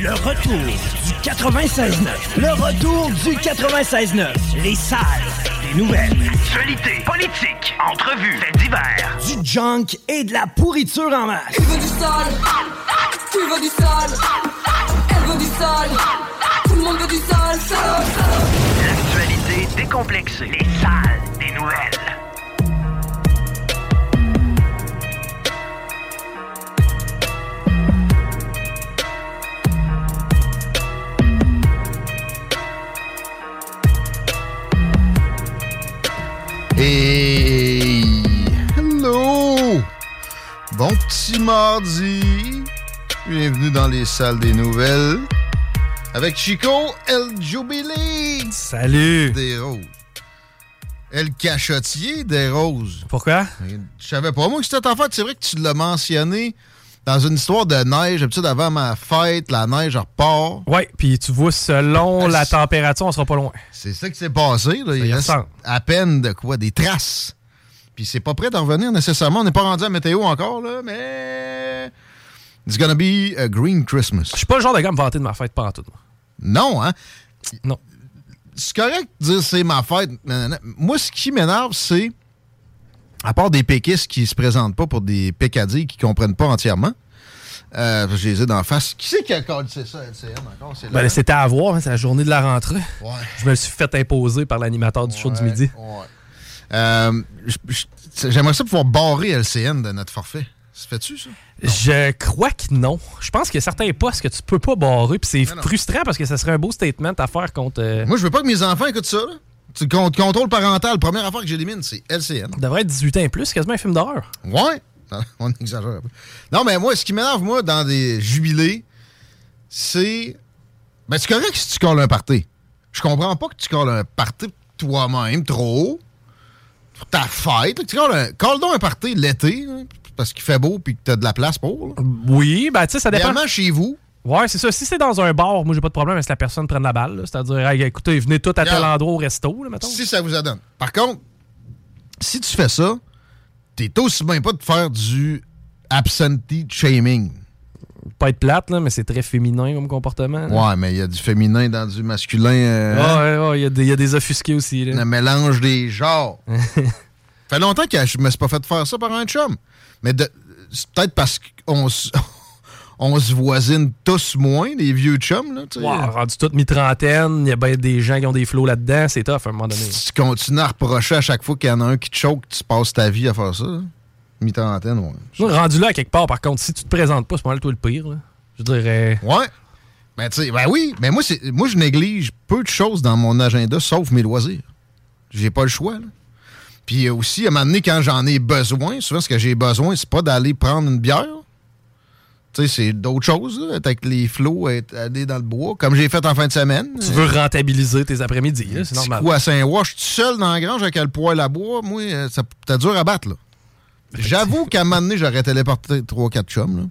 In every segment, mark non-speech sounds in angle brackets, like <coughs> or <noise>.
Le retour du 96.9. Le retour du 96.9. Les salles des nouvelles. Actualité, politique, entrevues, faits divers. Du junk et de la pourriture en masse. Il veut du sale, tu veux du sale, elle veut du sale, tout le monde veut du sale, sale, sale. L'actualité décomplexée. Les salles des nouvelles. Hello! Bon petit mardi. Bienvenue dans les salles des nouvelles. Avec Chico El Jubilé. Salut! Des roses. El Cachotier des roses. Pourquoi? Je savais pas, moi, que c'était en fait. C'est vrai que tu l'as mentionné dans une histoire de neige. D'habitude, avant ma fête, la neige repart. Oui, puis tu vois, selon Ah, la température, on sera pas loin. C'est ça qui s'est passé. Là. Il y reste à peine de quoi? Des traces. Puis c'est pas prêt d'en revenir nécessairement. On n'est pas rendu à météo encore, là, mais. It's gonna be a green Christmas. Je suis pas le genre de gars à me vanter de ma fête en tout. Non, hein? Non. C'est correct de dire c'est ma fête. Moi, ce qui m'énerve, c'est. À part des péquistes qui se présentent pas pour des pécadilles qui comprennent pas entièrement. Euh, je les ai d'en face. Qui c'est qui a collé ça, LCN encore? C'est Ben, c'était à voir, hein, c'est la journée de la rentrée. Ouais. Je me suis fait imposer par l'animateur du show du midi. ouais. Euh, J'aimerais ça pouvoir barrer LCN de notre forfait. Se fait-tu, ça? Je crois que non. Je pense qu'il y a certains postes que tu peux pas barrer, puis c'est frustrant parce que ça serait un beau statement à faire contre. euh, Moi, je veux pas que mes enfants écoutent ça. Là. Tu contrôle parental, première affaire que j'élimine, c'est LCN. devrait être 18 ans et plus, quasiment un film d'horreur. Ouais. <laughs> On exagère un peu. Non, mais moi, ce qui m'énerve, moi, dans des jubilés, c'est. Ben, c'est correct si tu colles un party. Je comprends pas que tu colles un party toi-même trop. Pour ta fête. Tu colles un... Colle donc un party l'été, là, parce qu'il fait beau puis que t'as de la place pour. là. Oui, ben tu sais, ça dépend. Idéalement, chez vous. Ouais, c'est ça. Si c'est dans un bar, moi j'ai pas de problème à ce que la personne prenne la balle. là. C'est-à-dire, hey, écoutez, venez tous à tel Regarde. endroit au resto, là, mettons. Si ça vous adonne. Par contre, si tu fais ça, t'es aussi bien pas de faire du absentee shaming. Pas être plate, là, mais c'est très féminin comme comportement. là. Ouais, mais il y a du féminin dans du masculin. euh, hein? Ouais, ouais, ouais, il y a des- il y, a des offusqués aussi. là. Le mélange des genres. <laughs> fait longtemps que je me suis pas fait faire ça par un chum. Mais de- c'est peut-être parce qu'on on se voisine tous moins, les vieux chums. Là. Ouais, rendu toute mi-trentaine, il y a bien des gens qui ont des flots là-dedans, c'est tough à un moment donné. Si tu continues à reprocher à chaque fois qu'il y en a un qui te choque, tu passes ta vie à faire ça. là. Mi-trentaine, ouais. Moi, rendu là, à quelque part, par contre, si tu te présentes pas, c'est pas mal toi le pire. là. Je dirais. Ouais. Ben, tu sais, ben oui, mais moi, moi, je néglige peu de choses dans mon agenda, sauf mes loisirs. J'ai pas le choix, là. Puis aussi, à un moment donné, quand j'en ai besoin, souvent, ce que j'ai besoin, c'est pas d'aller prendre une bière. Tu sais, c'est d'autres choses, là, être avec les flots, être, aller dans le bois, comme j'ai fait en fin de semaine. Tu veux rentabiliser tes après-midi, c'est normal. coup à Saint-Roch, je suis tout seul dans la grange avec le poêle à bois. Moi, euh, ça t'as dur à battre, là. J'avoue qu'à un moment donné, j'aurais téléporté 3-4 chums, là.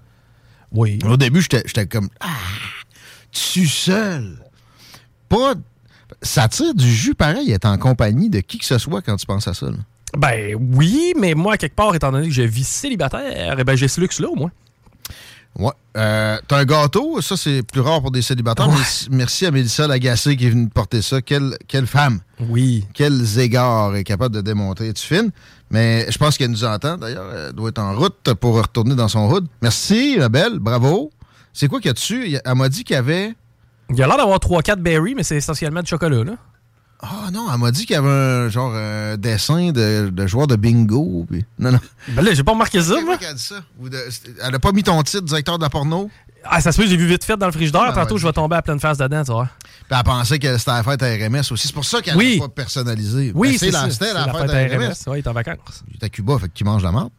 Oui. Au début, j'étais comme Ah, tu seul. Pas. Ça tire du jus pareil, être en compagnie de qui que ce soit quand tu penses à ça. là. Ben oui, mais moi, quelque part, étant donné que je vis célibataire, eh ben, j'ai ce luxe-là au moins. Ouais. Euh, T'as un gâteau, ça c'est plus rare pour des célibataires. Ouais. mais Merci à Mélissa Lagacé qui est venue porter ça. Quelle, quelle femme. Oui. Quels égards est capable de démontrer. Tu fine. Mais je pense qu'elle nous entend d'ailleurs. Elle doit être en route pour retourner dans son hood. Merci, ma belle. Bravo. C'est quoi qu'il y a dessus? Elle m'a dit qu'il y avait. Il a l'air d'avoir 3-4 berries, mais c'est essentiellement du chocolat, là. Ah non, elle m'a dit qu'il y avait un genre un dessin de, de joueur de bingo. puis- Non, non. Ben là, j'ai pas remarqué ça, moi. dit ça? De- Elle a pas mis ton titre, directeur de la porno? Ah, ça se peut, j'ai vu vite fait dans le frigidaire. Ah, Tantôt, ouais. je vais tomber à pleine face dedans, tu vois. Puis elle pensait que c'était la fête à RMS aussi. C'est pour ça qu'elle Oui. pas personnalisé. Oui, Ben, c'est la, ça. La, la fête fête à RMS. RMS. Ouais, il est en vacances. Il est à Cuba, fait qu'il mange la merde.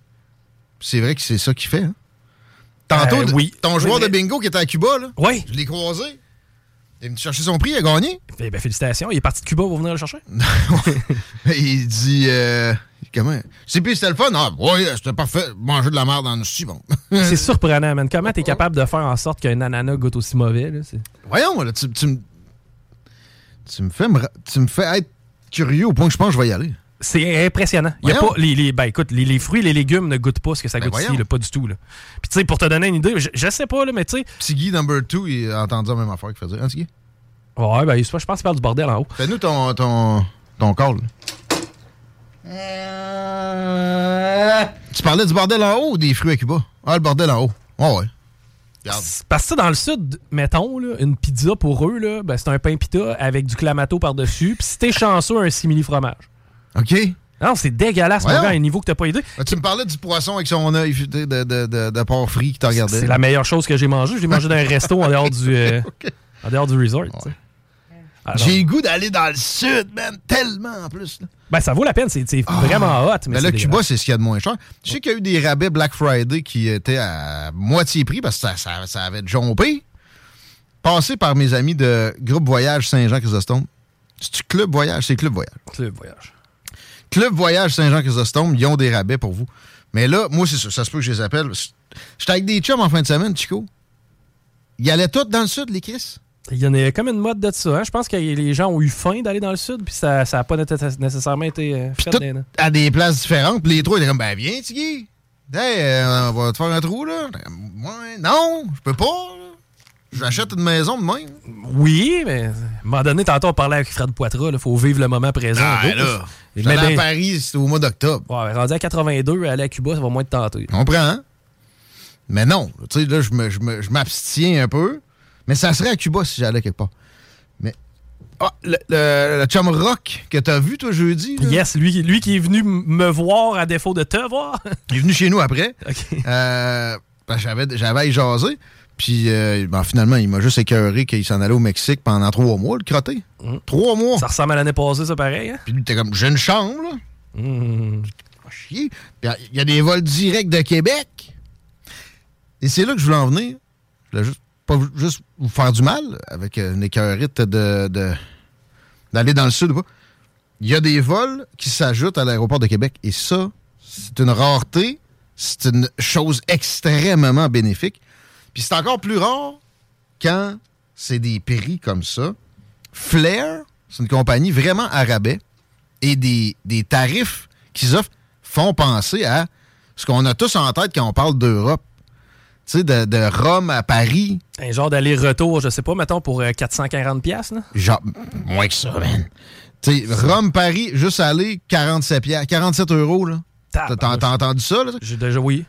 C'est vrai que c'est ça qu'il fait. Hein? Tantôt, Euh, oui. ton Oui, joueur mais- de bingo qui était à Cuba, là, Oui. je l'ai croisé. Il est venu chercher son prix, il a gagné? Eh ben, félicitations. Il est parti de Cuba pour venir le chercher. <laughs> il dit euh, Comment? C'est puis c'était le fun. Ah, ouais, c'était parfait. Manger de la merde dans le sti, bon. <laughs> c'est surprenant, man. Comment t'es capable de faire en sorte qu'un ananas goûte aussi mauvais, là? Voyons, là, tu, tu me. Tu me fais me ra- tu me fais être curieux au point que je pense que je vais y aller. C'est impressionnant. Il y a pas, les, les- ben, écoute, les, les fruits et les légumes ne goûtent pas ce que ça Ben goûte voyons. ici, là, pas du tout. Là. Puis, tu sais, pour te donner une idée, je, je sais pas, là, mais tu sais. Petit Guy number 2, il a entendu la même affaire qu'il faisait. Hein, petit Guy? Ouais, ben, je pense qu'il parle du bordel en haut. Fais-nous ton, ton, ton call. Tu parlais du bordel en haut ou des fruits à Cuba? Ah, le bordel en haut. Ah ouais. Regarde. C'est Parce que ça, dans le sud, mettons, là, une pizza pour eux, là, ben, c'est un pain pita avec du clamato par-dessus. Puis si t'es chanceux, un simili fromage. OK. Non, c'est dégueulasse, mon gars, à un niveau que t'as pas idée. Ben, tu me parlais du poisson avec son œil de, de, de, de, porc frit qui te regardait. C'est la meilleure chose que j'ai mangée. Je l'ai mangé dans un <laughs> resto en dehors du, euh, en dehors du resort. J'ai le goût d'aller dans le sud, man. Tellement en plus. Là. ben, ça vaut la peine. C'est c'est vraiment hot. Mais Mais là, Cuba, c'est ce qu'il y a de moins cher. Je sais qu'il y a eu des rabais Black Friday qui étaient à moitié prix parce que ça, ça, ça avait jompé. Passé par mes amis de Groupe Voyage Saint-Jean-Chrysostome. C'est-tu Club Voyage? C'est Club Voyage. Club voyage. Club Voyage Saint-Jean-Chrysostome, ils ont des rabais pour vous. Mais là, moi, c'est ça. Ça se peut que je les appelle. J'étais avec des chums en fin de semaine, Chico. Ils allaient tous dans le sud, les Chris. Il y en a comme une mode de ça. hein. Je pense que les gens ont eu faim d'aller dans le sud, puis ça n'a pas nécess- nécessairement été euh, fait. tout dans- à des places différentes. Puis les trois, ils étaient comme, ben viens, Tiggy. Hey, euh, on va te faire un trou, là. Ouais, non, je peux pas. là. J'achète une maison de même. Oui, mais à un moment donné, tantôt, on parlait avec Fred Poitras. Il faut vivre le moment présent. Ah, là. Mais à ben- Paris, c'était au mois d'octobre. Ouais, rendu à 82, aller à Cuba, ça va moins te tenter. On prend, hein? Mais non, tu sais, là, je m'abstiens un peu. Mais ça serait à Cuba si j'allais quelque part. Mais. Ah, le, le, le chum rock que t'as vu, toi, jeudi, là, Yes, lui, lui qui est venu me voir à défaut de te voir. il est venu chez nous après. <laughs> OK. Euh, j'avais, j'avais à y jaser. Puis, euh, ben, finalement, il m'a juste écœuré qu'il s'en allait au Mexique pendant trois mois, le crotté. Trois mois. Ça ressemble à l'année passée, ça, pareil. Hein? Puis lui, t'es comme, j'ai une chambre, là. Pas chier. Puis, il y a des vols directs de Québec. Et c'est là que je voulais en venir. Je voulais juste, pas vous- juste vous faire du mal avec une écœurite de- d'aller dans le sud ou pas. Il y a des vols qui s'ajoutent à l'aéroport de Québec. Et ça, c'est une rareté. C'est une chose extrêmement bénéfique. Puis c'est encore plus rare quand c'est des prix comme ça. Flair, c'est une compagnie vraiment à rabais et des, des tarifs qu'ils offrent font penser à ce qu'on a tous en tête quand on parle d'Europe. Tu sais, de, de Rome à Paris, Un genre d'aller-retour, je sais pas, mettons, pour euh, 440$, piastres, là. genre, moins que ça, man. Tu sais, Rome-Paris, juste aller, 47, piastres, 47 euros, là. T'as entendu ça, là? J'ai déjà oui.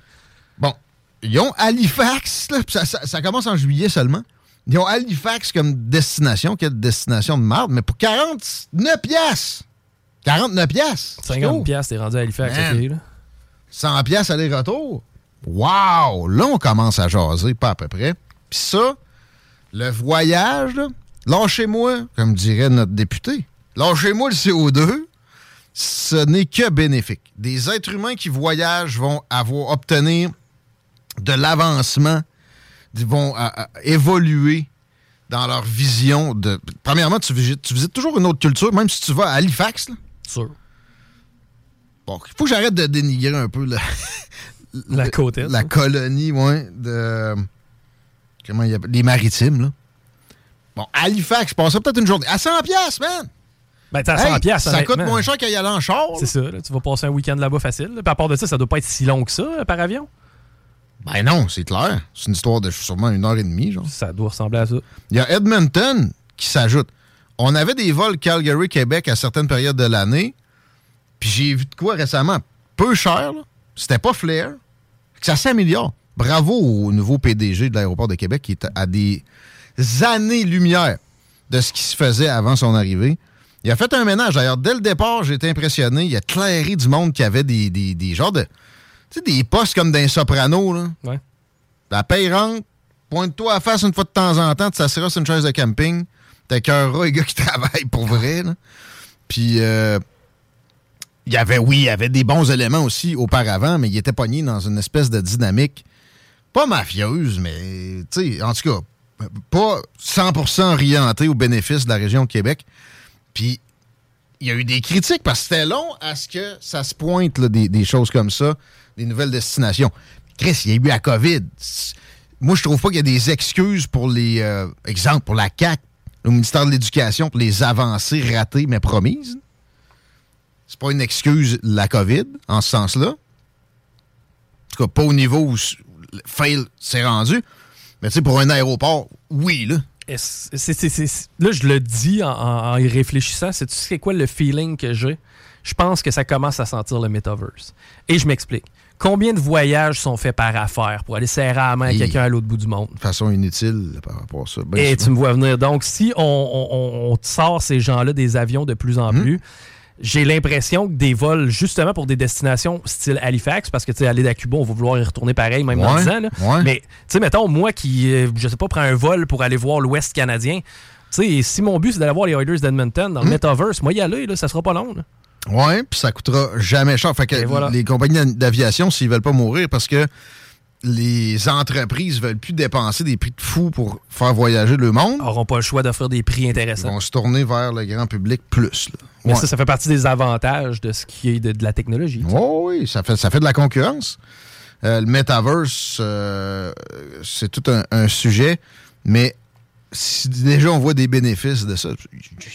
Bon, ils ont Halifax, là, ça, ça- ça commence en juillet seulement. Ils ont Halifax comme destination, quelle destination de marde, mais pour 49 piastres. 49 piastres. 50$, piastres, t'es rendu à Halifax, ok, là. 100 piastres aller-retour. Wow! Là, on commence à jaser, pas à peu près. Puis ça, le voyage, là, lâchez-moi, comme dirait notre député, lâchez-moi le CO2, ce n'est que bénéfique. Des êtres humains qui voyagent vont avoir, obtenir de l'avancement, ils vont euh, euh, évoluer dans leur vision de... Premièrement, tu visites, tu visites toujours une autre culture, même si tu vas à Halifax, là. Sûr. Bon, il faut que j'arrête de dénigrer un peu <laughs> la, La côte la colonie, ouais, de. Comment il y a. Les maritimes, là. Bon, Halifax, je passerais peut-être une journée. À 100 piastres, man! Ben, t'as 100$, Hey, piastres, ça coûte moins cher qu'à y aller en char. C'est ça, là, tu vas passer un week-end là-bas facile. là. Puis à part de ça, ça doit pas être si long que ça, euh, par avion. Ben non, c'est clair. C'est une histoire de sûrement une heure et demie, genre. Ça doit ressembler à ça. Il y a Edmonton qui s'ajoute. On avait des vols Calgary-Québec à certaines périodes de l'année. Puis j'ai vu de quoi récemment? Peu cher, là. C'était pas Flair. Ça s'améliore. Bravo au nouveau PDG de l'aéroport de Québec qui est à des années-lumière de ce qui se faisait avant son arrivée. Il a fait un ménage. D'ailleurs, dès le départ, j'ai été impressionné. Il a clairé du monde qui avait des, des, des genres de. Tu sais, des postes comme d'un soprano, là. Ouais. La paye rentre, pointe-toi à face une fois de temps en temps, tu s'assureras sur une chaise de camping. T'écœureras les gars qui <laughs> travaillent pour vrai, là. Puis, euh, il y avait, oui, il y avait des bons éléments aussi auparavant, mais il était pogné dans une espèce de dynamique, pas mafieuse, mais, tu sais, en tout cas, pas 100% orienté au bénéfice de la région de Québec. Puis, il y a eu des critiques parce que c'était long à ce que ça se pointe, des, choses comme ça, des nouvelles destinations. Chris, il y a eu la COVID. Moi, je trouve pas qu'il y a des excuses pour les. Euh, exemple, pour la CAC, le ministère de l'Éducation, pour les avancées ratées mais promises. C'est pas une excuse, la COVID, en ce sens-là. En tout cas, pas au niveau où fail s'est rendu. Mais tu sais, pour un aéroport, oui, là. Là, je le dis en, y réfléchissant, c'est tu sais quoi le feeling que j'ai? Je pense que ça commence à sentir le metaverse. Et je m'explique. Combien de voyages sont faits par affaire pour aller serrer la main à quelqu'un à l'autre bout du monde? De façon inutile par rapport à ça. Ben, Et souvent. tu me vois venir. Donc, si on, on- on- on sort ces gens-là des avions de plus en plus, j'ai l'impression que des vols, justement pour des destinations style Halifax, parce que tu sais, aller à Cuba, on va vouloir y retourner pareil, même dans Ouais, 10 ans. là. ouais. Mais, tu sais, mettons, moi qui, euh, je sais pas, prends un vol pour aller voir l'Ouest canadien, tu sais, si mon but c'est d'aller voir les Oilers d'Edmonton Hmm. dans le Metaverse, moi y aller, là, ça sera pas long. là. Oui, puis ça coûtera jamais cher. Fait que voilà. les compagnies d'aviation, s'ils veulent pas mourir, parce que les entreprises veulent plus dépenser des prix de fou pour faire voyager le monde, Auront pas le choix d'offrir des prix ils intéressants. vont se tourner vers le grand public plus. là. Mais Ouais. ça, ça fait partie des avantages de ce qui est de, de la technologie. Oh oui, ça fait, ça fait de la concurrence. Euh, le metaverse, euh, c'est tout un, un sujet, mais si déjà on voit des bénéfices de ça,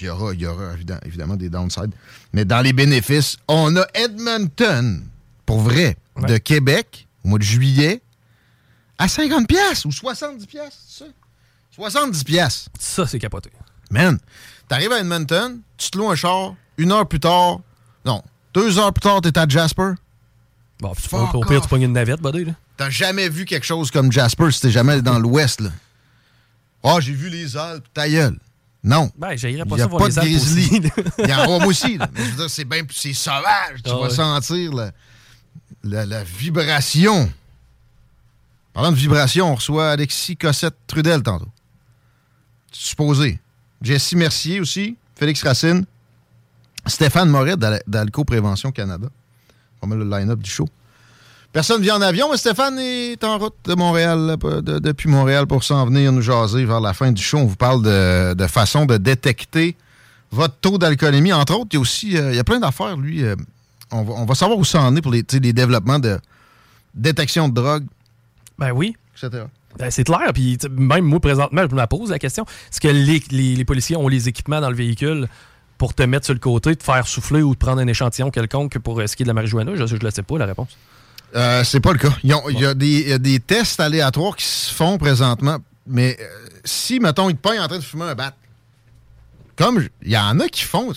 il y aura, il y aura évidemment, évidemment des downsides, mais dans les bénéfices, on a Edmonton, pour vrai, Ouais. de Québec, au mois de juillet, à 50 pièces ou 70 pièces, c'est ça? 70 pièces. Ça, c'est capoté. Man, t'arrives à Edmonton, tu te loues un char, une heure plus tard, non, deux heures plus tard, t'es à Jasper. Bon, puis Fuck au pire, tu pognes une navette, buddy, là. T'as jamais vu quelque chose comme Jasper si t'es jamais allé dans l'Ouest, là. Ah, j'ai vu les Alpes, ta gueule. Non. Ben, j'irais pas ça voir pas les Alpes aussi. Il <laughs> y en moi aussi, là. Mais je veux dire, c'est bien c'est sauvage. Tu Ah vas ouais. sentir la, la, la vibration. Parlant de vibration, on reçoit Alexis Cossette-Trudel tantôt. Supposé. Jessie Mercier aussi, Félix Racine, Stéphane Moret d'Al- d'Alco Prévention Canada. Pas mal le line-up du show. Personne vient en avion, mais Stéphane est en route de Montréal, depuis Montréal pour s'en venir nous jaser vers la fin du show. On vous parle de, façon de détecter votre taux d'alcoolémie. Entre autres, il y a aussi euh, il y a plein d'affaires, lui. euh, on, va, on savoir où ça en est pour les, les développements de détection de drogue, Ben oui. etc. Ben, c'est clair. Puis même moi, présentement, je me la pose la question. Est-ce que les, les- les policiers ont les équipements dans le véhicule pour te mettre sur le côté, te faire souffler ou te prendre un échantillon quelconque pour euh, ce qui est de la marijuana? Je ne le sais pas, la réponse. Euh, c'est pas le cas. Il y, a des- il y a des tests aléatoires qui se font présentement, mais euh, si, mettons, ils te pognent en train de fumer un bat, comme il y en a qui font,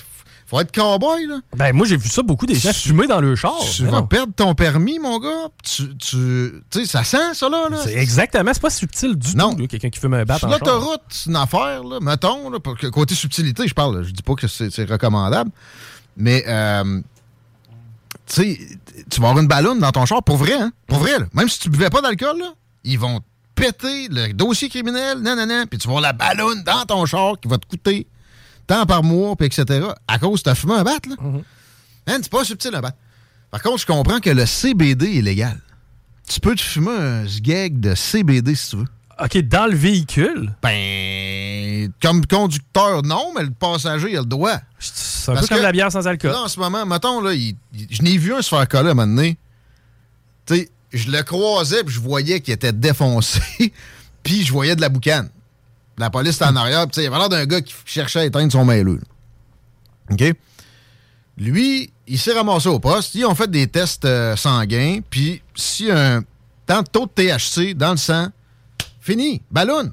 faut être cowboy, là. Ben moi, j'ai vu ça beaucoup des gens fumer dans le char. tu vas perdre ton permis, mon gars. Tu, tu sais, ça sent, ça, là. là. C'est exactement, c'est pas subtil du Non. tout, quelqu'un qui fume un bat Sur l'autoroute, c'est une affaire, là, mettons, là, pour que- côté subtilité, je parle, là, je dis pas que c'est recommandable, mais euh, tu sais, tu vas avoir une ballonne dans ton char, pour vrai, hein, pour vrai, là. même si tu buvais pas d'alcool, là, ils vont péter le dossier criminel, non, puis tu vas avoir la ballonne dans ton char qui va te coûter tant par mois, puis etc., à cause que tu as fumé un bat, là. Mm-hmm. Hein, c'est pas subtil, un bat. Par contre, je comprends que le CBD est légal. Tu peux te fumer un sgeg de CBD si tu veux. OK, dans le véhicule, Ben, comme conducteur, non, mais le passager, il a le droit. c'est un Parce peu comme que- la bière sans alcool. Là, en ce moment, mettons, là, il- il- je n'ai vu un se faire coller à un moment donné. Tu sais, je le croisais, puis je voyais qu'il était défoncé, <laughs> puis je voyais de la boucane. La police était en arrière, puis il avait l'air d'un gars qui cherchait à éteindre son mailleux. là. OK? Lui, il s'est ramassé au poste. Ils ont fait des tests euh, sanguins, puis si un, tant de taux de THC dans le sang, fini. Ballon.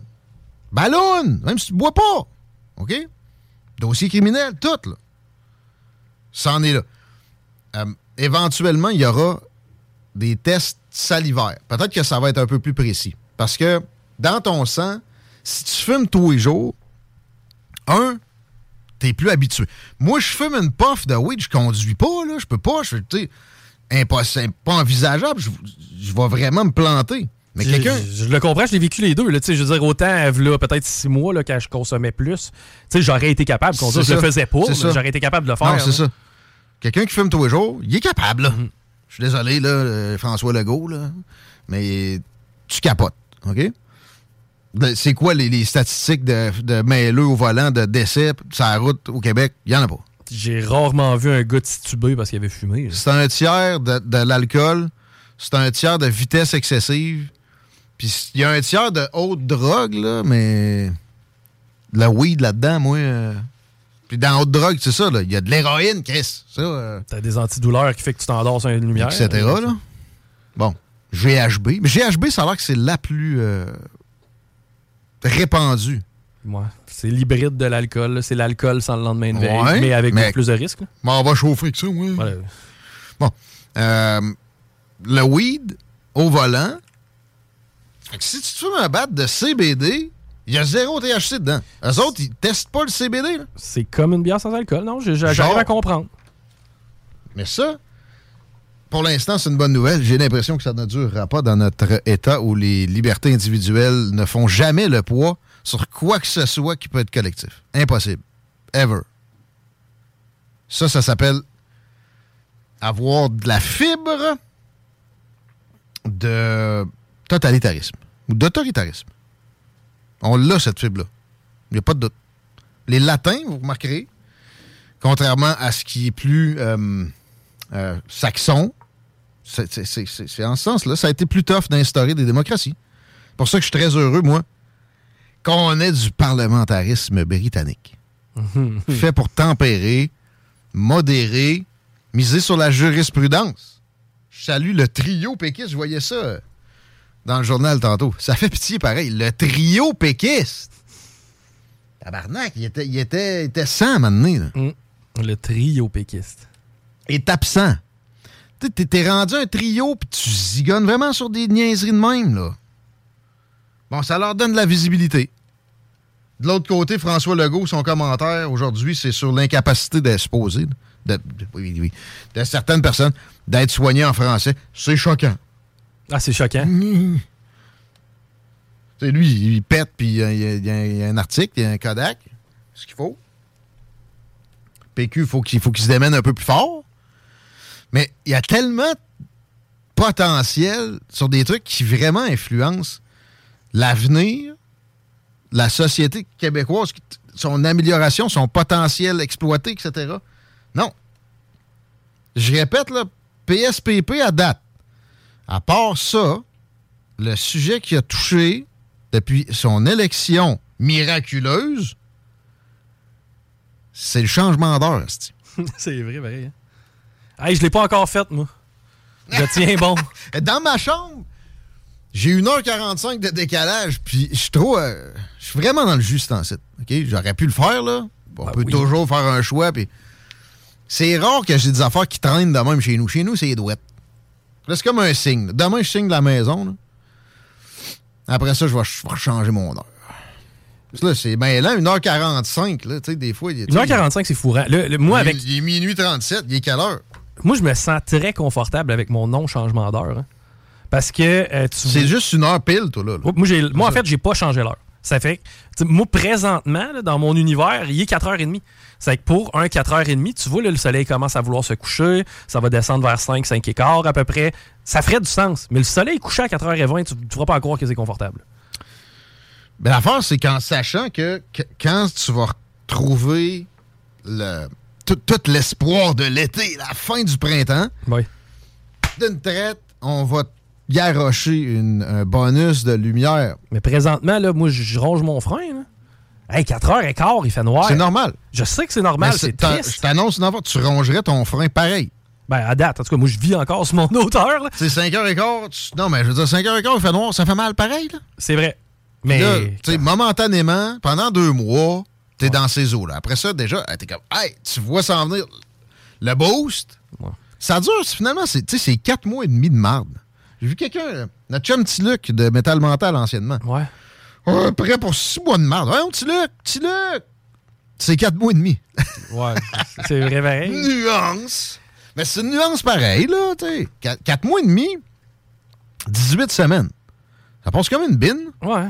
Ballon. Même si tu bois pas. OK? Dossier criminel, tout, là. Ça en est là. Euh, éventuellement, il y aura des tests salivaires. Peut-être que ça va être un peu plus précis. Parce que dans ton sang, si tu fumes tous les jours, un, t'es plus habitué. Moi, je fume une puff de weed, je conduis pas, là. Je peux pas. Je sais, impossible, pas envisageable. Je, je vais vraiment me planter. Mais Je- quelqu'un. Je, je le comprends, je l'ai vécu les deux. Là, tu sais, je veux dire, autant, là, peut-être six mois, là, quand je consommais plus, tu sais, j'aurais été capable conduire. C'est Je le faisais pas, j'aurais été capable de le faire. Non, c'est ça. Quelqu'un qui fume tous les jours, il est capable. Mm-hmm. Je suis désolé, là, euh, François Legault, là, mais tu capotes, OK? De- C'est quoi les, les statistiques de, de mêleux au volant, de décès sur la route au Québec? Il n'y en a pas. J'ai rarement vu un gars titubé parce qu'il avait fumé. C'est un tiers de, de l'alcool, c'est un tiers de vitesse excessive, puis il y a un tiers de haute drogue, là, mais la weed là-dedans, moi... euh, Puis dans haute drogue, c'est ça, là, il y a de l'héroïne, Chris. Ça, euh, T'as des antidouleurs qui fait que tu t'endors sur une lumière. etc. Là. Bon, GHB. Mais GHB, ça a l'air que c'est la plus euh, répandue. Ouais. C'est l'hybride de l'alcool. C'est l'alcool sans le lendemain de veille, Ouais, mais avec mais- plus de risques. Bon, on va chauffer que ça, ouais. Ouais. Bon. Euh, le weed au volant. Si tu te fumes un bat de CBD, il y a zéro THC dedans. Eux autres, ils testent pas le CBD. C'est comme une bière sans alcool. Non, j'arrive à comprendre. Mais ça, pour l'instant, c'est une bonne nouvelle. J'ai l'impression que ça ne durera pas dans notre État où les libertés individuelles ne font jamais le poids sur quoi que ce soit qui peut être collectif. Impossible. Ever. Ça, ça s'appelle avoir de la fibre de totalitarisme ou d'autoritarisme. On l'a, cette fibre-là. Il n'y a pas de doute. Les latins, vous remarquerez, contrairement à ce qui est plus euh, euh, saxon, c'est- en ce sens-là, ça a été plus tough d'instaurer des démocraties. C'est pour ça que je suis très heureux, moi, qu'on ait du parlementarisme britannique. fait pour tempérer, modérer, miser sur la jurisprudence. Je salue le trio péquiste, je voyais ça dans le journal tantôt. Ça fait pitié pareil. Le trio péquiste. Tabarnak, il était, il était, il était 100 à un moment donné, là Mm. Le trio péquiste. est absent. T'es t'es rendu un trio, puis tu zigonnes vraiment sur des niaiseries de même, là. Bon, ça leur donne de la visibilité. De l'autre côté, François Legault, son commentaire aujourd'hui, c'est sur l'incapacité d'exposer, de, de- oui, oui, de certaines personnes d'être soignées en français. C'est choquant. Ah, c'est choquant. Lui, il pète, puis il y, a- y y un article, il y a un Kodak, ce qu'il faut. PQ, faut qu'il faut qu'il se démène un peu plus fort. Mais il y a tellement de potentiel sur des trucs qui vraiment influencent l'avenir, la société québécoise, son amélioration, son potentiel exploité, etc. Non. Je répète, là, PSPP à date. À part ça, le sujet qui a touché depuis son élection miraculeuse, c'est le changement d'heure. <laughs> c'est vrai, vrai. Hein? Hey, je l'ai pas encore faite, moi. Je tiens bon. <laughs> Dans ma chambre, j'ai 1h45 de décalage, puis je suis trop. euh, je suis vraiment dans le juste en site. OK? J'aurais pu le faire, là. On Ben peut oui. toujours faire un choix, puis. C'est rare que j'ai des affaires qui traînent de même chez nous. Chez nous, c'est les douettes. Là, c'est comme un signe. là. Demain, je signe de la maison. là. Après ça, je vais, je changer mon heure. Là, c'est bien lent, 1h45. Là, tu sais, des fois, il est. 1h45, c'est fourrant. Le- le- moi, il, avec, il est minuit 37. Il est quelle heure? Moi, je me sens très confortable avec mon non-changement d'heure. hein. Parce que euh, tu C'est juste une heure pile, toi, là. là. Moi, en fait, j'ai pas changé l'heure. Ça fait moi, présentement, là, dans mon univers, il est 4h30. C'est que pour un 4h30, tu vois, là, le soleil commence à vouloir se coucher, ça va descendre vers 5, 5 et quart à peu près. Ça ferait du sens. Mais le soleil couché à 4h20, tu ne feras pas croire que c'est confortable. Ben, l'affaire, c'est qu'en sachant que, que quand tu vas retrouver le, tout, tout l'espoir de l'été, la fin du printemps, Oui. d'une traite, on va garrocher une- un bonus de lumière. Mais présentement, là, moi, je ronge mon frein. Là. Hey, 4h15, il fait noir. C'est normal. Je sais que c'est normal, c'est triste. Je t'annonce une tu rongerais ton frein pareil. Ben, à date, en tout cas, moi, je vis encore sur mon hauteur. C'est 5h15. tu- Non, mais je veux dire, 5h15, il fait noir, ça fait mal pareil. C'est vrai. Mais tu sais, momentanément, pendant deux mois, t'es dans ces eaux-là. Après ça, déjà, t'es comme, hey, tu vois s'en venir le boost. Ouais. Ça dure, finalement, c'est tu sais, c'est quatre mois et demi de marde. J'ai vu quelqu'un, notre chum petit Luc de Métal Mental anciennement. Ouais. Ouais, prêt pour six mois de marde. Ouais, petit Luc, petit Luc. C'est quatre mois et demi. Ouais. c'est vrai, pareil. <laughs> nuance. Mais c'est une nuance pareille, là, tu sais. Quatre, quatre mois et demi, 18 semaines. Ça passe comme une bine. Ouais.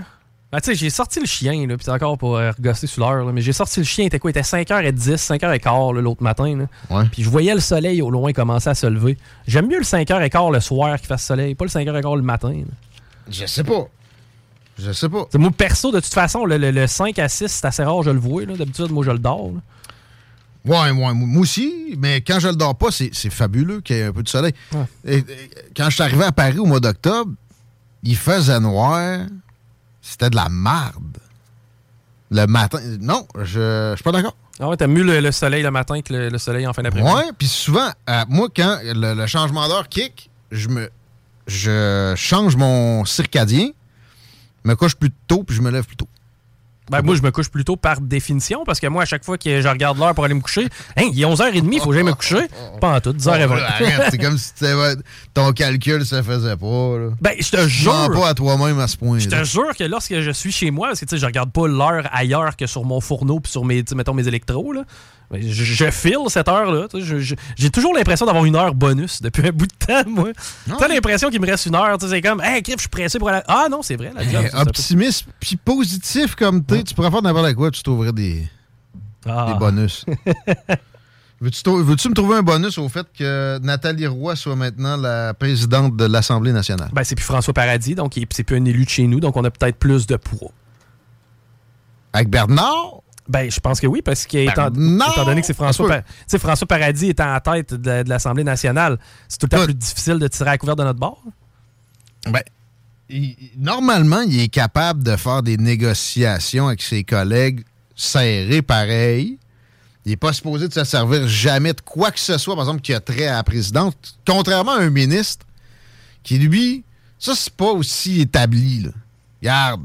Ben, tu sais, j'ai sorti le chien, là, puis c'est encore pour euh, regosser sur l'heure, mais j'ai sorti le chien, était quoi? Il était 5h10, 5h15 là, l'autre matin. Ouais. Puis je voyais le soleil au loin commencer à se lever. J'aime mieux le 5h15 le soir qui fasse soleil, pas le 5h15 le matin. là. Je sais pas. Je sais pas. T'sais, moi, perso, de toute façon, le, le- le 5 à 6, c'est assez rare, je le vois. D'habitude, moi, je le dors. là. Ouais, ouais, moi aussi, mais quand je le dors pas, c'est c'est fabuleux qu'il y ait un peu de soleil. Ouais. Et- et quand je suis arrivé à Paris au mois d'octobre, il faisait noir. C'était de la marde. Le matin. Non, je, je suis pas d'accord. Ah ouais, t'as mieux le, le soleil le matin que le, le soleil en fin d'après-midi. Ouais, puis souvent, euh, moi, quand le, le changement d'heure kick, je me je change mon circadien, me couche plus tôt, puis je me lève plus tôt. Ben, moi, je me couche plutôt par définition, parce que moi, à chaque fois que je regarde l'heure pour aller me coucher, hein, il est 11h30, il faut que j'aille me coucher. Pas en tout, 10h20. Oh, là, arrête, c'est comme si ton calcul se faisait pas. Là. Ben, je te jure. pas à toi-même à ce point. Je te jure que lorsque je suis chez moi, parce que tu sais, je regarde pas l'heure ailleurs que sur mon fourneau puis sur mes, mettons, mes électros, là. Ben, Je, je file cette heure-là. J'ai toujours l'impression d'avoir une heure bonus depuis un bout de temps, moi. T'as l'impression qu'il me reste une heure. C'est comme, hey, Griff, je suis pressé pour aller. Ah non, c'est vrai, la job. Eh, optimiste puis positif comme t'es, tu pourrais faire n'importe quoi, tu trouverais des, Ah. des bonus. <laughs> Veux-tu, veux-tu me trouver un bonus au fait que Nathalie Roy soit maintenant la présidente de l'Assemblée nationale? Ben, c'est plus François Paradis, donc c'est plus un élu de chez nous, donc on a peut-être plus de poids. Avec Bernard? Ben, je pense que oui, parce que étant, non! étant donné que c'est François, Pa- François Paradis étant en tête de, la- de l'Assemblée nationale, c'est tout le temps plus difficile de tirer à couvert de notre bord? Ben, il- normalement, il est capable de faire des négociations avec ses collègues serrées pareil. Il n'est pas supposé de se servir jamais de quoi que ce soit, par exemple, qui a trait à la présidente. Contrairement à un ministre qui, lui, ça, c'est pas aussi établi. Là. Regarde.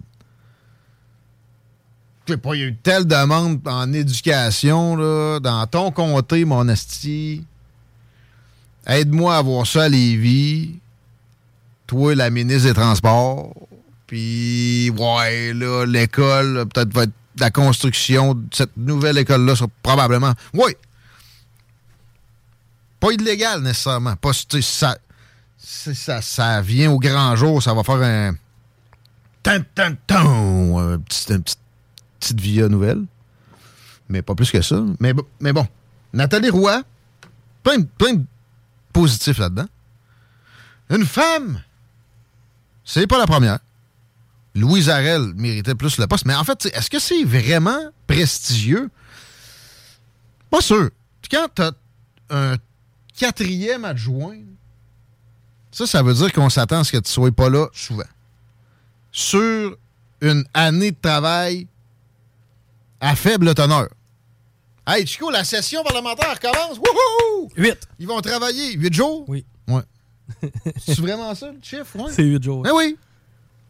Je sais pas, il y a eu telle demande en éducation, là, dans ton comté, mon esti. Aide-moi à voir ça à Lévis toi, la ministre des Transports, puis, ouais, là, l'école, peut-être va être la construction de cette nouvelle école-là, probablement. Oui. Pas illégal, nécessairement. Pas, ça, ça, ça vient au grand jour, ça va faire un. Tan, tan, un petit- petite via nouvelle. Mais pas plus que ça. Mais, bon-. Nathalie Roy, plein, de- positifs là-dedans. Une femme c'est pas la première. Louise Arel méritait plus le poste. Mais en fait, est-ce que c'est vraiment prestigieux? Pas sûr. Quand t'as un quatrième adjoint, ça, ça veut dire qu'on s'attend à ce que tu sois pas là souvent. Sur une année de travail à faible teneur. Hey, Chico, la session parlementaire commence. Wouhou! 8. Ils vont travailler huit jours? Oui. Ouais. <laughs> c'est vraiment ça, le chiffre? Ouais. C'est 8 jours. Eh oui.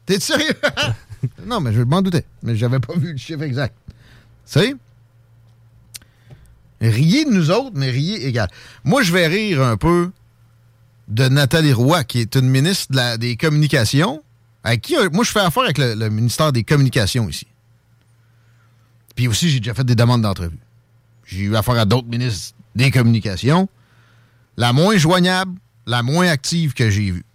T'es sérieux? <laughs> non, mais je m'en doutais. Mais j'avais pas vu le chiffre exact. Tu sais? Riez de nous autres, mais riez égal. Moi, je vais rire un peu de Nathalie Roy, qui est une ministre de la- des Communications, avec qui, euh, moi, je fais affaire avec le, le ministère des Communications ici. Puis aussi, j'ai déjà fait des demandes d'entrevue. J'ai eu affaire à d'autres ministres des Communications. La moins joignable, la moins active que j'ai vue.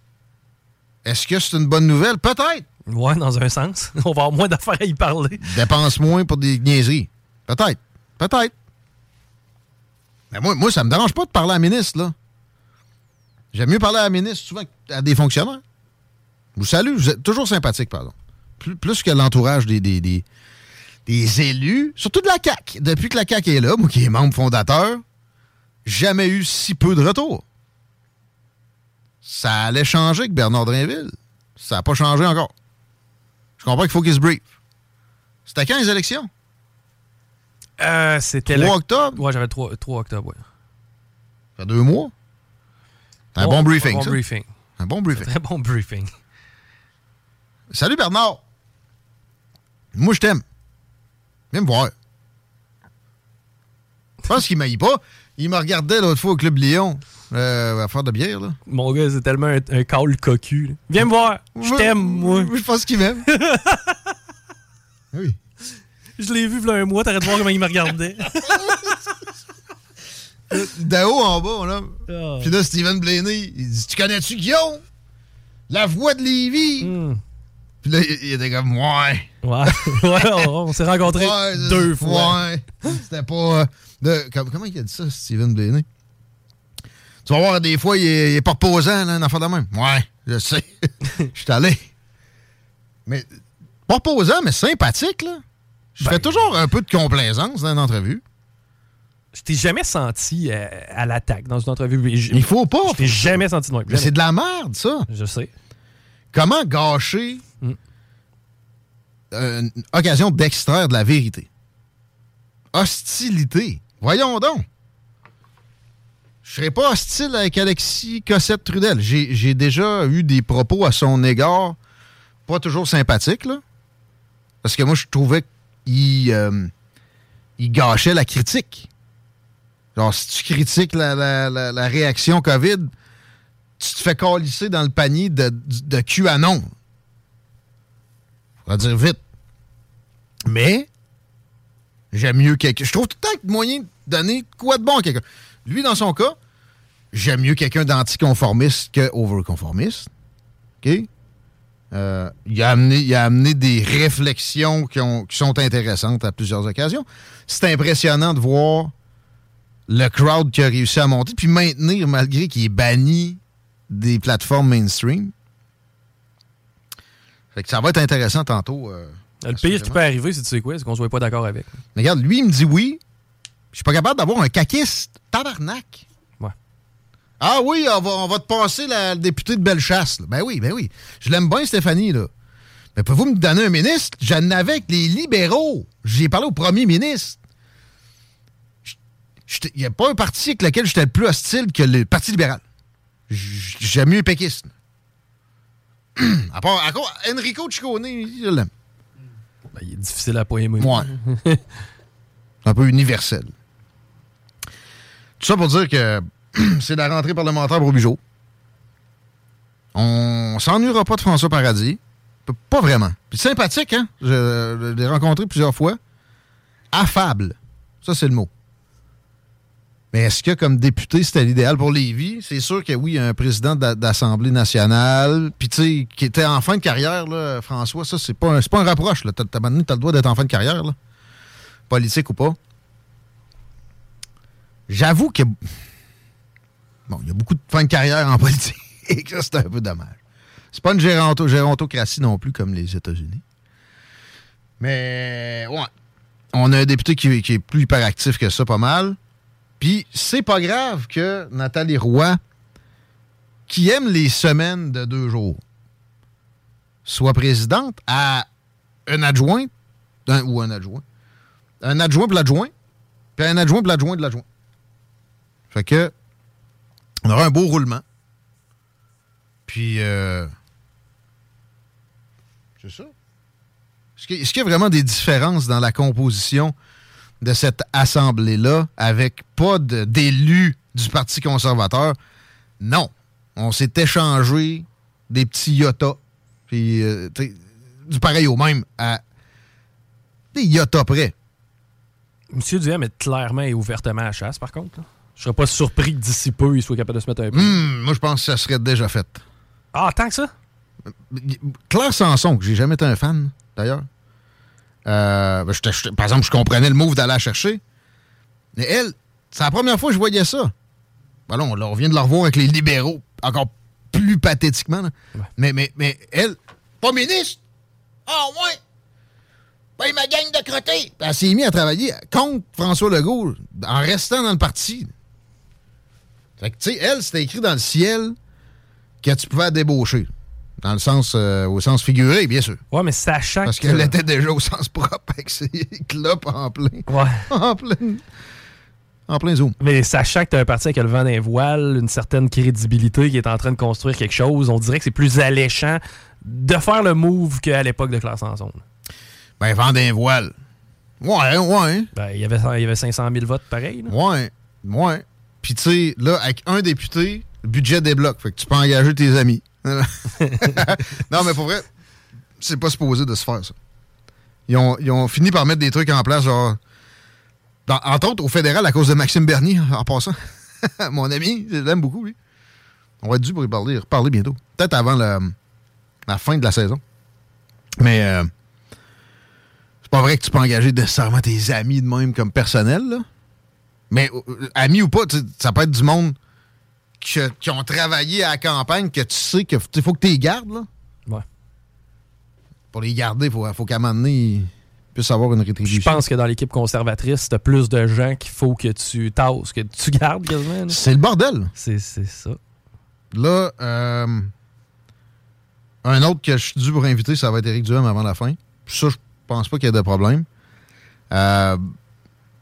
Est-ce que c'est une bonne nouvelle? Peut-être. Ouais, dans un sens. <laughs> On va avoir moins d'affaires à y parler. Dépense moins pour des niaiseries. Peut-être. Peut-être. Mais moi, moi, ça me dérange pas de parler à la ministre, là. J'aime mieux parler à la ministre souvent qu'à des fonctionnaires. Je vous salue, vous êtes toujours sympathique, pardon. Plus, plus que l'entourage des, des, des, des élus, surtout de la CAQ. Depuis que la CAQ est là, moi qui est membre fondateur, jamais eu si peu de retours. Ça allait changer avec Bernard Drinville. Ça n'a pas changé encore. Je comprends qu'il faut qu'il se brief. C'était quand les élections? Euh, c'était 3 le... octobre? Ouais, j'avais le 3, 3 octobre, ouais. Ça fait deux mois? C'est un bon briefing, Bon ça. briefing. Un bon briefing. Très bon briefing. Salut Bernard. Moi, je t'aime. Viens me voir. Je pense qu'il m'aille pas. Il me regardait l'autre fois au Club Lyon euh, à faire de bière. Là. Mon gars, c'est tellement un, un call cocu. là. Viens me voir. Je t'aime, moi. Je pense qu'il m'aime. <laughs> oui. Je l'ai vu il y a un mois, t'arrêtes de voir comment il me regardait. <laughs> D'en haut en bas, là. Ah. Puis là, Steven Blaney, il dit Tu connais-tu Guillaume? La voix de Lévi. Hmm. Puis là, il, il était comme Ouais. Ouais, <laughs> ouais, on, on s'est rencontrés Ouais, deux fois. Ouais. C'était pas. euh, de- comme- comment il a dit ça, Steven Blaney? Tu vas voir, des fois, il est, il est pas reposant, là, un enfant de même. Ouais, je sais. <laughs> Je suis allé. Mais pas reposant, mais sympathique, là. Je Ben- fais toujours un peu de complaisance dans une entrevue. Je t'ai jamais senti euh, à l'attaque dans une entrevue. Je- Il faut pas. Je t'ai jamais senti de c'est de la merde, ça. Je sais. Comment gâcher Mm. Une occasion d'extraire de la vérité? Hostilité. Voyons donc. Je serais pas hostile avec Alexis Cossette-Trudel. J'ai j'ai déjà eu des propos à son égard pas toujours sympathiques, là. Parce que moi, je trouvais qu'il euh, gâchait la critique. Genre, si tu critiques la, réaction COVID, tu te fais calisser dans le panier de, de QAnon. On va dire vite. Mais, j'aime mieux quelqu'un. Je trouve tout le temps que moyen de donner quoi de bon à quelqu'un. Lui, dans son cas, j'aime mieux quelqu'un d'anticonformiste que overconformiste. OK? Euh, il, a amené, il a amené des réflexions qui, ont- qui sont intéressantes à plusieurs occasions. C'est impressionnant de voir le crowd qui a réussi à monter, puis maintenir malgré qu'il est banni des plateformes mainstream. Fait que ça va être intéressant tantôt. euh, Le pire qui peut arriver, c'est tu sais quoi, c'est qu'on soit pas d'accord avec. mais regarde, lui, il me dit oui. Je suis pas capable d'avoir un caquiste. Tabarnak. Ouais. Ah oui, on va, on va te passer la députée de Bellechasse. là. Ben oui, ben oui. Je l'aime bien, Stéphanie, là. Mais pouvez-vous me donner un ministre? J'en avais avec les libéraux. J'ai parlé au premier ministre. Il n'y a pas un parti avec lequel j'étais le plus hostile que le Parti libéral. J'aime mieux les péquistes. <clears throat> à part, à Enrico Ciccone, je l'aime. Ben, il est difficile à pas aimer. Ouais. <laughs> un peu universel. Tout ça pour dire que <clears throat> c'est la rentrée parlementaire pour Bugeaud. On s'ennuiera pas de François Paradis. Pas vraiment. Puis sympathique, hein? Je l'ai rencontré plusieurs fois. Affable. Ça, c'est le mot. Mais est-ce que, comme député, c'était l'idéal pour Lévis? C'est sûr que oui, un président d'a- d'Assemblée nationale, puis tu sais, qui était en fin de carrière, là, François, ça, c'est pas, un- pas un rapproche. T'as, t'as le droit d'être en fin de carrière, là. politique ou pas. J'avoue que. Bon, il y a beaucoup de fin de carrière en <laughs> politique. ça, c'est un peu dommage. C'est pas une géronto- gérontocratie non plus comme les États-Unis. Mais, ouais. On a un député qui, qui est plus hyperactif que ça, pas mal. Puis, c'est pas grave que Nathalie Roy, qui aime les semaines de deux jours, soit présidente à un adjoint, un- ou un adjoint, un adjoint pour l'adjoint, puis un adjoint pour l'adjoint de l'adjoint. Fait que, on aura un beau roulement. Puis, euh, c'est ça. Est-ce qu'il y a vraiment des différences dans la composition de cette assemblée-là avec pas d'élus du Parti conservateur? Non. On s'est échangé des petits yotas. Puis, euh, du pareil au même à des yotas près. Monsieur Duhem est clairement et ouvertement à la chasse, par contre. là. Je serais pas surpris que d'ici peu, il soit capable de se mettre un peu. Hum, moi, je pense que ça serait déjà fait. Ah, tant que ça? Claire Sanson, que j'ai jamais été un fan, d'ailleurs. Euh, ben, j'étais- j'étais- par exemple, je comprenais le move d'aller la chercher. Mais elle, c'est la première fois que je voyais ça. Ben là, on, on vient de la revoir avec les libéraux, encore plus pathétiquement. Mais, mais, mais elle, pas ministre. Ah, ouais. Ben, ma gang de crottés. Elle s'est mise à travailler contre François Legault en restant dans le parti. Fait que, tu sais, elle, c'était écrit dans le ciel que tu pouvais la débaucher. Dans le sens, euh, au sens figuré, bien sûr. Ouais, mais sachant Parce que. qu'elle était déjà au sens propre avec ses <laughs> clopes en plein. Ouais. En plein. en plein zoom. Mais sachant que tu as un parti avec le vent d'un voile, une certaine crédibilité qui est en train de construire quelque chose, on dirait que c'est plus alléchant de faire le move qu'à l'époque de classe en zone. Ben, vent d'un voile. Ouais, ouais. Ben, il y avait, il y avait 500 000 votes pareil. là. Ouais, ouais. Puis, tu sais, là, avec un député, le budget débloque. Fait que tu peux engager tes amis. <laughs> non, mais pour vrai, c'est pas supposé de se faire, ça. Ils ont, ils ont fini par mettre des trucs en place, genre. entre autres, au fédéral, à cause de Maxime Bernier, en passant. <laughs> Mon ami, je l'aime beaucoup, lui. On va être dû pour y parler, reparler bientôt. Peut-être avant la, fin de la saison. Mais euh, c'est pas vrai que tu peux engager nécessairement tes amis de même comme personnel, là. Mais euh, amis ou pas, ça peut être du monde qui, qui ont travaillé à la campagne que tu sais que faut que tu les gardes, là. Ouais. Pour les garder, il faut, faut qu'à un moment donné, ils puissent avoir une Je rétribution. pense que dans l'équipe conservatrice, t'as plus de gens qu'il faut que tu tasses, que tu gardes quasiment. C'est le bordel. C'est ça. Là, euh, un autre que je suis dû pour inviter, ça va être Éric Duhem avant la fin. Ça, je pense pas qu'il y ait de problème. Euh,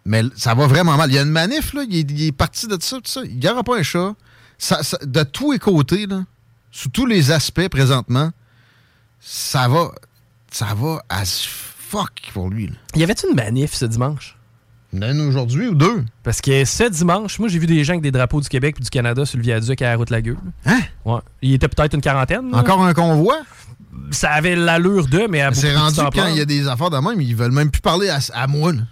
mais ça va vraiment mal. Il y a une manif, là, il, est, il est parti de ça, tout ça. Il n'y aura pas un chat. Ça- ça- de tous les côtés, là, sous tous les aspects présentement, ça va, ça va as fuck pour lui. Là. Y avait-tu une manif ce dimanche? Une aujourd'hui ou deux? Parce que ce dimanche, moi, j'ai vu des gens avec des drapeaux du Québec et du Canada sur le viaduc à la route Lagueux. Hein? Ouais. Il était peut-être une quarantaine. là. Encore un convoi? Ça avait l'allure de, mais à beaucoup C'est rendu quand il y a des affaires de même, ils veulent même plus parler à, à moi. là.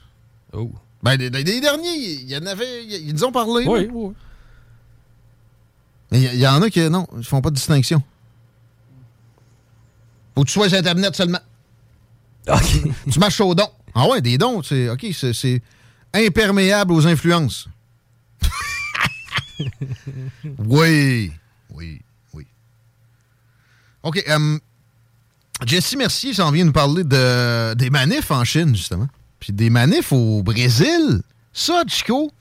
Oh. Ben, des derniers, il y en avait, ils nous ont parlé. Oui, oui. Mais il y, en a qui, non, ils font pas de distinction. Faut que tu sois sur Internet seulement. <laughs> OK. Tu marches au don. Ah ouais, des dons, c'est, OK, c'est, imperméable aux influences. <laughs> oui, oui, oui. OK, euh, Jesse Mercier s'en vient nous parler de, des manifs en Chine, justement. Puis des manifs au Brésil. Ça, Chico,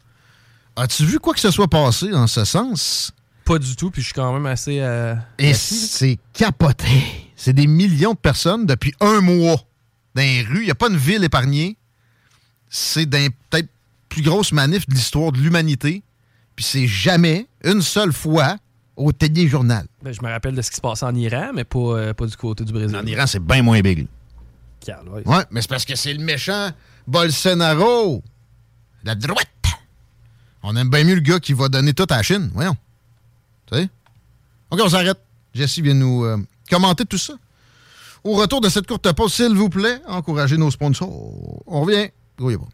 as-tu vu quoi que ce soit passé dans ce sens? Pas du tout, puis je suis quand même assez. euh, Et c'est capoté. C'est des millions de personnes depuis un mois dans les rues. Il n'y a pas une ville épargnée. C'est peut-être plus grosse manif de l'histoire de l'humanité. Puis c'est jamais, une seule fois, au téléjournal. Ben, je me rappelle de ce qui se passait en Iran, mais pas, euh, pas du côté du Brésil. En Iran, c'est bien moins big. Calvaire. Ouais, mais c'est parce que c'est le méchant Bolsonaro. La droite. On aime bien mieux le gars qui va donner tout à la Chine. Voyons. Tu sais? OK, on s'arrête. Jesse vient nous euh, commenter tout ça. Au retour de cette courte pause, s'il vous plaît, encouragez nos sponsors. On revient. Grouillez pas.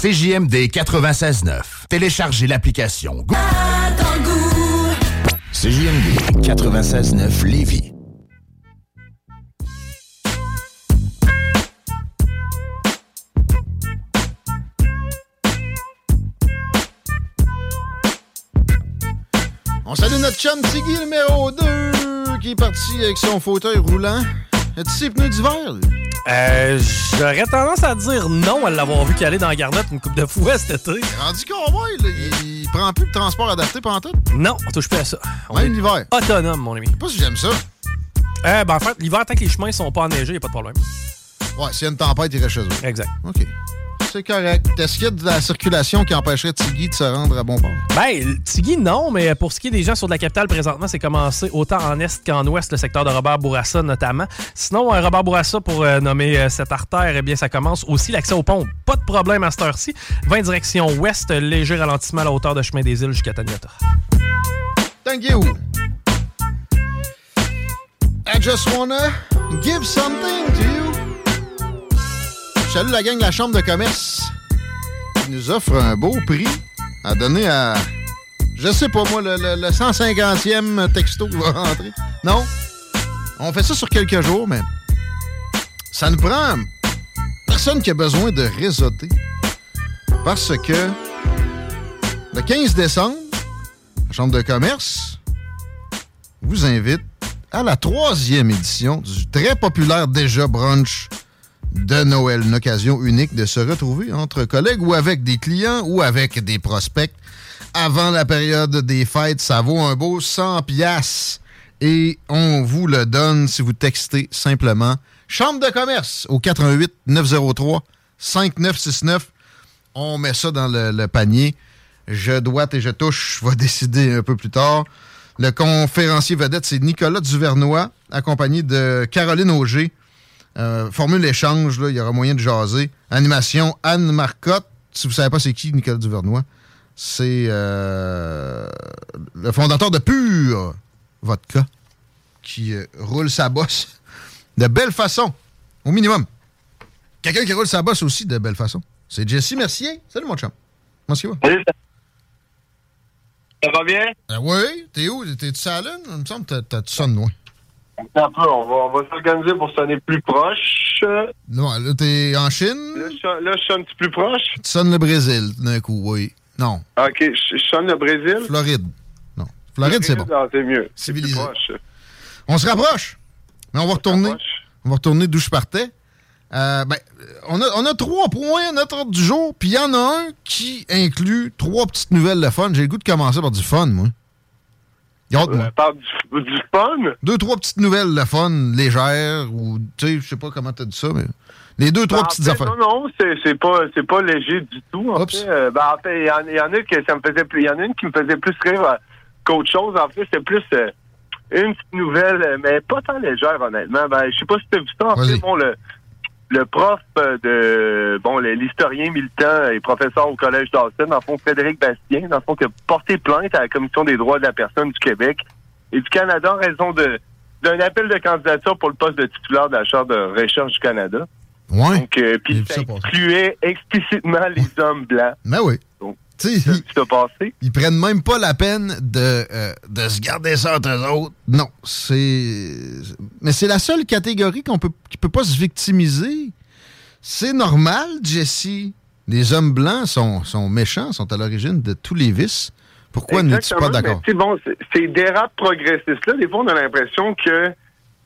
CJMD 96.9. Téléchargez l'application. Go- CJMD 96.9 Lévis. On salue notre chum Tiggy numéro 2 qui est parti avec son fauteuil roulant. As-tu ses pneus d'hiver? lui? Euh, J'aurais tendance à dire non à l'avoir vu caler dans la garnotte une coupe de fois cet été. Rendu cowboy, là. Il, il prend plus de transport adapté pendant tout. Non, on touche plus à ça. On Même l'hiver. autonome, mon ami. Je sais pas si j'aime ça. Euh, ben, en fait, l'hiver, tant que les chemins sont pas enneigés, y a pas de problème. Ouais, s'il y a une tempête, il reste chez eux. Exact. OK. C'est correct. Est-ce qu'il y a de la circulation qui empêcherait Tiggy de se rendre à bon port? Ben, Tigui, non, mais pour ce qui est des gens sur de la capitale présentement, c'est commencé autant en est qu'en ouest, le secteur de Robert Bourassa notamment. Sinon, euh, Robert Bourassa, pour euh, nommer euh, cette artère, eh bien, ça commence aussi l'accès aux ponts. Pas de problème à cette heure-ci. 20 direction ouest, léger ralentissement à la hauteur de chemin des îles jusqu'à Taniata. Thank you. I just wanna give something to you. Je salue la gang de la Chambre de commerce qui nous offre un beau prix à donner à, je sais pas moi, le, le- le 150e texto qui va rentrer. Non? On fait ça sur quelques jours, mais ça nous prend personne qui a besoin de réseauter. Parce que le 15 décembre, la Chambre de commerce vous invite à la troisième édition du très populaire déjà brunch de Noël. Une occasion unique de se retrouver entre collègues ou avec des clients ou avec des prospects. Avant la période des fêtes, ça vaut un beau 100 piastres. Et on vous le donne si vous textez simplement Chambre de commerce au 88 903 5969. On met ça dans le, le panier. Je dois et je touche va <laughs> décider un peu plus tard. Le conférencier vedette, c'est Nicolas Duvernois, accompagné de Caroline Auger. Euh, formule échange, là, il y aura moyen de jaser. Animation, Anne Marcotte. Si vous savez pas c'est qui Nicolas Duvernois, c'est euh, le fondateur de Pure Vodka qui euh, roule sa bosse de belle façon, au minimum. Quelqu'un qui roule sa bosse aussi de belle façon. C'est Jesse Mercier. Salut mon chum. Comment ça va? Salut, ça va bien? Ben oui, t'es où? T'es-tu salon? Il me semble que t'as- tu sonnes loin. Un peu, on va, on va s'organiser pour sonner plus proche. Non, là, t'es en Chine? Là, je, sonne- là, je sonne plus proche. Tu sonnes le Brésil, d'un coup, oui. Non, Ok, je, je sonne le Brésil. Floride. Non. Floride, c'est bon. Ah, c'est mieux. Civilisé. C'est plus proche. On se rapproche. Mais on va retourner. On va retourner d'où je partais. Euh, ben, on, a, on a trois points à notre ordre du jour, puis il y en a un qui inclut trois petites nouvelles de fun. J'ai le goût de commencer par du fun, moi. Y a hâte, moi. Euh, parle du, du fun? Deux, trois petites nouvelles de fun, légères, ou, tu sais, je sais pas comment t'as dit ça, mais les deux, trois Ben, en petites fait, affaires. Non, non, c'est c'est pas, pas léger du tout. En fait, Euh, ben, en fait, il y, y en a que ça me faisait plus, il y en a une qui me faisait plus rire euh, qu'autre chose. En fait, c'est plus euh, une petite nouvelle, mais pas tant légère, honnêtement. Ben, je sais pas si tu as vu ça. En fait, bon, le, le prof euh, de, bon, l'historien militant et professeur au Collège d'Austin, dans le fond, Frédéric Bastien, dans le fond, qui a porté plainte à la Commission des droits de la personne du Québec et du Canada en raison de d'un appel de candidature pour le poste de titulaire de la Charte de recherche du Canada. Ouais. Donc, euh, puis ça incluait explicitement les hommes blancs. Ben oui. Donc, Tu sais, ils, ils prennent même pas la peine de, euh, de se garder ça entre eux autres. Non, c'est... Mais c'est la seule catégorie qu'on peut, qui peut pas se victimiser. C'est normal, Jesse. Les hommes blancs sont, sont méchants, sont à l'origine de tous les vices. Pourquoi n'es-tu pas d'accord? bon, c'est- ces dérapes progressistes-là, des fois, on a l'impression que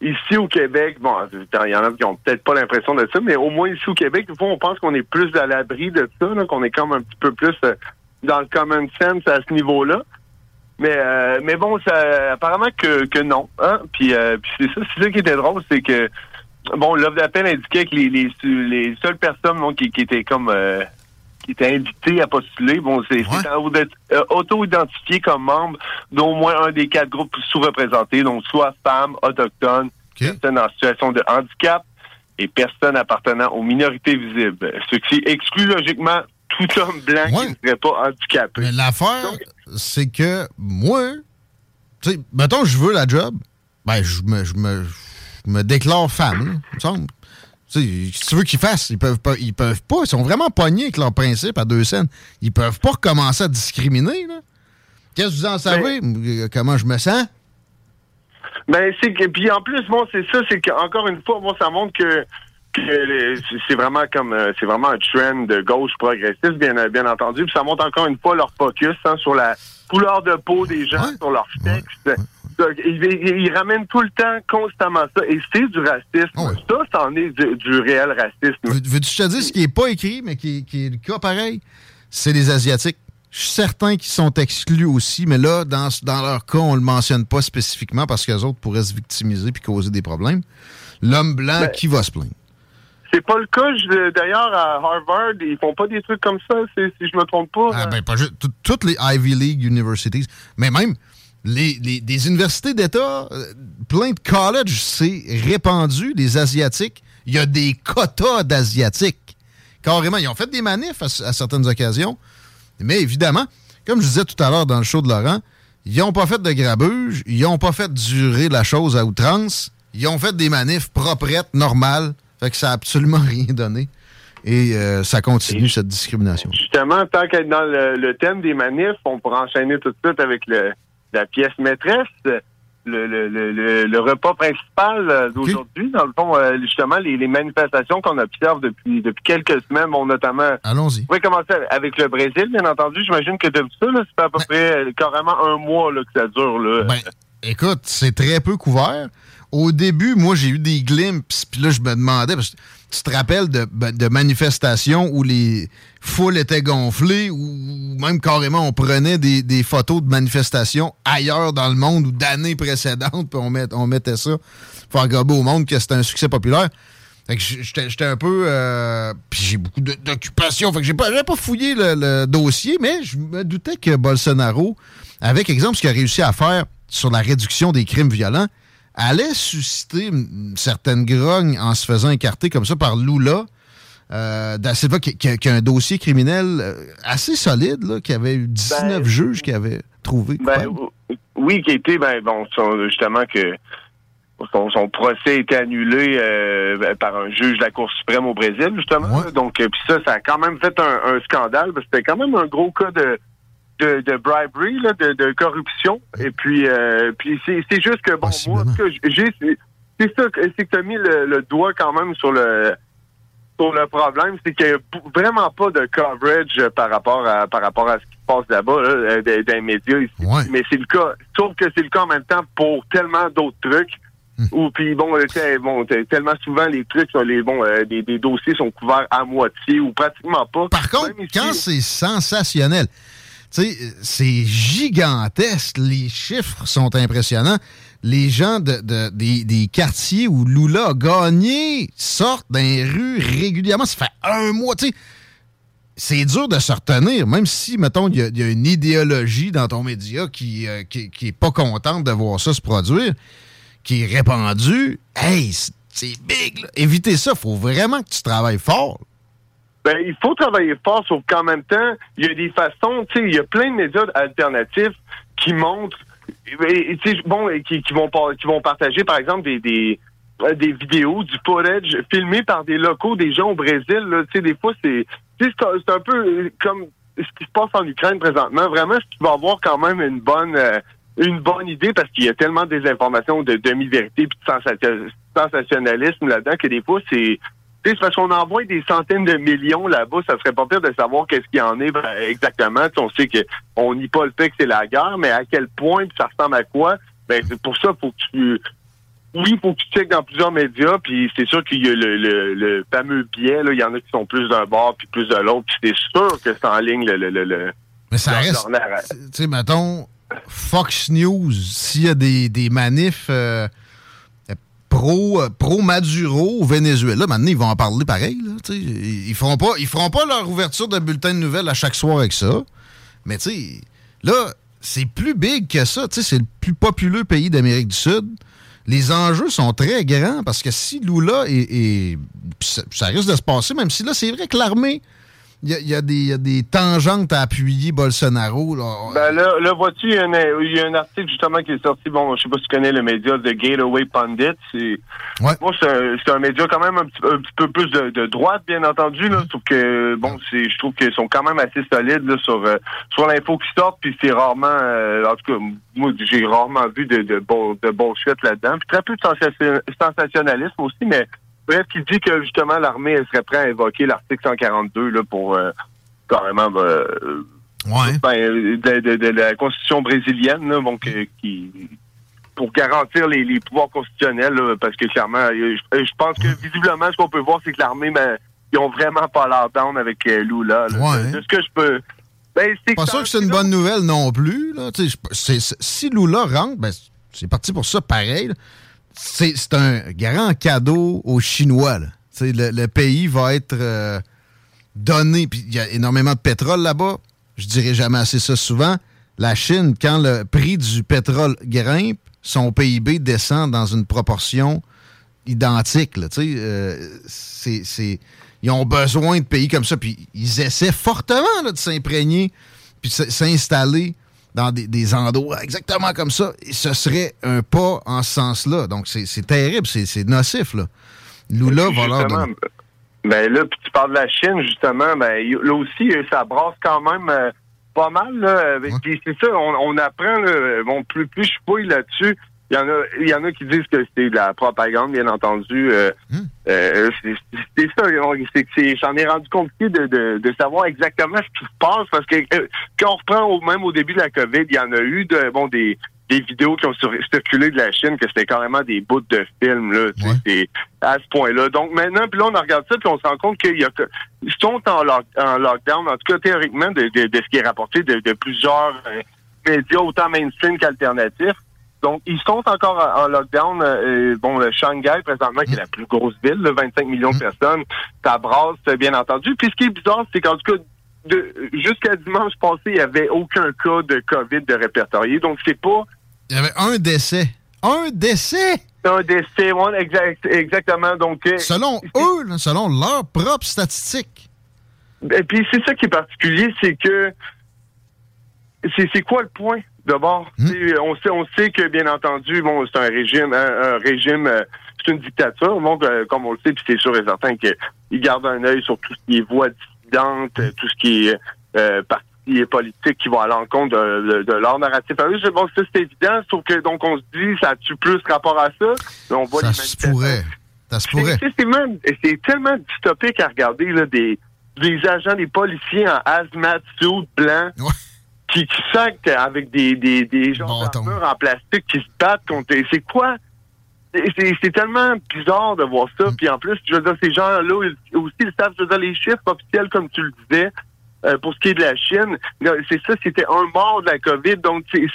ici au Québec, bon, il y en a qui ont peut-être pas l'impression de ça, mais au moins ici au Québec, des fois, on pense qu'on est plus à l'abri de ça, qu'on est comme un petit peu plus euh, dans le common sense à ce niveau-là. Mais euh, mais bon, ça, apparemment que, que non. Hein? Puis, euh, puis c'est ça, c'est ça qui était drôle, c'est que bon, l'offre d'appel indiquait que les, les, les seules personnes bon, qui, qui étaient comme euh, qui étaient invitées à postuler, bon, c'est auto- euh, auto-identifiés comme membres d'au moins un des quatre groupes sous-représentés, donc soit femmes, autochtones, personnes en situation de handicap et personnes appartenant aux minorités visibles. Ce qui exclut logiquement tout homme blanc qui ne serait pas handicapé. Mais l'affaire, c'est que moi, tu sais, mettons, je veux la job, ben, je me, je me, je me déclare femme, il me semble. Si tu veux qu'ils fassent, ils peuvent pas, ils peuvent pas. Ils sont vraiment pognés avec leur principe à deux scènes. Ils peuvent pas recommencer à discriminer, là. Qu'est-ce que vous en savez? Euh, Comment je me sens? Ben c'est que puis en plus bon c'est ça c'est qu'encore une fois bon ça montre que c'est- vraiment comme euh, c'est vraiment un trend de gauche progressiste bien bien entendu. Puis ça montre encore une fois leur focus hein, sur la couleur de peau des gens sur leurs textes Donc, ils, ramènent tout le temps constamment ça. Et c'est du racisme. Ça c'en est du, du réel racisme. Veux- Veux-tu que te dise ce qui est pas écrit, mais qui, qui est le cas pareil? C'est les Asiatiques. Je suis certain qu'ils sont exclus aussi, mais là, dans, dans leur cas, on le mentionne pas spécifiquement parce qu'eux autres pourraient se victimiser puis causer des problèmes. L'homme blanc, qui va se plaindre? C'est pas le cas. D'ailleurs à Harvard ils font pas des trucs comme ça si je me trompe pas. Ah, ben, pas Toutes les Ivy League Universities, mais même les, universités d'État, euh, plein de colleges, c'est répandu, les Asiatiques. Il y a des quotas d'Asiatiques. Carrément, ils ont fait des manifs à, à certaines occasions, mais évidemment, comme je disais tout à l'heure dans le show de Laurent, ils n'ont pas fait de grabuge, ils n'ont pas fait durer la chose à outrance, ils ont fait des manifs proprettes, normales, fait que ça n'a absolument <laughs> rien donné. Et euh, ça continue, cette discrimination. Justement, tant qu'être dans le, le thème des manifs, on pourra enchaîner tout de suite avec le, la pièce maîtresse, le, repas principal euh, d'aujourd'hui. Dans le fond, euh, justement, les, les manifestations qu'on observe depuis depuis quelques semaines, bon, notamment... Allons-y. On pourrait commencer avec le Brésil, bien entendu. J'imagine que depuis ça, c'est à peu près euh, carrément un mois là, que ça dure. Là. Ben, écoute, c'est très peu couvert. Au début, moi, j'ai eu des glimpses, puis là, je me demandais, parce que tu te rappelles de, ben, de manifestations où les foules étaient gonflées, ou même carrément, on prenait des, des photos de manifestations ailleurs dans le monde ou d'années précédentes, puis on, on mettait ça pour faire gober au monde que c'était un succès populaire. Fait que j'étais un peu. euh, puis j'ai beaucoup d'occupations. Fait que j'ai pas, pas fouillé le, le dossier, mais je me doutais que Bolsonaro, avec exemple ce qu'il a réussi à faire sur la réduction des crimes violents, allait susciter une certaine grogne en se faisant écarter comme ça par Lula. Euh, Silva, qui, qui a, qui a un dossier criminel euh, assez solide, là, qui avait eu 19 juges qui avaient trouvé. Ben, oui, qui a été, ben, bon, justement, que son, son procès a été annulé euh, par un juge de la Cour suprême au Brésil, justement. Donc, euh, puis ça, ça a quand même fait un, un scandale, parce que c'était quand même un gros cas de de, de bribery, là, de, de corruption. Et puis, euh, puis c'est c'est juste que, bon, moi, ce que j'ai, c'est ça, que- c'est que tu as mis le, le doigt quand même sur le sur le problème, c'est qu'il n'y a vraiment pas de coverage par rapport à par rapport à ce qui se passe là-bas, là, euh, des, des médias ici. Mais c'est le cas. Sauf que c'est le cas en même temps pour tellement d'autres trucs. Ou puis bon, euh, bon tellement souvent les trucs, les bon, euh, des, des dossiers sont couverts à moitié ou pratiquement pas. Par contre, quand c'est sensationnel, c'est gigantesque. Les chiffres sont impressionnants. Les gens de, de- des, quartiers où Lula a gagné sortent dans les rues régulièrement. Ça fait un mois, tu. C'est dur de se retenir, même si, mettons, il y, a- une idéologie dans ton média qui, euh, qui, est pas contente de voir ça se produire, qui est répandue. Hey, c'est- c'est big, là. Évitez ça. faut vraiment que tu travailles fort. Ben, il faut travailler fort, sauf qu'en même temps, il y a des façons, tu sais, il y a plein de médias alternatifs qui montrent, et, bon, et qui, vont qui vont partager, par exemple, des, des, euh, vidéos, du footage filmé par des locaux, des gens au Brésil, là, tu sais, des fois, c'est, c'est un- peu euh, comme ce qui se passe en Ukraine présentement. Vraiment, tu vas avoir quand même une bonne, euh, une bonne idée parce qu'il y a tellement de désinformation, de demi-vérité, puis de sensation- sensationnalisme là-dedans que des fois, c'est, c'est parce qu'on envoie des centaines de millions là-bas, ça serait pas pire de savoir qu'est-ce qu'il y en est ben, exactement. On sait que on nie pas le fait que c'est la guerre, mais à quel point puis ça ressemble à quoi? Ben c'est pour ça faut que tu oui, faut que tu checkes dans plusieurs médias, puis c'est sûr qu'il y a le, le, le fameux biais, là, il y en a qui sont plus d'un bord puis plus de l'autre, puis c'est sûr que c'est en ligne le, le, le, Mais ça reste. Tu sais, mettons, Fox News, s'il y a des, des manifs euh, euh, pro Maduro au Venezuela, maintenant, ils vont en parler pareil. Ils, feront pas, ils feront pas leur ouverture de bulletin de nouvelles à chaque soir avec ça. Mais tu là, c'est plus big que ça. C'est le plus populeux pays d'Amérique du Sud. Les enjeux sont très grands parce que si Lula est. est- ça risque de se passer, même si là, c'est vrai que l'armée. Il y a, il y a des- il y a des tangentes à appuyer Bolsonaro. Là. Ben là, là vois-tu, il y, a un- il y a un article justement qui est sorti, bon, je sais pas si tu connais le média The Gateway Pundit. C'est, Moi, c'est un, c'est un média quand même un petit, un petit peu plus de, de droite, bien entendu, là. Sauf que, bon, c'est, je trouve qu'ils sont quand même assez solides là, sur, euh, sur l'info qui sort, puis c'est rarement, euh, en tout cas, moi, j'ai rarement vu de, de, de bullshit là-dedans. Puis très peu de sensation- sensationnalisme aussi, mais bref, qui dit que justement l'armée elle serait prête à invoquer l'article 142 là, pour euh, carrément euh, ben, euh, de, de- de la constitution brésilienne, là, donc euh, qui pour garantir les, les pouvoirs constitutionnels, là, parce que clairement, euh, je, je pense que visiblement, ce qu'on peut voir, c'est que l'armée, ben, ils ont vraiment pas l'air down avec Lula. là. Ouais. De ce que je peux. Ben, c'est Pas sûr que c'est une bonne nouvelle non plus. Là. Si Lula rentre, ben, c'est parti pour ça pareil. C'est un grand cadeau aux Chinois. Le, pays va être euh, donné. Il y a énormément de pétrole là-bas. Je dirais jamais assez ça souvent. La Chine, quand le prix du pétrole grimpe, son PIB descend dans une proportion identique. euh, ils ont besoin de pays comme ça. Puis ils essaient fortement de s'imprégner puis s'installer dans des, des endroits exactement comme ça. Et ce serait un pas en ce sens-là. Donc c'est c'est terrible, c'est c'est nocif. Là. Lula va leur donner- Ben là, puis tu parles de la Chine, justement, ben là aussi, euh, ça brasse quand même euh, pas mal. Là, puis c'est ça, on, on apprend, là, bon, plus, plus je fouille là-dessus, il y en a il y en a qui disent que c'est de la propagande, bien entendu. euh, euh, c'est ça, j'en ai rendu compliqué de, de, de savoir exactement ce qui se passe, parce que euh, quand on reprend au, même au début de la COVID, il y en a eu de, bon, des des vidéos qui ont sur- circulé de la Chine que c'était carrément des bouts de films là, c'est à ce point-là. Donc maintenant, puis là on regarde ça puis on se rend compte qu'il y a que ils sont en, lock- en lockdown, en tout cas théoriquement de, de, de ce qui est rapporté de, de plusieurs euh, médias autant mainstream qu'alternatifs. Donc, ils sont encore en en lockdown. Euh, bon, le Shanghai, présentement, qui est la plus grosse ville, là, 25 millions de personnes, ça brasse, euh, bien entendu. Puis, ce qui est bizarre, c'est qu'en tout cas, jusqu'à dimanche passé, il n'y avait aucun cas de COVID de répertorié. Donc, c'est pas Il y avait un décès. Un décès! un décès, ouais, exact, exactement. Donc, euh, Selon eux, là, selon leurs propres statistiques. Et puis c'est ça qui est particulier, c'est que c'est quoi le point? D'abord C'est- On sait on sait que bien entendu bon c'est un régime un, un régime euh, c'est une dictature donc euh, comme on le sait puis c'est sûr et certain que ils gardent un œil sur tout ce qui est voix dissidente, euh, tout ce qui est euh, parti politique qui va à l'encontre de, de, de leur narratif. à eux. Je- Bon, ça c'est évident, sauf que donc on se dit ça a-tu plus rapport à ça Mais On voit Ça se pourrait. Ça se pourrait. C'est- C'est même- c'est tellement dystopique à regarder là, des, des agents, des policiers en hazmat suit blanc qui, qui sacent avec des, des, des gens en plastique qui se battent contre. C'est quoi? C'est- tellement bizarre de voir Mm. ça. Puis en plus, je veux dire, ces gens-là aussi, ils savent, je veux dire, les chiffres officiels, comme tu le disais, euh, pour ce qui est de la Chine, c'est ça, c'était un mort de la COVID. Donc, c'est-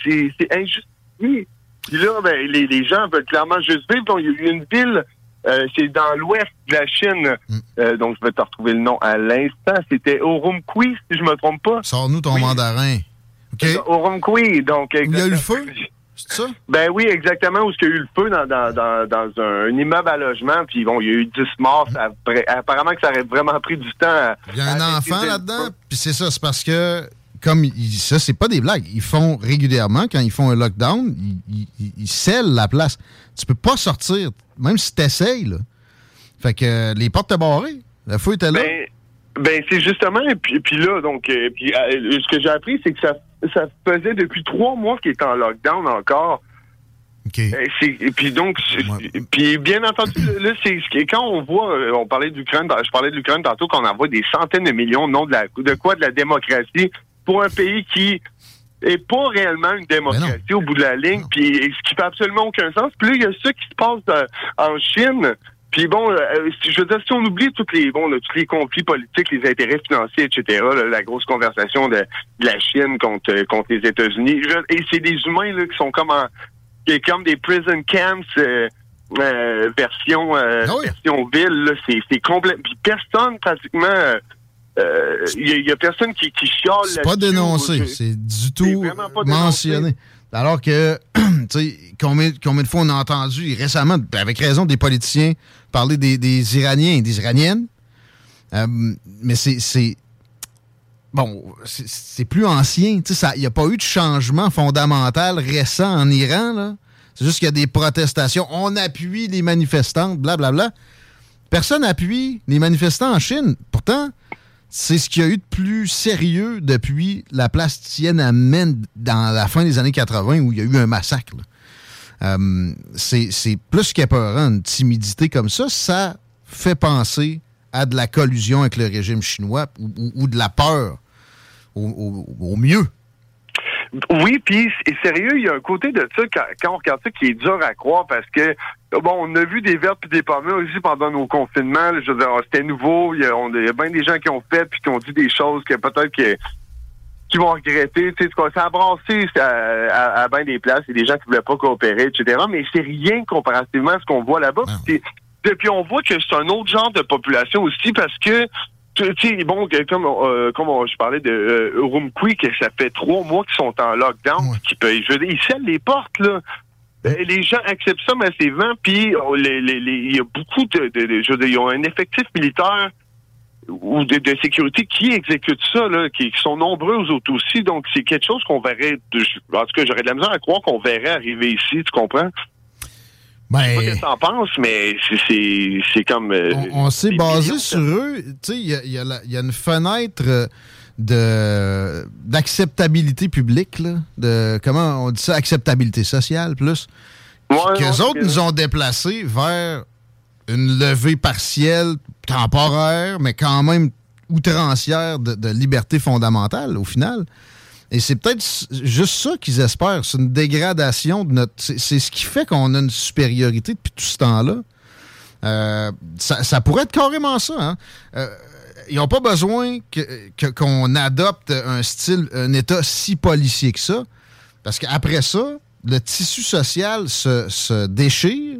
injustifié. Puis là, ben, les, les gens veulent clairement juste vivre. Donc, il y a eu une ville, euh, c'est dans l'ouest de la Chine. Mm. Euh, donc, je vais te retrouver le nom à l'instant. C'était Urumqi, si je me trompe pas. Sors-nous ton mandarin. OK? Urumqi, donc... Il y a eu le feu? C'est ça? Ben oui, exactement, où il y a eu le feu dans, dans, dans, dans un, un immeuble à logement, puis bon, il y a eu 10 morts. Ça apparemment que ça aurait vraiment pris du temps. à- Il y a un enfant là-dedans, puis c'est ça, c'est parce que, comme ils- ça, c'est pas des blagues. Ils font régulièrement, quand ils font un lockdown, ils, ils- ils- ils scellent la place. Tu peux pas sortir, même si t'essayes, là. Fait que les portes étaient barrées. Le feu était là. Ben, ben c'est justement, et puis, puis là, donc, euh, puis, euh, ce que j'ai appris, c'est que ça, ça faisait depuis trois mois qu'il était en lockdown encore. Et puis donc, puis bien entendu, <clears throat> là, c'est ce quand on voit, euh, on parlait d'Ukraine, je parlais de l'Ukraine tantôt, qu'on envoie des centaines de millions, non de la, de quoi, de la démocratie, pour un pays qui est pas réellement une démocratie au bout de la ligne, puis ce qui fait absolument aucun sens. Puis là, il y a ça qui se passe euh, en Chine. Puis bon, euh, si- je veux dire, si on oublie tous les bon, là, tous les conflits politiques, les intérêts financiers, etc., là, la grosse conversation de, de la Chine contre euh, contre les États-Unis, et c'est des humains là qui sont comme en, comme des prison camps. euh, euh, version euh, version ville c'est c'est complètement puis personne pratiquement euh, euh, il y, a- il y a personne qui qui chiale C'est pas dénoncé, c'est du tout mentionné. Alors que, <clears throat> tu sais, combien, combien de fois on a entendu récemment, avec raison, des politiciens parler des, Iraniens et des Iraniennes. Euh, mais c'est-. Bon, c'est- plus ancien. Il n'y a pas eu de changement fondamental récent en Iran. C'est juste qu'il y a des protestations. On appuie les manifestantes, blablabla. Personne n'appuie les manifestants en Chine. Pourtant, c'est ce qu'il y a eu de plus sérieux depuis la place Tiananmen dans la fin des années 80 où il y a eu un massacre. Euh, c'est plus qu'épeurant, une timidité comme ça. Ça fait penser à de la collusion avec le régime chinois ou, de la peur au, au- mieux. Oui, puis sérieux, il y a un côté de ça quand, on regarde ça qui est dur à croire parce que bon, on a vu des vertes puis des pommes aussi pendant nos confinements. je veux dire, c'était nouveau. Il y a, on- il y a bien des gens qui ont fait puis qui ont dit des choses que peut-être que qui vont regretter. Tu sais, ça a brassé à, à, à bien des places. Il y a des gens qui voulaient pas coopérer, etc. Mais c'est rien comparativement à ce qu'on voit là-bas. Puis c'est- Puis on voit que c'est un autre genre de population aussi parce que tu sais, bon, comme, euh, comme on- je parlais de euh, Urumqi, que ça fait trois mois qu'ils sont en lockdown, qui peut, je veux dire, ils scellent les portes, là. Euh, Les gens acceptent ça massivement, puis oh, les- les- les- il y a beaucoup de, de- de- je veux dire, ils ont un effectif militaire ou de, de sécurité qui exécute ça, là, qui, qui sont nombreux aux autres aussi. Donc, c'est quelque chose qu'on verrait, en tout cas, j'aurais de la misère à croire qu'on verrait arriver ici, tu comprends? Ben, Je sais pas ce que t'en penses, mais c'est- comme... euh, on s'est des basé millions sur eux. Tu sais, il y a, y a y a une fenêtre euh, de d'acceptabilité publique, là, de comment on dit ça, acceptabilité sociale plus. Ouais, autres c'est- nous ont déplacés vers une levée partielle, temporaire, mais quand même outrancière de, liberté fondamentale au final. Et c'est peut-être juste ça qu'ils espèrent. C'est une dégradation de notre. C'est ce qui fait qu'on a une supériorité depuis tout ce temps-là. Euh, ça, pourrait être carrément ça. Hein? Euh, ils n'ont pas besoin que- que- qu'on adopte un style, un État si policier que ça. Parce qu'après ça, le tissu social se, déchire.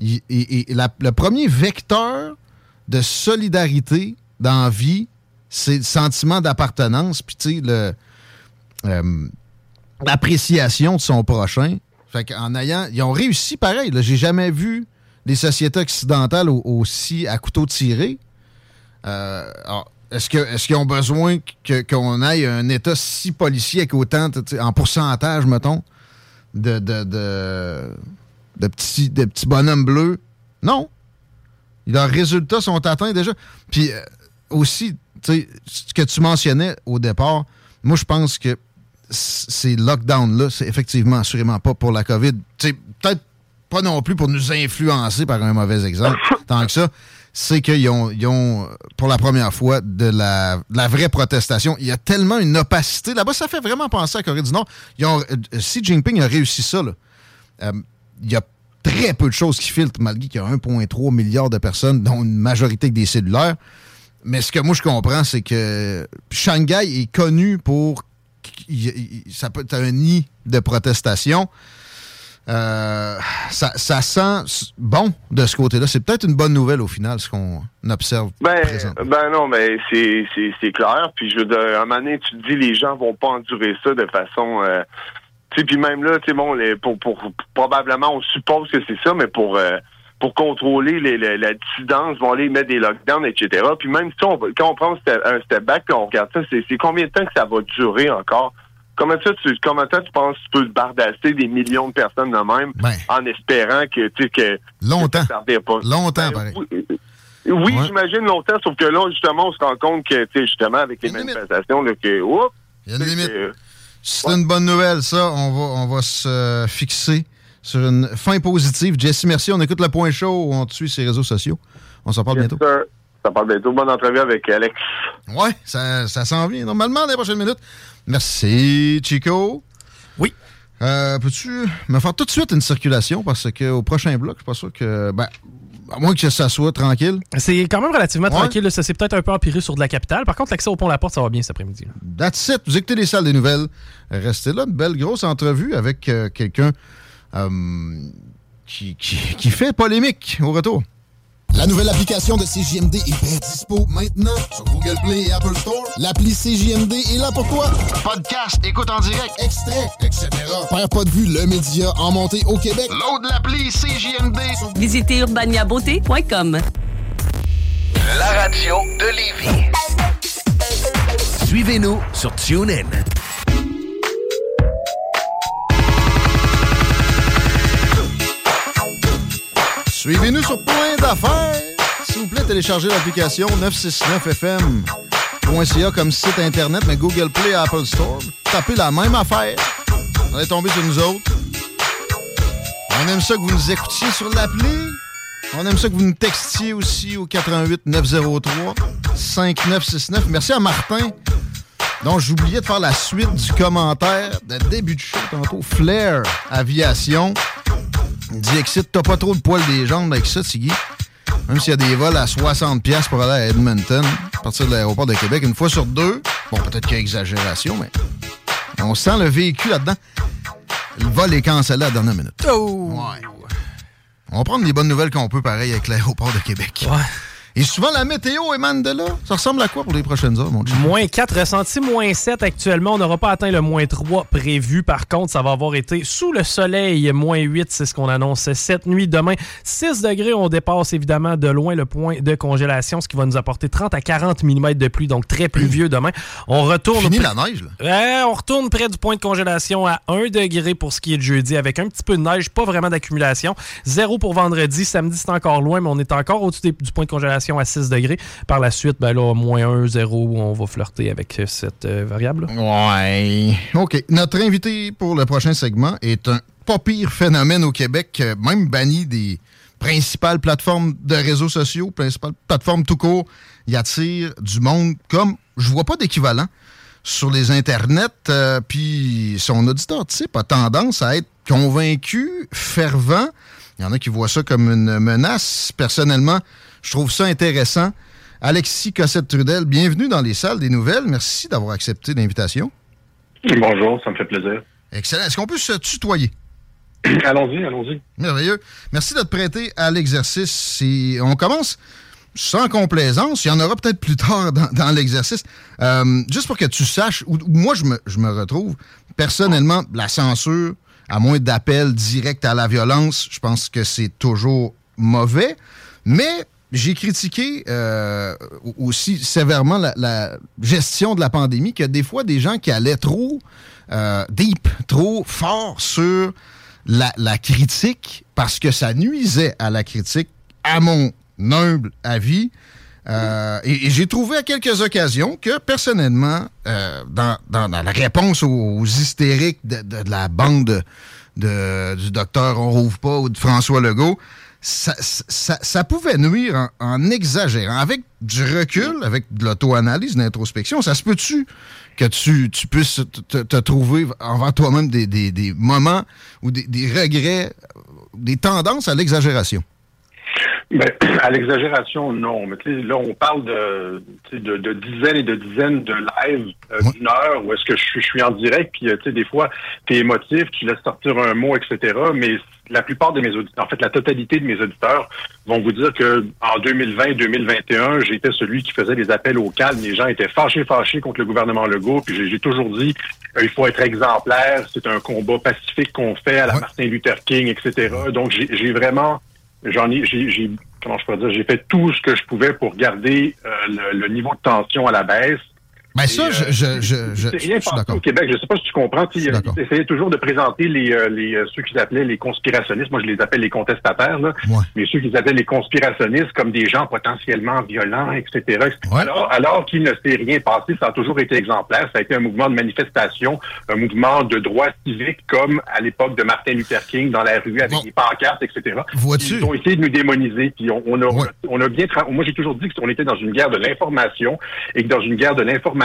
Et, le premier vecteur de solidarité dans la vie, c'est le sentiment d'appartenance, puis tu euh, l'appréciation de son prochain. Fait qu'en ayant, ils ont réussi pareil. J'ai jamais vu les sociétés occidentales au- aussi à couteau tiré. Euh, est-ce qu'ils ont besoin qu'on aille un État si policier avec autant, en pourcentage, mettons, de, de, de, de petits bonhommes bleus? Non. Leurs résultats sont atteints déjà. Puis euh, aussi, tu sais, ce que tu mentionnais au départ, moi, je pense que ces lockdowns-là, c'est effectivement assurément pas pour la COVID. Tu sais, peut-être pas non plus pour nous influencer par un mauvais exemple, <laughs> tant que ça. C'est qu'ils ont, ils ont, pour la première fois, de la, de la vraie protestation. Il y a tellement une opacité. Là-bas, ça fait vraiment penser à la Corée du Nord. Ils ont, euh, Xi Jinping a réussi ça. là. Euh, il y a très peu de choses qui filtrent, malgré qu'il y a 1,3 milliard de personnes, dont une majorité avec des cellulaires. Mais ce que moi, je comprends, c'est que Shanghai est connu pour... Ça peut être un nid de protestation. Euh, ça, ça sent bon de ce côté-là. C'est peut-être une bonne nouvelle au final, ce qu'on observe Ben, ben non, mais c'est clair. Puis je veux dire, à un moment donné, tu te dis les gens vont pas endurer ça de façon. Euh, puis même là, tu sais, bon, les, pour, pour probablement, on suppose que c'est ça, mais pour euh, pour contrôler les, les- la dissidence, vont aller mettre des lockdowns, etc. Puis même si on, quand on prend un step, back, on regarde ça, c'est combien de temps que ça va durer encore? Comment ça, tu, comment ça, tu penses que tu peux te bardasser des millions de personnes de même en espérant que, tu sais, que Longtemps. que pas? Longtemps, Ben, pareil. oui, oui, j'imagine longtemps, sauf que là, justement, on se rend compte que, tu sais, justement, avec les manifestations, là, que, oups, Il y a une limite. C'est une bonne nouvelle, ça. On va, on va se fixer sur une fin positive. Jesse, merci. On écoute le point chaud. On te suit sur les réseaux sociaux. On s'en parle bientôt. Sir, ça parle bientôt. Bonne entrevue avec Alex. Ouais, ça, ça s'en vient normalement dans les prochaines minutes. Merci, Chico. Oui. Euh, Peux-tu me faire tout de suite une circulation parce qu'au prochain bloc, je suis pas sûr que. Ben, à moins que ça soit tranquille. C'est quand même relativement Ouais. tranquille. là. Ça s'est peut-être un peu empiré sur de la capitale. Par contre, l'accès au pont La Porte, ça va bien cet après-midi. That's it. Vous écoutez les salles des nouvelles. Restez là. Une belle grosse entrevue avec euh, quelqu'un euh, qui, qui, qui fait polémique au retour. La nouvelle application de CJMD est bien dispo maintenant sur Google Play et Apple Store. L'appli CJMD est là pour toi. Podcast, écoute en direct, extrait, etc. Père pas de vue, le média en montée au Québec. Load l'appli CJMD. Visitez urbaniabeauté.com. La radio de Lévis. Suivez-nous sur TuneIn. Suivez-nous sur plein d'affaires. S'il vous plaît, téléchargez l'application 969fm.ca comme site internet, mais Google Play et Apple Store. Tapez la même affaire. Vous allez tomber sur nous autres. On aime ça que vous nous écoutiez sur l'appli. On aime ça que vous nous textiez aussi au 88 903 5969. Merci à Martin. Donc, j'oubliais de faire la suite du commentaire de début de show tantôt. Flair Aviation. Il dit Exit, t'as pas trop de poils des jambes avec ça, Tiggy. Même s'il y a des vols à 60$ piastres pour aller à Edmonton, à partir de l'aéroport de Québec, une fois sur deux. Bon, peut-être qu'il y a exagération, mais on sent le véhicule là-dedans. Le vol est cancellé à la dernière minute. Ouais. On va prendre les bonnes nouvelles qu'on peut, pareil, avec l'aéroport de Québec. Et souvent, la météo émane de là. Ça ressemble à quoi pour les prochaines heures, mon Dieu? Moins 4, ressenti moins 7 actuellement. On n'aura pas atteint le moins 3 prévu. Par contre, ça va avoir été sous le soleil. Moins 8, c'est ce qu'on annonce cette nuit. Demain, 6 degrés. On dépasse évidemment de loin le point de congélation, ce qui va nous apporter 30 à 40 mm de pluie, donc très pluvieux demain. On retourne. Fini la neige, là. On retourne près du point de congélation à 1 degré pour ce qui est de jeudi, avec un petit peu de neige, pas vraiment d'accumulation. Zéro pour vendredi. Samedi, c'est encore loin, mais on est encore au-dessus des- du point de congélation à 6 degrés. Par la suite, ben là, moins 1, 0, on va flirter avec cette euh, variable. Ouais. OK. Notre invité pour le prochain segment est un pas pire phénomène au Québec, euh, même banni des principales plateformes de réseaux sociaux, principales plateformes tout court. Il attire du monde comme je vois pas d'équivalent sur les internets. euh, Puis son auditeur type a tendance à être convaincu, fervent. Il y en a qui voient ça comme une menace. Personnellement, je trouve ça intéressant. Alexis Cossette-Trudel, bienvenue dans les salles des nouvelles. Merci d'avoir accepté l'invitation. Bonjour, ça me fait plaisir. Excellent. Est-ce qu'on peut se tutoyer? <clears throat> allons-y, allons-y. Merveilleux. Merci de te prêter à l'exercice. On commence sans complaisance, il y en aura peut-être plus tard dans, dans l'exercice. Euh, juste pour que tu saches où, où moi je me, je me retrouve, personnellement, la censure, à moins d'appels directs à la violence, je pense que c'est toujours mauvais. Mais j'ai critiqué euh, aussi sévèrement la, la gestion de la pandémie, qu'il y a des fois des gens qui allaient trop euh, deep, trop fort sur la, la critique parce que ça nuisait à la critique, à mon humble avis. Euh, et et j'ai trouvé à quelques occasions que, personnellement, euh, dans, dans- dans la réponse aux, aux hystériques de, de- de la bande de- de- du docteur On rouvre pas ou de François Legault, ça, ça- ça pouvait nuire en, en exagérant. Avec du recul, avec de l'auto-analyse, de l'introspection, ça se peut-tu que tu, tu puisses te, te- te trouver envers toi-même des, des- des moments ou des, des regrets, des tendances à l'exagération? Ben, <clears throat> à l'exagération, non. Mais là, on parle de, dizaines et de dizaines de lives euh, d'une heure où est-ce que je suis, je suis en direct, puis euh, des fois, tu es émotif, tu laisses sortir un mot, etc. Mais la plupart de mes auditeurs, en fait, la totalité de mes auditeurs vont vous dire que en 2020-2021, j'étais celui qui faisait des appels au calme. Les gens étaient fâchés, fâchés contre le gouvernement Legault. Puis j'ai- toujours dit, euh, il faut être exemplaire. C'est un combat pacifique qu'on fait à la Martin Luther King, etc. Donc j'ai vraiment j'en ai, j'ai, j'ai- comment je peux dire, j'ai fait tout ce que je pouvais pour garder euh, le, le niveau de tension à la baisse. Ben ça, euh, je, je, je, c'est je rien suis d'accord. au Québec. Je sais pas si tu comprends. Ils essayaient toujours de présenter les, euh, les euh, ceux qu'ils appelaient les conspirationnistes. Moi, je les appelle les contestataires. Là. Mais ceux qu'ils appelaient les conspirationnistes comme des gens potentiellement violents, etc. Alors, alors qu'il ne s'est rien passé, ça a toujours été exemplaire. Ça a été un mouvement de manifestation, un mouvement de droit civique comme à l'époque de Martin Luther King dans la rue avec des pancartes, etc. Ils ont essayé de nous démoniser. Puis on, on a, on a bien. Moi, j'ai toujours dit qu'on était dans une guerre de l'information et que dans une guerre de l'information,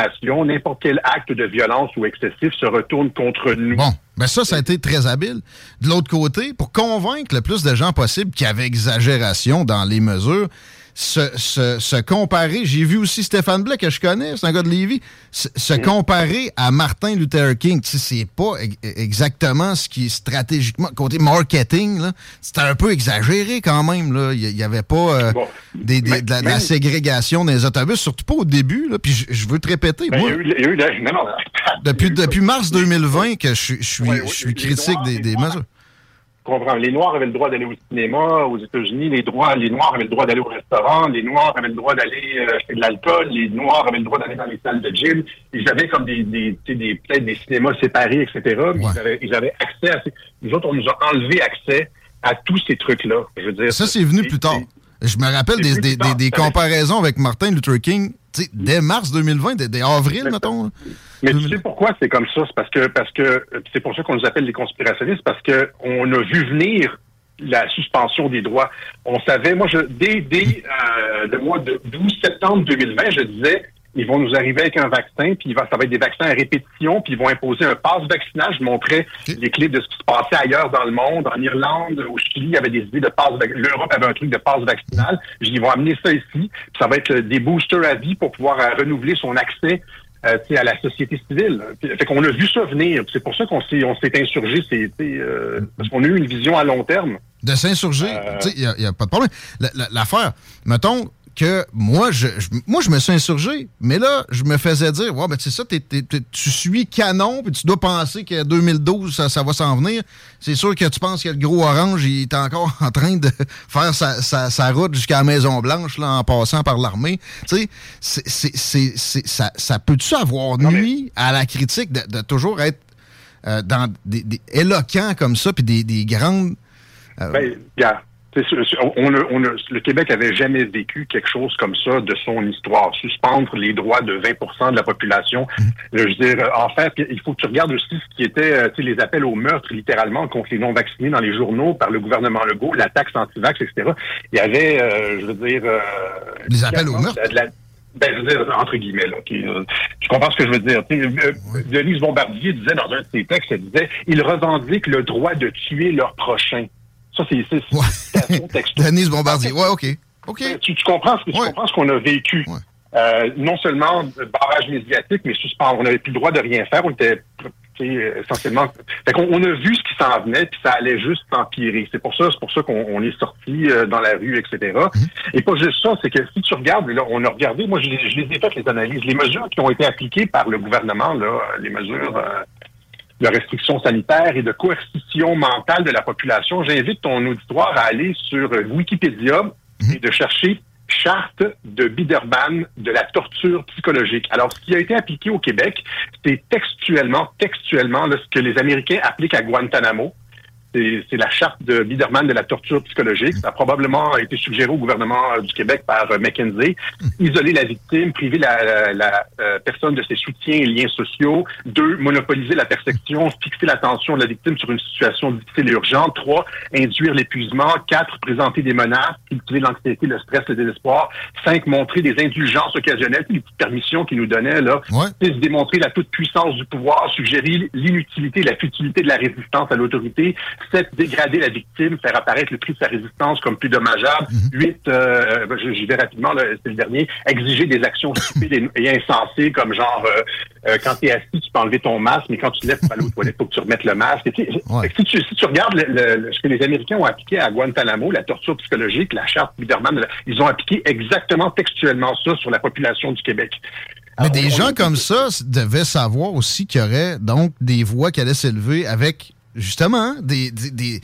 n'importe quel acte de violence ou excessif se retourne contre nous. Bon, ben ça, ça a été très habile. De l'autre côté, pour convaincre le plus de gens possible qu'il y avait exagération dans les mesures, se, se, se comparer, j'ai vu aussi Stéphane Blais, que je connais, c'est un gars de Lévis, se, se comparer à Martin Luther King, tu sais, c'est pas e- exactement ce qui est stratégiquement, côté marketing, là, c'était un peu exagéré quand même, là. Il y- il y avait pas euh, des, des- de, la, de la ségrégation des autobus, surtout pas au début, là, puis je, je veux te répéter, Ben, moi, eu- non, non, depuis, depuis mars 2020 que je, suis- je suis, je suis critique des, des mesures. Comprends. Les Noirs avaient le droit d'aller au cinéma aux États-Unis. Les droits, les Noirs avaient le droit d'aller au restaurant. Les Noirs avaient le droit d'aller euh, acheter de l'alcool. Les Noirs avaient le droit d'aller dans les salles de gym. Ils avaient comme des, des, des peut-être des cinémas séparés, etc. Mais ils, avaient, ils avaient accès à ces... Nous autres, on nous a enlevé accès à tous ces trucs-là. Je veux dire. Ça, c'est venu plus tard. Je me rappelle des, des, des- comparaisons avec Martin Luther King, dès mars 2020, dès, dès avril, mettons. Mais tu sais pourquoi c'est comme ça? C'est parce que parce que c'est pour ça qu'on nous appelle les conspirationnistes, parce que on a vu venir la suspension des droits. On savait, moi, je, dès, dès euh, le mois de 12 septembre 2020, je disais, ils vont nous arriver avec un vaccin, puis ça va être des vaccins à répétition, puis ils vont imposer un passe vaccinal. Je montrais les clips de ce qui se passait ailleurs dans le monde. En Irlande, au Chili, il y avait des idées de passe L'Europe avait un truc de passe vaccinal. Ils vont amener ça ici, puis ça va être euh, des boosters à vie pour pouvoir euh, renouveler son accès euh, à la société civile. Fait qu'on a vu ça venir. C'est pour ça qu'on s'est, on s'est insurgé. C'est, euh, parce qu'on a eu une vision à long terme. De s'insurger, tu sais, il n'y a, pas de problème. La- la- L'affaire, mettons que moi je, je- moi, je me suis insurgé, mais là, je me faisais dire, ouais, ben, c'est ça, tu suis canon, puis tu dois penser que 2012, ça, ça va s'en venir. C'est sûr que tu penses que le gros orange, il est encore <laughs> en train de faire sa, sa- sa route jusqu'à la Maison-Blanche, là, en passant par l'armée. Tu sais, c'est- ça, ça peut-tu avoir nuit à la critique de, de toujours être euh, dans des, des éloquents comme ça, puis des, des grandes. euh, Ben, on le Québec avait jamais vécu quelque chose comme ça de son histoire. Suspendre les droits de 20% de la population. Je veux dire, euh, en fait, il faut que tu regardes aussi ce qui était euh, les appels au meurtre, littéralement, contre les non-vaccinés dans les journaux par le gouvernement Legault, la taxe anti-vax, etc. Il y avait, euh, je veux dire... euh, Les appels au meurtre? de la- ben, je veux dire, entre guillemets, là. qui, euh, tu comprends ce que je veux dire? Denise Bombardier disait dans un de ses textes, elle disait, ils revendiquent le droit de tuer leur prochain. Ça, c'est citation texto. <laughs> Denise Bombardier. Ouais, OK. OK. Tu, tu comprends ce que tu comprends ce qu'on a vécu. Euh, non seulement de barrage médiatique, mais suspendre. On n'avait plus le droit de rien faire. On était euh, essentiellement. Fait qu'on on a vu ce qui s'en venait, puis ça allait juste s'empirer. C'est pour ça, c'est pour ça qu'on on est sorti euh, dans la rue, etc. Et pas juste ça, c'est que si tu regardes, là, on a regardé, moi je, les- je les ai faites les analyses, les mesures qui ont été appliquées par le gouvernement, là, les mesures euh, de restrictions sanitaires et de coercition mentale de la population, j'invite ton auditoire à aller sur Wikipédia et de chercher charte de Biderman de la torture psychologique. Alors, ce qui a été appliqué au Québec, c'est textuellement, textuellement, là, ce que les Américains appliquent à Guantanamo. C'est la charte de Biderman de la torture psychologique. Ça a probablement été suggéré au gouvernement euh, du Québec par euh, McKenzie. Isoler la victime, priver la, la- la, euh, personne de ses soutiens et liens sociaux. Deux, monopoliser la perception, fixer l'attention de la victime sur une situation difficile et urgente. Trois, induire l'épuisement. Quatre, présenter des menaces, cultiver l'anxiété, le stress, le désespoir. Cinq, montrer des indulgences occasionnelles, les petites permissions qu'ils nous donnaient. Là. Six, démontrer la toute-puissance du pouvoir, suggérer l'inutilité, la futilité de la résistance à l'autorité. Sept, dégrader la victime, faire apparaître le prix de sa résistance comme plus dommageable. Huit, euh, ben, je- j'y vais rapidement, c'est le dernier, exiger des actions stupides et, insensées, comme genre, euh, euh, quand tu es assis, tu peux enlever ton masque, mais quand tu lèves pour aller aux toilettes, faut que tu remettes le masque. Et tu si, tu, si tu regardes le- le- le- ce que les Américains ont appliqué à Guantanamo, la torture psychologique, la charte Biderman, ils ont appliqué exactement textuellement ça sur la population du Québec. Mais des gens comme ça devaient savoir aussi qu'il y aurait donc des voix qui allaient s'élever avec justement hein, des, des, des,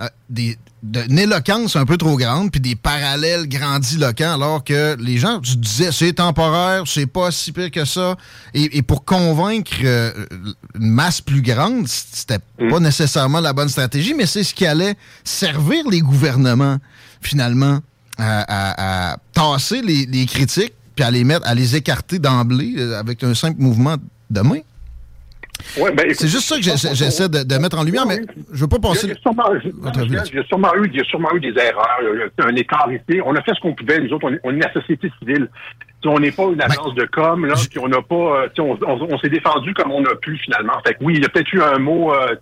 euh, des- de- une éloquence un peu trop grande puis des parallèles grandiloquents alors que les gens tu disais c'est temporaire, c'est pas si pire que ça et, et pour convaincre euh, une masse plus grande, c'était pas nécessairement la bonne stratégie mais c'est ce qui allait servir les gouvernements finalement à, à- à tasser les, les critiques puis à les mettre, à les écarter d'emblée euh, avec un simple mouvement de main. Ouais, ben, C'est juste ça que j'essa- j'essaie de, de mettre en lumière, mais je veux pas passer. il y a sûrement- il y a- eu, il y a sûrement eu des erreurs, il y a eu un écart ici. On a fait ce qu'on pouvait. Nous autres, on est, on est la société civile. Si on n'est pas une agence de com, là, puis on n'a pas, euh, on, on- on s'est défendu comme on a pu finalement. Fait que oui, il y a peut-être eu un mot, euh,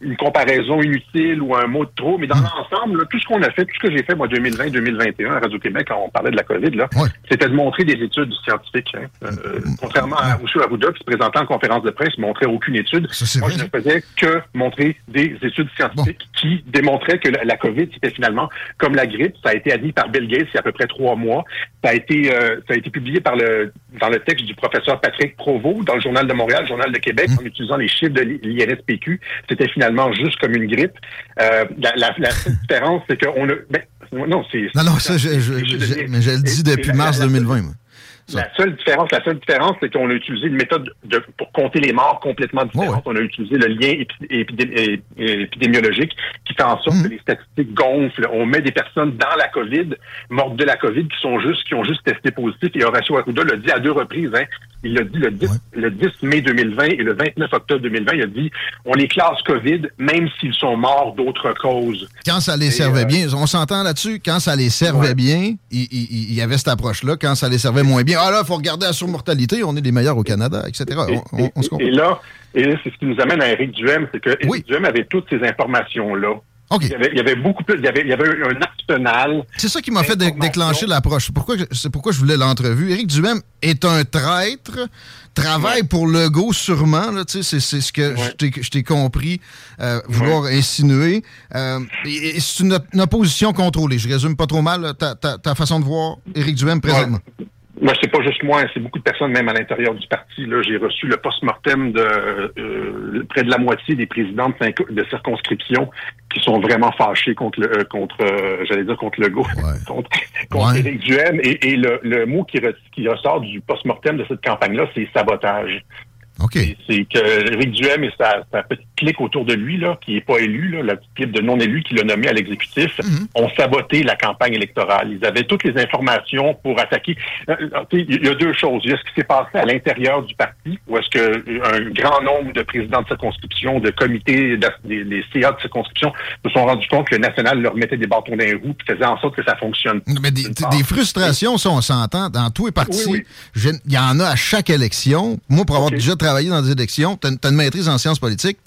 une comparaison inutile ou un mot de trop, mais dans l'ensemble, là, tout ce qu'on a fait, tout ce que j'ai fait moi 2020-2021 à Radio-Québec quand on parlait de la COVID, là, c'était de montrer des études scientifiques. hein. Euh, contrairement à Rousseau Arruda qui se présentait en conférence de presse, montrait aucune étude. Moi, je ne faisais que montrer des études scientifiques qui démontraient que la, la COVID, c'était finalement comme la grippe. Ça a été admis par Bill Gates il y a à peu près trois mois. Ça a été, euh, ça a été publié par le, dans le texte du professeur Patrick Provost dans le Journal de Montréal, le Journal de Québec, en utilisant les chiffres de l'INSPQ. C'était finalement juste comme une grippe. Euh, la, la- la différence, c'est qu'on a... Ben, non, c'est... Non, non, ça, je, je- je- mais je le dis depuis mars 2020. moi. La seule différence, la seule différence, c'est qu'on a utilisé une méthode de, pour compter les morts complètement différente. On a utilisé le lien épidé- épidémiologique qui fait en sorte que les statistiques gonflent. On met des personnes dans la COVID, mortes de la COVID, qui sont juste, qui ont juste testé positif. Et Horacio Arruda l'a dit à deux reprises. Hein. Il l'a dit le 10, le 10 mai 2020 et le 29 octobre 2020. Il a dit on les classe COVID, même s'ils sont morts d'autres causes. Quand ça les Et, servait euh, bien, on s'entend là-dessus, quand ça les servait bien, il y avait cette approche-là. Quand ça les servait moins bien, ah là, il faut regarder la surmortalité, on est les meilleurs au Canada, etc. On, on- on se comprend. Et là, et là, c'est ce qui nous amène à Éric Duhem, c'est que Éric Duhem avait toutes ces informations-là. Il, y avait, il y avait beaucoup plus, il y avait, il y avait un arsenal. C'est ça qui m'a fait dé- déclencher l'approche. Pourquoi C'est pourquoi je voulais l'entrevue. Éric Duhem est un traître, travaille pour Legault sûrement. là, tu sais, C'est ce que je t'ai- je t'ai compris euh, vouloir insinuer. Euh, et- et c'est une, op- une opposition contrôlée. Je résume pas trop mal ta- ta façon de voir Éric Duhem présentement. Moi, c'est pas juste moi, c'est beaucoup de personnes, même à l'intérieur du parti. Là, j'ai reçu le post-mortem de euh, près de la moitié des présidents de, circonscription qui sont vraiment fâchés contre le, euh, contre, euh, j'allais dire contre le go, <laughs> contre, contre Éric Duhem. Et, et le, le mot qui, re- qui ressort du post-mortem de cette campagne-là, c'est sabotage. Et C'est que Éric Duhem et sa, sa petite clique autour de lui, là, qui n'est pas élu, là, la petite de non-élu qui l'a nommé à l'exécutif, ont saboté la campagne électorale. Ils avaient toutes les informations pour attaquer. Euh, euh, Il y a deux choses. Il y a ce qui s'est passé à l'intérieur du parti, où est-ce que euh, grand nombre de présidents de circonscription, de comités, de- des, des CA de circonscription se sont rendus compte que le national leur mettait des bâtons dans les roues et faisait en sorte que ça fonctionne. Mais des, des frustrations, ça, on s'entend. Dans tous les partis, il y en a à chaque élection. Moi, pour avoir déjà travaillé dans des élections, tu as, une maîtrise en sciences politiques.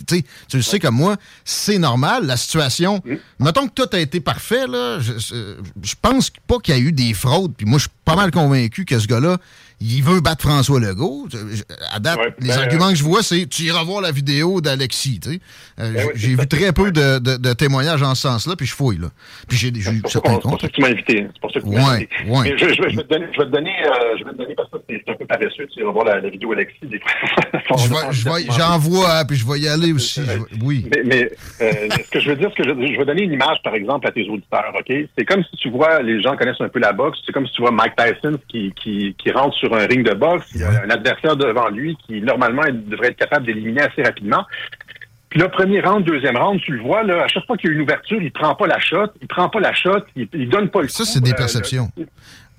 Tu le sais comme moi, c'est normal. La situation, mettons que tout a été parfait, là, je, je- je pense pas qu'il y a eu des fraudes. Puis moi, je suis pas mal convaincu que ce gars-là, il veut battre François Legault. Je- À date, Ouais, les ben, arguments que je vois, c'est tu iras voir la vidéo d'Alexis. tu sais. Euh, Ben oui, J'ai vu très peu de, de- de témoignages en ce sens-là, puis je fouille. Là. Puis j'ai eu C'est pour certains ça qu'on- c'est pour ça que tu m'as invité. C'est pour ça que tu m'as Ouais, invité. ouais. Je, je vais, je vais te donner, je vais te donner, euh, je vais te donner parce que c'est un peu paresseux. Tu vas voir la, la vidéo Alexis. Des fois. Je vais- je vais- <laughs> J'en vois, hein, puis je vais y aller aussi. je oui. Mais, mais, euh, ce que je veux dire, ce que je, je vais donner une image, par exemple, à tes auditeurs, OK? C'est comme si tu vois, les gens connaissent un peu la boxe, c'est comme si tu vois Mike Tyson qui, qui, qui rentre sur un ring de boxe, il y a un adversaire devant lui qui, normalement, devrait être capable d'éliminer assez rapidement. Puis là, premier round, deuxième round, tu le vois, là, à chaque fois qu'il y a une ouverture, il prend pas la shot, il prend pas la shot, il, il donne pas le Ça, c'est des euh, perceptions.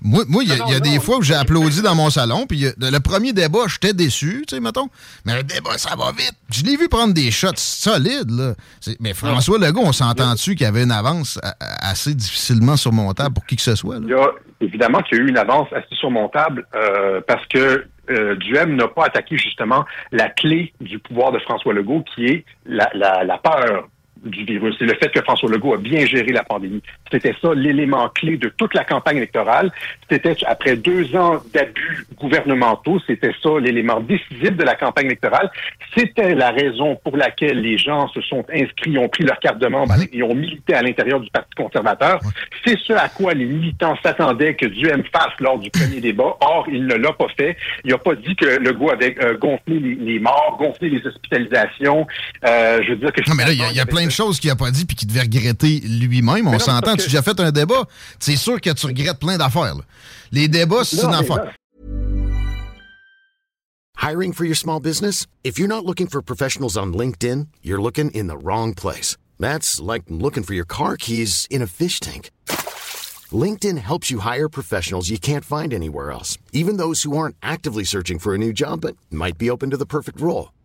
Moi, il y a, Non, il y a non, des non. fois où j'ai applaudi dans mon salon, puis a- le premier débat, j'étais déçu, tu sais, mettons. Mais le débat, ça va vite. Je l'ai vu prendre des shots solides, là. Mais François Legault, on s'entend-tu qu'il y avait une avance a- assez difficilement surmontable pour qui que ce soit, là? Il y a évidemment qu'il y a eu une avance assez surmontable euh, parce que euh, Duhem n'a pas attaqué justement la clé du pouvoir de François Legault, qui est la, la, la peur du virus. C'est le fait que François Legault a bien géré la pandémie. C'était ça l'élément clé de toute la campagne électorale. C'était après deux ans d'abus gouvernementaux, c'était ça l'élément décisif de la campagne électorale. C'était la raison pour laquelle les gens se sont inscrits, ont pris leur carte de membre et ont milité à l'intérieur du Parti conservateur. C'est ce à quoi les militants s'attendaient que Duhem fasse lors du premier <coughs> débat. Or, il ne l'a pas fait. Il n'a pas dit que Legault avait euh, gonflé les, les morts, gonflé les hospitalisations. Euh, je veux dire que Non, mais là, il y a, y a plein de choses qu'il n'a pas dit puis qu'il devait regretter lui-même. On s'entend. Tu as déjà fait un débat. C'est sûr que tu regrettes plein d'affaires. Les débats, c'est une affaire. Hiring for your small business? If you're not looking for professionals on LinkedIn, you're looking in the wrong place. That's like looking for your car keys in a fish tank. LinkedIn helps you hire professionals you can't find anywhere else, even those who aren't actively searching for a new job but might be open to the perfect role.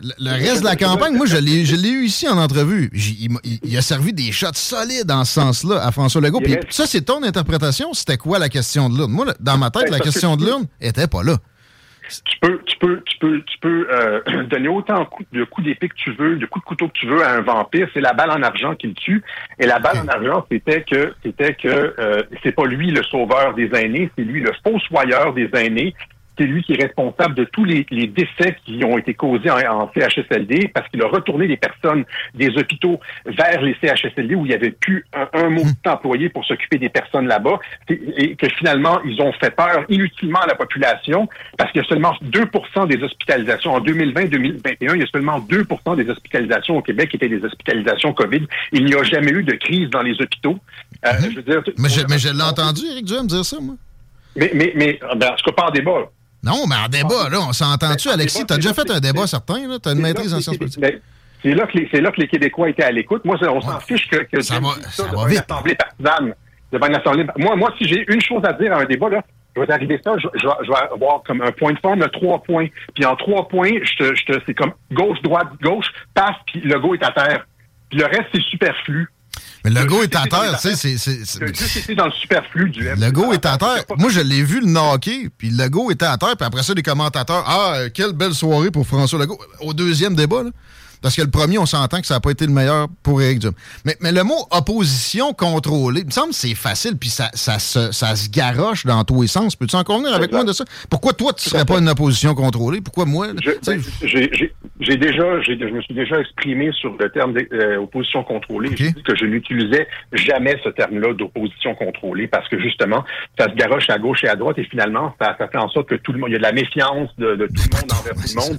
Le, le reste de la campagne, moi, je l'ai je l'ai eu ici en entrevue. Il, m'a- il- il a servi des shots solides dans ce sens-là à François Legault. Puis reste- ça, c'est ton interprétation. C'était quoi la question de l'urne? Moi, dans ma tête, Ben, la question que- de l'urne était pas là. tu peux, tu peux, tu peux, tu peux euh, <clears throat> donner autant de coups, de coups d'épée que tu veux, de coups de couteau que tu veux à un vampire. C'est la balle en argent qui le tue. Et la balle en argent, c'était que, c'était que euh, c'est pas lui le sauveur des aînés, c'est lui le fossoyeur des aînés. C'est lui qui est responsable de tous les, les décès qui ont été causés en, en CHSLD parce qu'il a retourné les personnes des hôpitaux vers les CHSLD où il n'y avait plus un, un mot employé pour s'occuper des personnes là-bas et que finalement, ils ont fait peur inutilement à la population parce qu'il y a seulement 2% des hospitalisations. En 2020-2021, il y a seulement 2 des hospitalisations au Québec qui étaient des hospitalisations COVID. Il n'y a jamais eu de crise dans les hôpitaux. Euh, je veux dire, Mais je, je l'ai entendu, Éric Duhem, dire ça, moi. mais, mais, mais ben, en tout cas, pas en débat. Non, mais en débat, là, on s'entend-tu, Ben, en Alexis? débat, T'as déjà fait un débat certain, là? T'as une maîtrise en sciences politiques. ben, C'est là, que les- c'est là que les Québécois étaient à l'écoute. Moi, on s'en fiche que, que Ça va- ça va une vite. assemblée partisane. Devant une assemblée. Moi, moi, si j'ai une chose à dire à un débat, là, je vais arriver ça, je, je vais- je vais avoir comme un point de forme trois points. Puis en trois points, je te, je te, c'est comme gauche, droite, gauche, passe, puis le go est à terre. Puis le reste, c'est superflu. Mais le Le go est à terre, tu sais, c'est- c'est... c'est- Le juste dans le superflu du Le go est à terre. Moi, je l'ai vu le knocker, puis le go était à terre, puis après ça, les commentateurs, ah, quelle belle soirée pour François Legault. Au deuxième débat, là. Parce que le premier, on s'entend que ça n'a pas été le meilleur pour Éric Duhem. Mais, mais le mot opposition contrôlée, il me semble que c'est facile, puis ça, ça, se, ça se garoche dans tous les sens. Peux-tu en convenir avec moi de ça? Pourquoi toi, tu serais pas une opposition contrôlée? Pourquoi moi? Je- ben, j'ai- déjà, je me suis déjà exprimé sur le terme d'opposition contrôlée. J'ai dit que je n'utilisais jamais ce terme-là d'opposition contrôlée parce que justement, ça se garoche à gauche et à droite et finalement, ça, ça fait en sorte que tout le monde, il y a de la méfiance de, de tout le monde <laughs> envers tout le monde.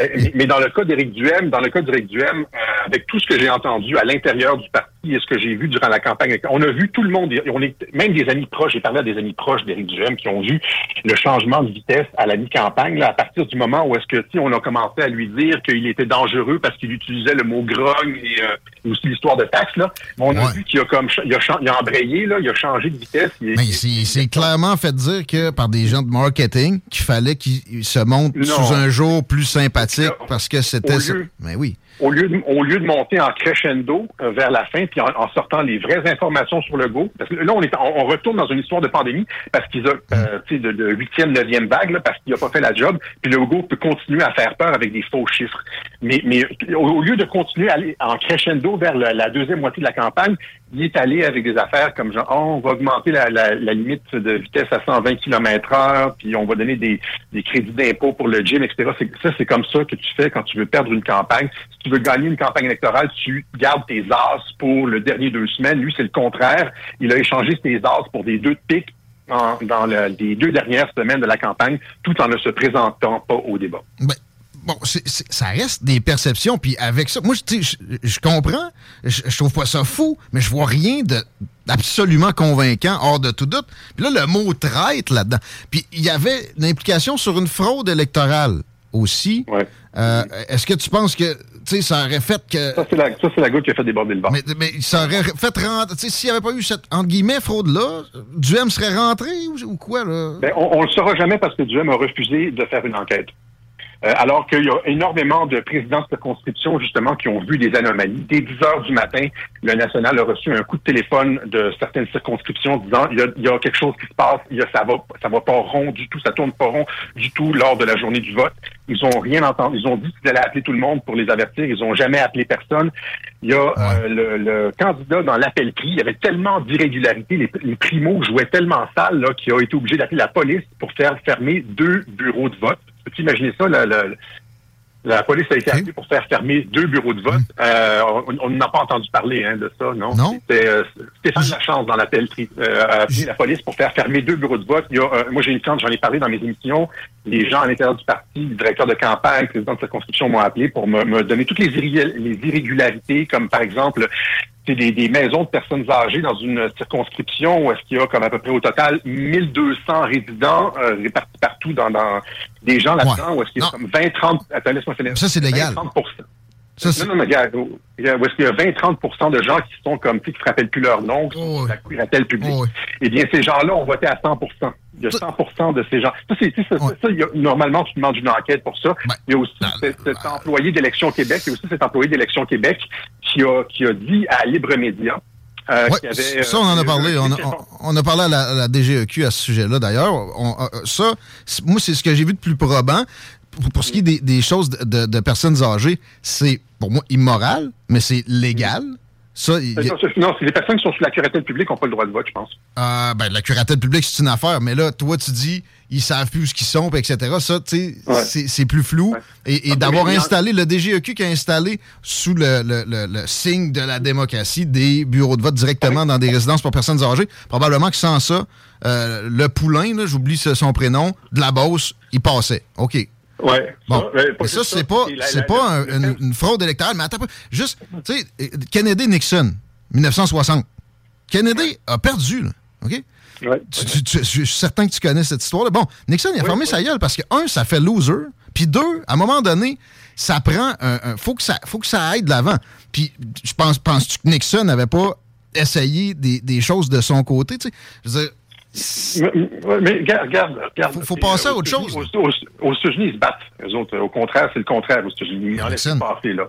Euh, mais, dans le cas d'Éric Duhem, dans le cas d'Éric Duhem, euh, avec tout ce que j'ai entendu à l'intérieur du parti et ce que j'ai vu durant la campagne, on a vu tout le monde, on est même des amis proches, j'ai parlé à des amis proches d'Éric Duhem qui ont vu le changement de vitesse à la mi-campagne, à partir du moment où est-ce que, on a commencé à lui dire qu'il était dangereux parce qu'il utilisait le mot grogne et, euh, aussi l'histoire de taxe, là. Mais on a vu qu'il a comme, il a, il a embrayé, là, il a changé de vitesse. il Mais c'est c'est clairement fait dire que par des gens de marketing qu'il fallait qu'ils se montrent Non. sous un jour plus sympathique parce que c'était Mais oui. Au lieu de, au lieu de monter en crescendo euh, vers la fin, puis en, en sortant les vraies informations sur le go, parce que là, on, est, on, on retourne dans une histoire de pandémie, parce qu'ils ont, euh, tu sais, de, de huitième, neuvième vague, là, parce qu'il n'a pas fait la job, puis le go peut continuer à faire peur avec des faux chiffres. Mais, mais au, au lieu de continuer à aller en crescendo vers la, la deuxième moitié de la campagne, il est allé avec des affaires comme genre, oh, on va augmenter la, limite de vitesse à 120 km heure, puis on va donner des, crédits d'impôt pour le gym, etc. Ça, c'est comme ça que tu fais quand tu veux perdre une campagne. Si tu veux gagner une campagne électorale, tu gardes tes as pour le dernier deux semaines. Lui, c'est le contraire. Il a échangé ses as pour des deux en- dans le- les deux dernières semaines de la campagne, tout en ne se présentant pas au débat. Ben, bon, c'est- ça reste des perceptions. Puis avec ça, moi, je- comprends. Je, je trouve pas ça fou, mais je vois rien de absolument convaincant, hors de tout doute. Puis là, le mot traite là-dedans. Puis il y avait une implication sur une fraude électorale aussi. Euh, Est-ce que tu penses que ça aurait fait que. Ça, c'est la, ça, la goutte qui a fait déborder le vent. Mais, mais ça aurait fait rentrer. S'il n'y avait pas eu cette, entre guillemets, fraude-là, Duhem serait rentré ou, ou quoi, là? Ben, on, on le saura jamais parce que Duhem a refusé de faire une enquête. Euh, alors qu'il y a énormément de présidents de circonscription, justement, qui ont vu des anomalies. Dès 10 heures du matin, le national a reçu un coup de téléphone de certaines circonscriptions disant il y a, il y a quelque chose qui se passe, il y a, ça va ça va pas rond du tout, ça tourne pas rond du tout lors de la journée du vote. Ils ont rien entendu. Ils ont dit qu'ils allaient appeler tout le monde pour les avertir. Ils ont jamais appelé personne. Il y a euh, le, le candidat dans l'appel-prix. Il y avait tellement d'irrégularités. Les, les primos jouaient tellement sale là, qu'il a été obligé d'appeler la police pour faire fermer deux bureaux de vote. Peux-tu imaginer ça? La, la, la police a été appelée pour faire fermer deux bureaux de vote. Euh, on n'a pas entendu parler hein, de ça, non? Non. C'était euh, Stéphane Lachance dans l'appel-prix euh, a appelé la police pour faire fermer deux bureaux de vote. Il y a, euh, moi, j'ai une quand j'en ai parlé dans mes émissions. Les gens à l'intérieur du parti, le directeur de campagne, le président de circonscription m'ont appelé pour me, me donner toutes les, irrégul- les irrégularités, comme par exemple des, des maisons de personnes âgées dans une circonscription où est-ce qu'il y a comme à peu près au total 1200 résidents euh, répartis partout dans, dans des gens là-dedans où est-ce qu'il y a comme 20, 30... Attends, laisse-moi finir. Ça, c'est légal. 20, 30 non, non, mais regarde, où où est-ce qu'il y a 20-30% de gens qui sont comme, qui se rappellent plus leur nom, qui sont la curatelle publique. Eh bien, ces gens-là ont voté à 100 Il y a 100% de ces gens. Ça, c'est, ça, il y a- normalement, tu demandes une enquête pour ça. il y a aussi cet, cet employé d'Élection Québec, il y a aussi cet employé d'Élection Québec qui a, qui a dit à Libre Média, euh, Ouais, qu'il y avait, ça, on en a euh, parlé. On a, on- a parlé à la, à la DGEQ à ce sujet-là, d'ailleurs. Euh, ça, moi, c'est ce que j'ai vu de plus probant. Pour, ce qui est des, des choses de, de- de personnes âgées, c'est, pour moi, immoral, mais c'est légal. Ça, a- Non, c'est- les personnes qui sont sous la curatelle publique n'ont pas le droit de vote, je pense. euh, ben, la curatelle publique, c'est une affaire, mais là, toi, tu dis, ils savent plus où ils sont, etc. Ça, tu sais, c'est- c'est plus flou. Et, et Ah, d'avoir installé, le DGEQ qui a installé sous le, le- le- le signe de la démocratie des bureaux de vote directement dans des résidences pour personnes âgées, probablement que sans ça, euh, le poulain, j'oublie son prénom, de la Beauce, il passait. OK. Ouais. Bon, Ça, mais ça, c'est pas, c'est pas un- une, une fraude électorale. Mais attends. Juste, tu sais, euh, Kennedy-Nixon, 1960. Kennedy a perdu, là. OK? Tu- tu- tu- je suis certain que tu connais cette histoire-là. Bon, Nixon, il a fermé sa gueule parce que, un, ça fait loser. Puis deux, à un moment donné, ça prend un. un- faut, que ça, faut que ça aille de l'avant. Puis, je pense, penses-tu que Nixon n'avait pas essayé des, des choses de son côté? Tu sais, je veux dire, Mais, mais- regarde, regarde. Faut- faut passer à euh, autre chose. Aux, États-Unis, ils se battent. Eux autres, euh, au contraire, c'est le contraire aux États-Unis. Ils en laissent passer, là.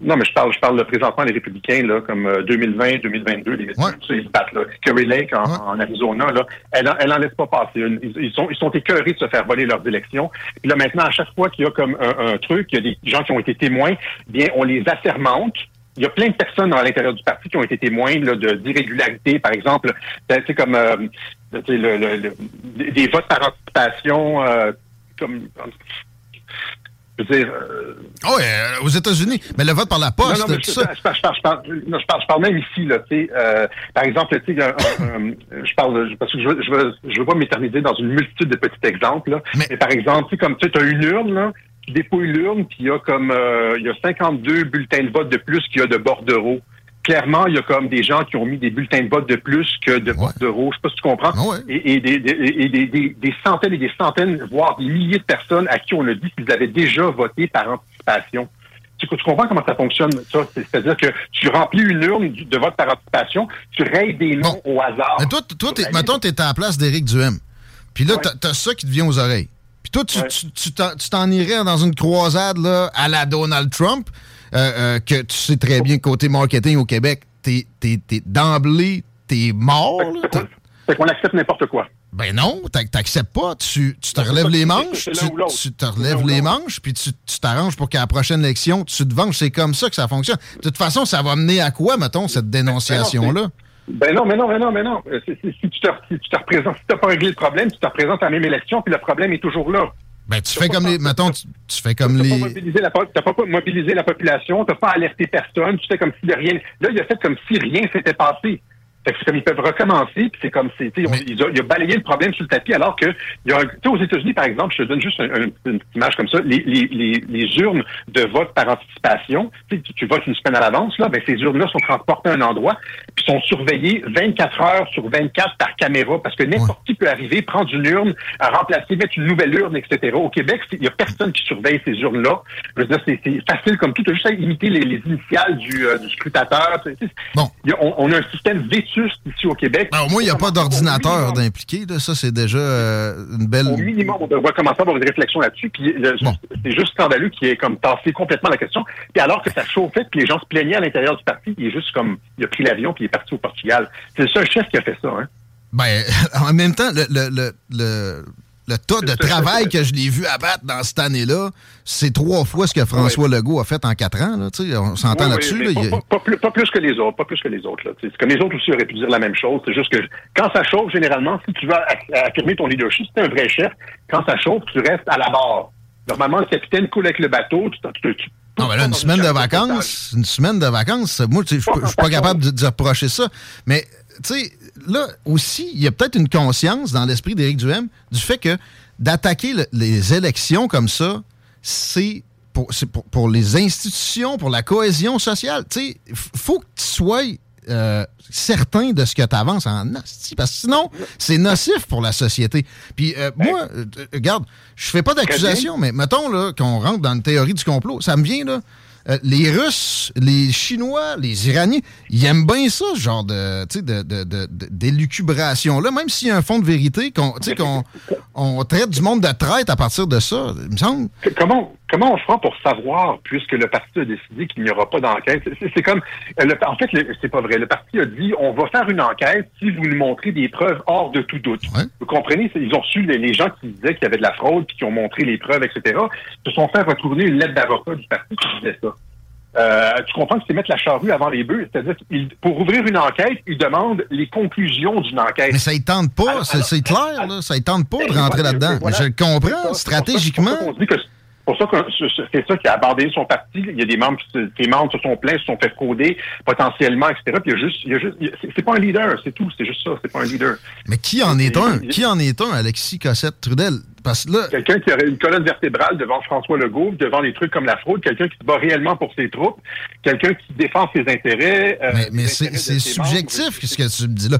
Non, mais je parle, je parle de présentement les républicains, là, comme euh, 2020, 2022, les ça, ils se battent, là. Kerry Lake, en, en Arizona, là, elle, elle en laisse pas passer. Ils, ils sont, ils sont écœurés de se faire voler leurs élections. Puis là, maintenant, à chaque fois qu'il y a comme un, un truc, il y a des gens qui ont été témoins, bien, on les assermente. Il y a plein de personnes à l'intérieur du parti qui ont été témoins d'irrégularités, par exemple, tu sais, comme euh, le, le- le- des- votes par anticipation, euh, comme je veux dire, euh, Oh, euh, aux États-Unis. Mais le vote par la poste, non, non, mais tout je, ça. je parle, je, parle, je, parle, non, je, parle, je parle même ici, là, euh, par exemple, je parle, parce que je veux, je veux, je veux pas m'éterniser dans une multitude de petits exemples, là, mais, par exemple, tu sais, comme tu as une urne, là, tu dépouilles l'urne, puis il y a comme euh, il y a 52 bulletins de vote de plus qu'il y a de bordereaux. Clairement, il y a comme des gens qui ont mis des bulletins de vote de plus que de bordereaux. Je sais pas si tu comprends. Et, et des, des, et des, des, des centaines et des centaines, voire des milliers de personnes à qui on a dit qu'ils avaient déjà voté par anticipation. Tu, tu comprends comment ça fonctionne, ça? C'est- C'est-à-dire que tu remplis une urne de vote par anticipation, tu rayes des noms au hasard. Mais toi, toi t'es- mettons, t'es à la place d'Éric Duhem. Puis là, t'as- t'as ça qui te vient aux oreilles. Toi, tu tu- tu t'en tu t'en irais dans une croisade là, à la Donald Trump, euh, euh, que tu sais très bien, côté marketing au Québec, t'es t'es- t'es- d'emblée, t'es mort. là. Fait qu'on accepte n'importe quoi. Ben non, t'ac- t'acceptes pas. Tu, tu te relèves les manches, tu, tu te relèves les manches, puis tu tu t'arranges pour qu'à la prochaine élection, tu te venges. C'est comme ça que ça fonctionne. De toute façon, ça va mener à quoi, mettons, cette dénonciation-là? Ben non, mais non, mais non, mais non. Euh, c'est- c'est- Si tu te, si tu te représentes, si t'as pas réglé le problème, tu te représentes à la même élection, puis le problème est toujours là. Ben, tu fais comme les. Mettons, tu, tu fais comme pas les. mobilisé la, po- t'as pas mobilisé la population, t'as pas alerté personne, tu fais comme si de rien. Là, il a fait comme si rien s'était passé. Fait que c'est comme ils peuvent recommencer, puis c'est comme si, tu sais, on- il, a, il a balayé le problème sur le tapis, alors que il y a un- tu sais, aux États-Unis, par exemple, je te donne juste un- un- une petite image comme ça, les, les, les, les urnes de vote par anticipation, tu, tu votes une semaine à l'avance, là, ben ces urnes-là sont transportées à un endroit, puis sont surveillées 24 heures sur 24 par caméra, parce que n'importe qui peut arriver, prendre une urne, à remplacer, mettre une nouvelle urne, etc. Au Québec, il y a personne qui surveille ces urnes-là. Je veux dire, c'est facile comme tout, tu as juste à imiter les, les initiales du, euh, du scrutateur. a- on, on a un système vétuste ici au Québec. Ben, au moins, il n'y a pas d'ordinateur d'impliqué. Ça, c'est déjà euh, une belle. Au minimum, on devrait commencer à avoir une réflexion là-dessus. Puis c'est juste scandaleux qui est comme tassé complètement la question. Puis alors que ça chauffait, que les gens se plaignaient à l'intérieur du parti, il est juste comme il a pris l'avion il est parti au Portugal. C'est le seul chef qui a fait ça. Hein. Ben, <laughs> en même temps, le, le, le, le, le tas de travail que je l'ai vu abattre dans cette année-là, c'est trois fois ce que François Legault a fait en quatre ans. Là, tu on s'entend Oui, là-dessus. là, a- pas, plus, pas plus que les autres, pas plus que les autres. là. Tu comme les autres aussi auraient pu dire la même chose. C'est juste que quand ça chauffe, généralement, si tu veux aff- affirmer ton leadership, si t'es un vrai chef, quand ça chauffe, tu restes à la barre. Normalement, le capitaine coule avec le bateau, tu, tu- tu- Non, mais là, une semaine de vacances, une semaine de vacances, moi, je je suis pas capable de, reprocher ça. Mais, tu sais, là aussi, il y a peut-être une conscience dans l'esprit d'Éric Duhem du fait que d'attaquer le- les élections comme ça, c'est pour, pour, pour les institutions, pour la cohésion sociale. Tu sais, il faut que tu sois euh, certain de ce que tu avances en asti, parce que sinon, c'est nocif pour la société. Puis euh, moi, euh, regarde, je fais pas d'accusation, mais mettons là, qu'on rentre dans une théorie du complot. Ça me vient, là. les Russes, les Chinois, les Iraniens, ils aiment bien ça, ce genre de, tu sais, de, de, de- de- d'élucubration-là, même s'il y a un fond de vérité, qu'on, <laughs> on traite du monde de traite à partir de ça, il me semble. Comment, comment on fera pour savoir, puisque le parti a décidé qu'il n'y aura pas d'enquête? C'est- comme, euh, le- en fait, c'est pas vrai. Le parti a dit, on va faire une enquête si vous nous montrez des preuves hors de tout doute. Vous comprenez? Ils ont reçu les, les gens qui disaient qu'il y avait de la fraude, puis qui ont montré les preuves, etc. se sont fait retrouver une lettre d'avocat du parti qui disait ça. Euh, tu comprends que c'est mettre la charrue avant les bœufs? C'est-à-dire pour ouvrir une enquête, ils demandent les conclusions d'une enquête. Mais ça ne tente pas, c'est, clair, là, ça ne tente pas de rentrer là-dedans. Je comprends, stratégiquement. C'est pour ça que c'est ça qui a abandonné son parti. Il y a des membres, ses membres se sont plaints, se sont fait frauder potentiellement, etc. Puis il y a juste, il y a juste, c'est- pas un leader, c'est tout. C'est juste ça, c'est pas un leader. Mais qui en est un? Qui en est un, Alexis Cossette-Trudel? Parce que là, Quelqu'un qui aurait une colonne vertébrale devant François Legault, devant des trucs comme la fraude, quelqu'un qui se bat réellement pour ses troupes, quelqu'un qui défend ses intérêts. euh, mais, c'est, membres. subjectif, ce que tu me dis là.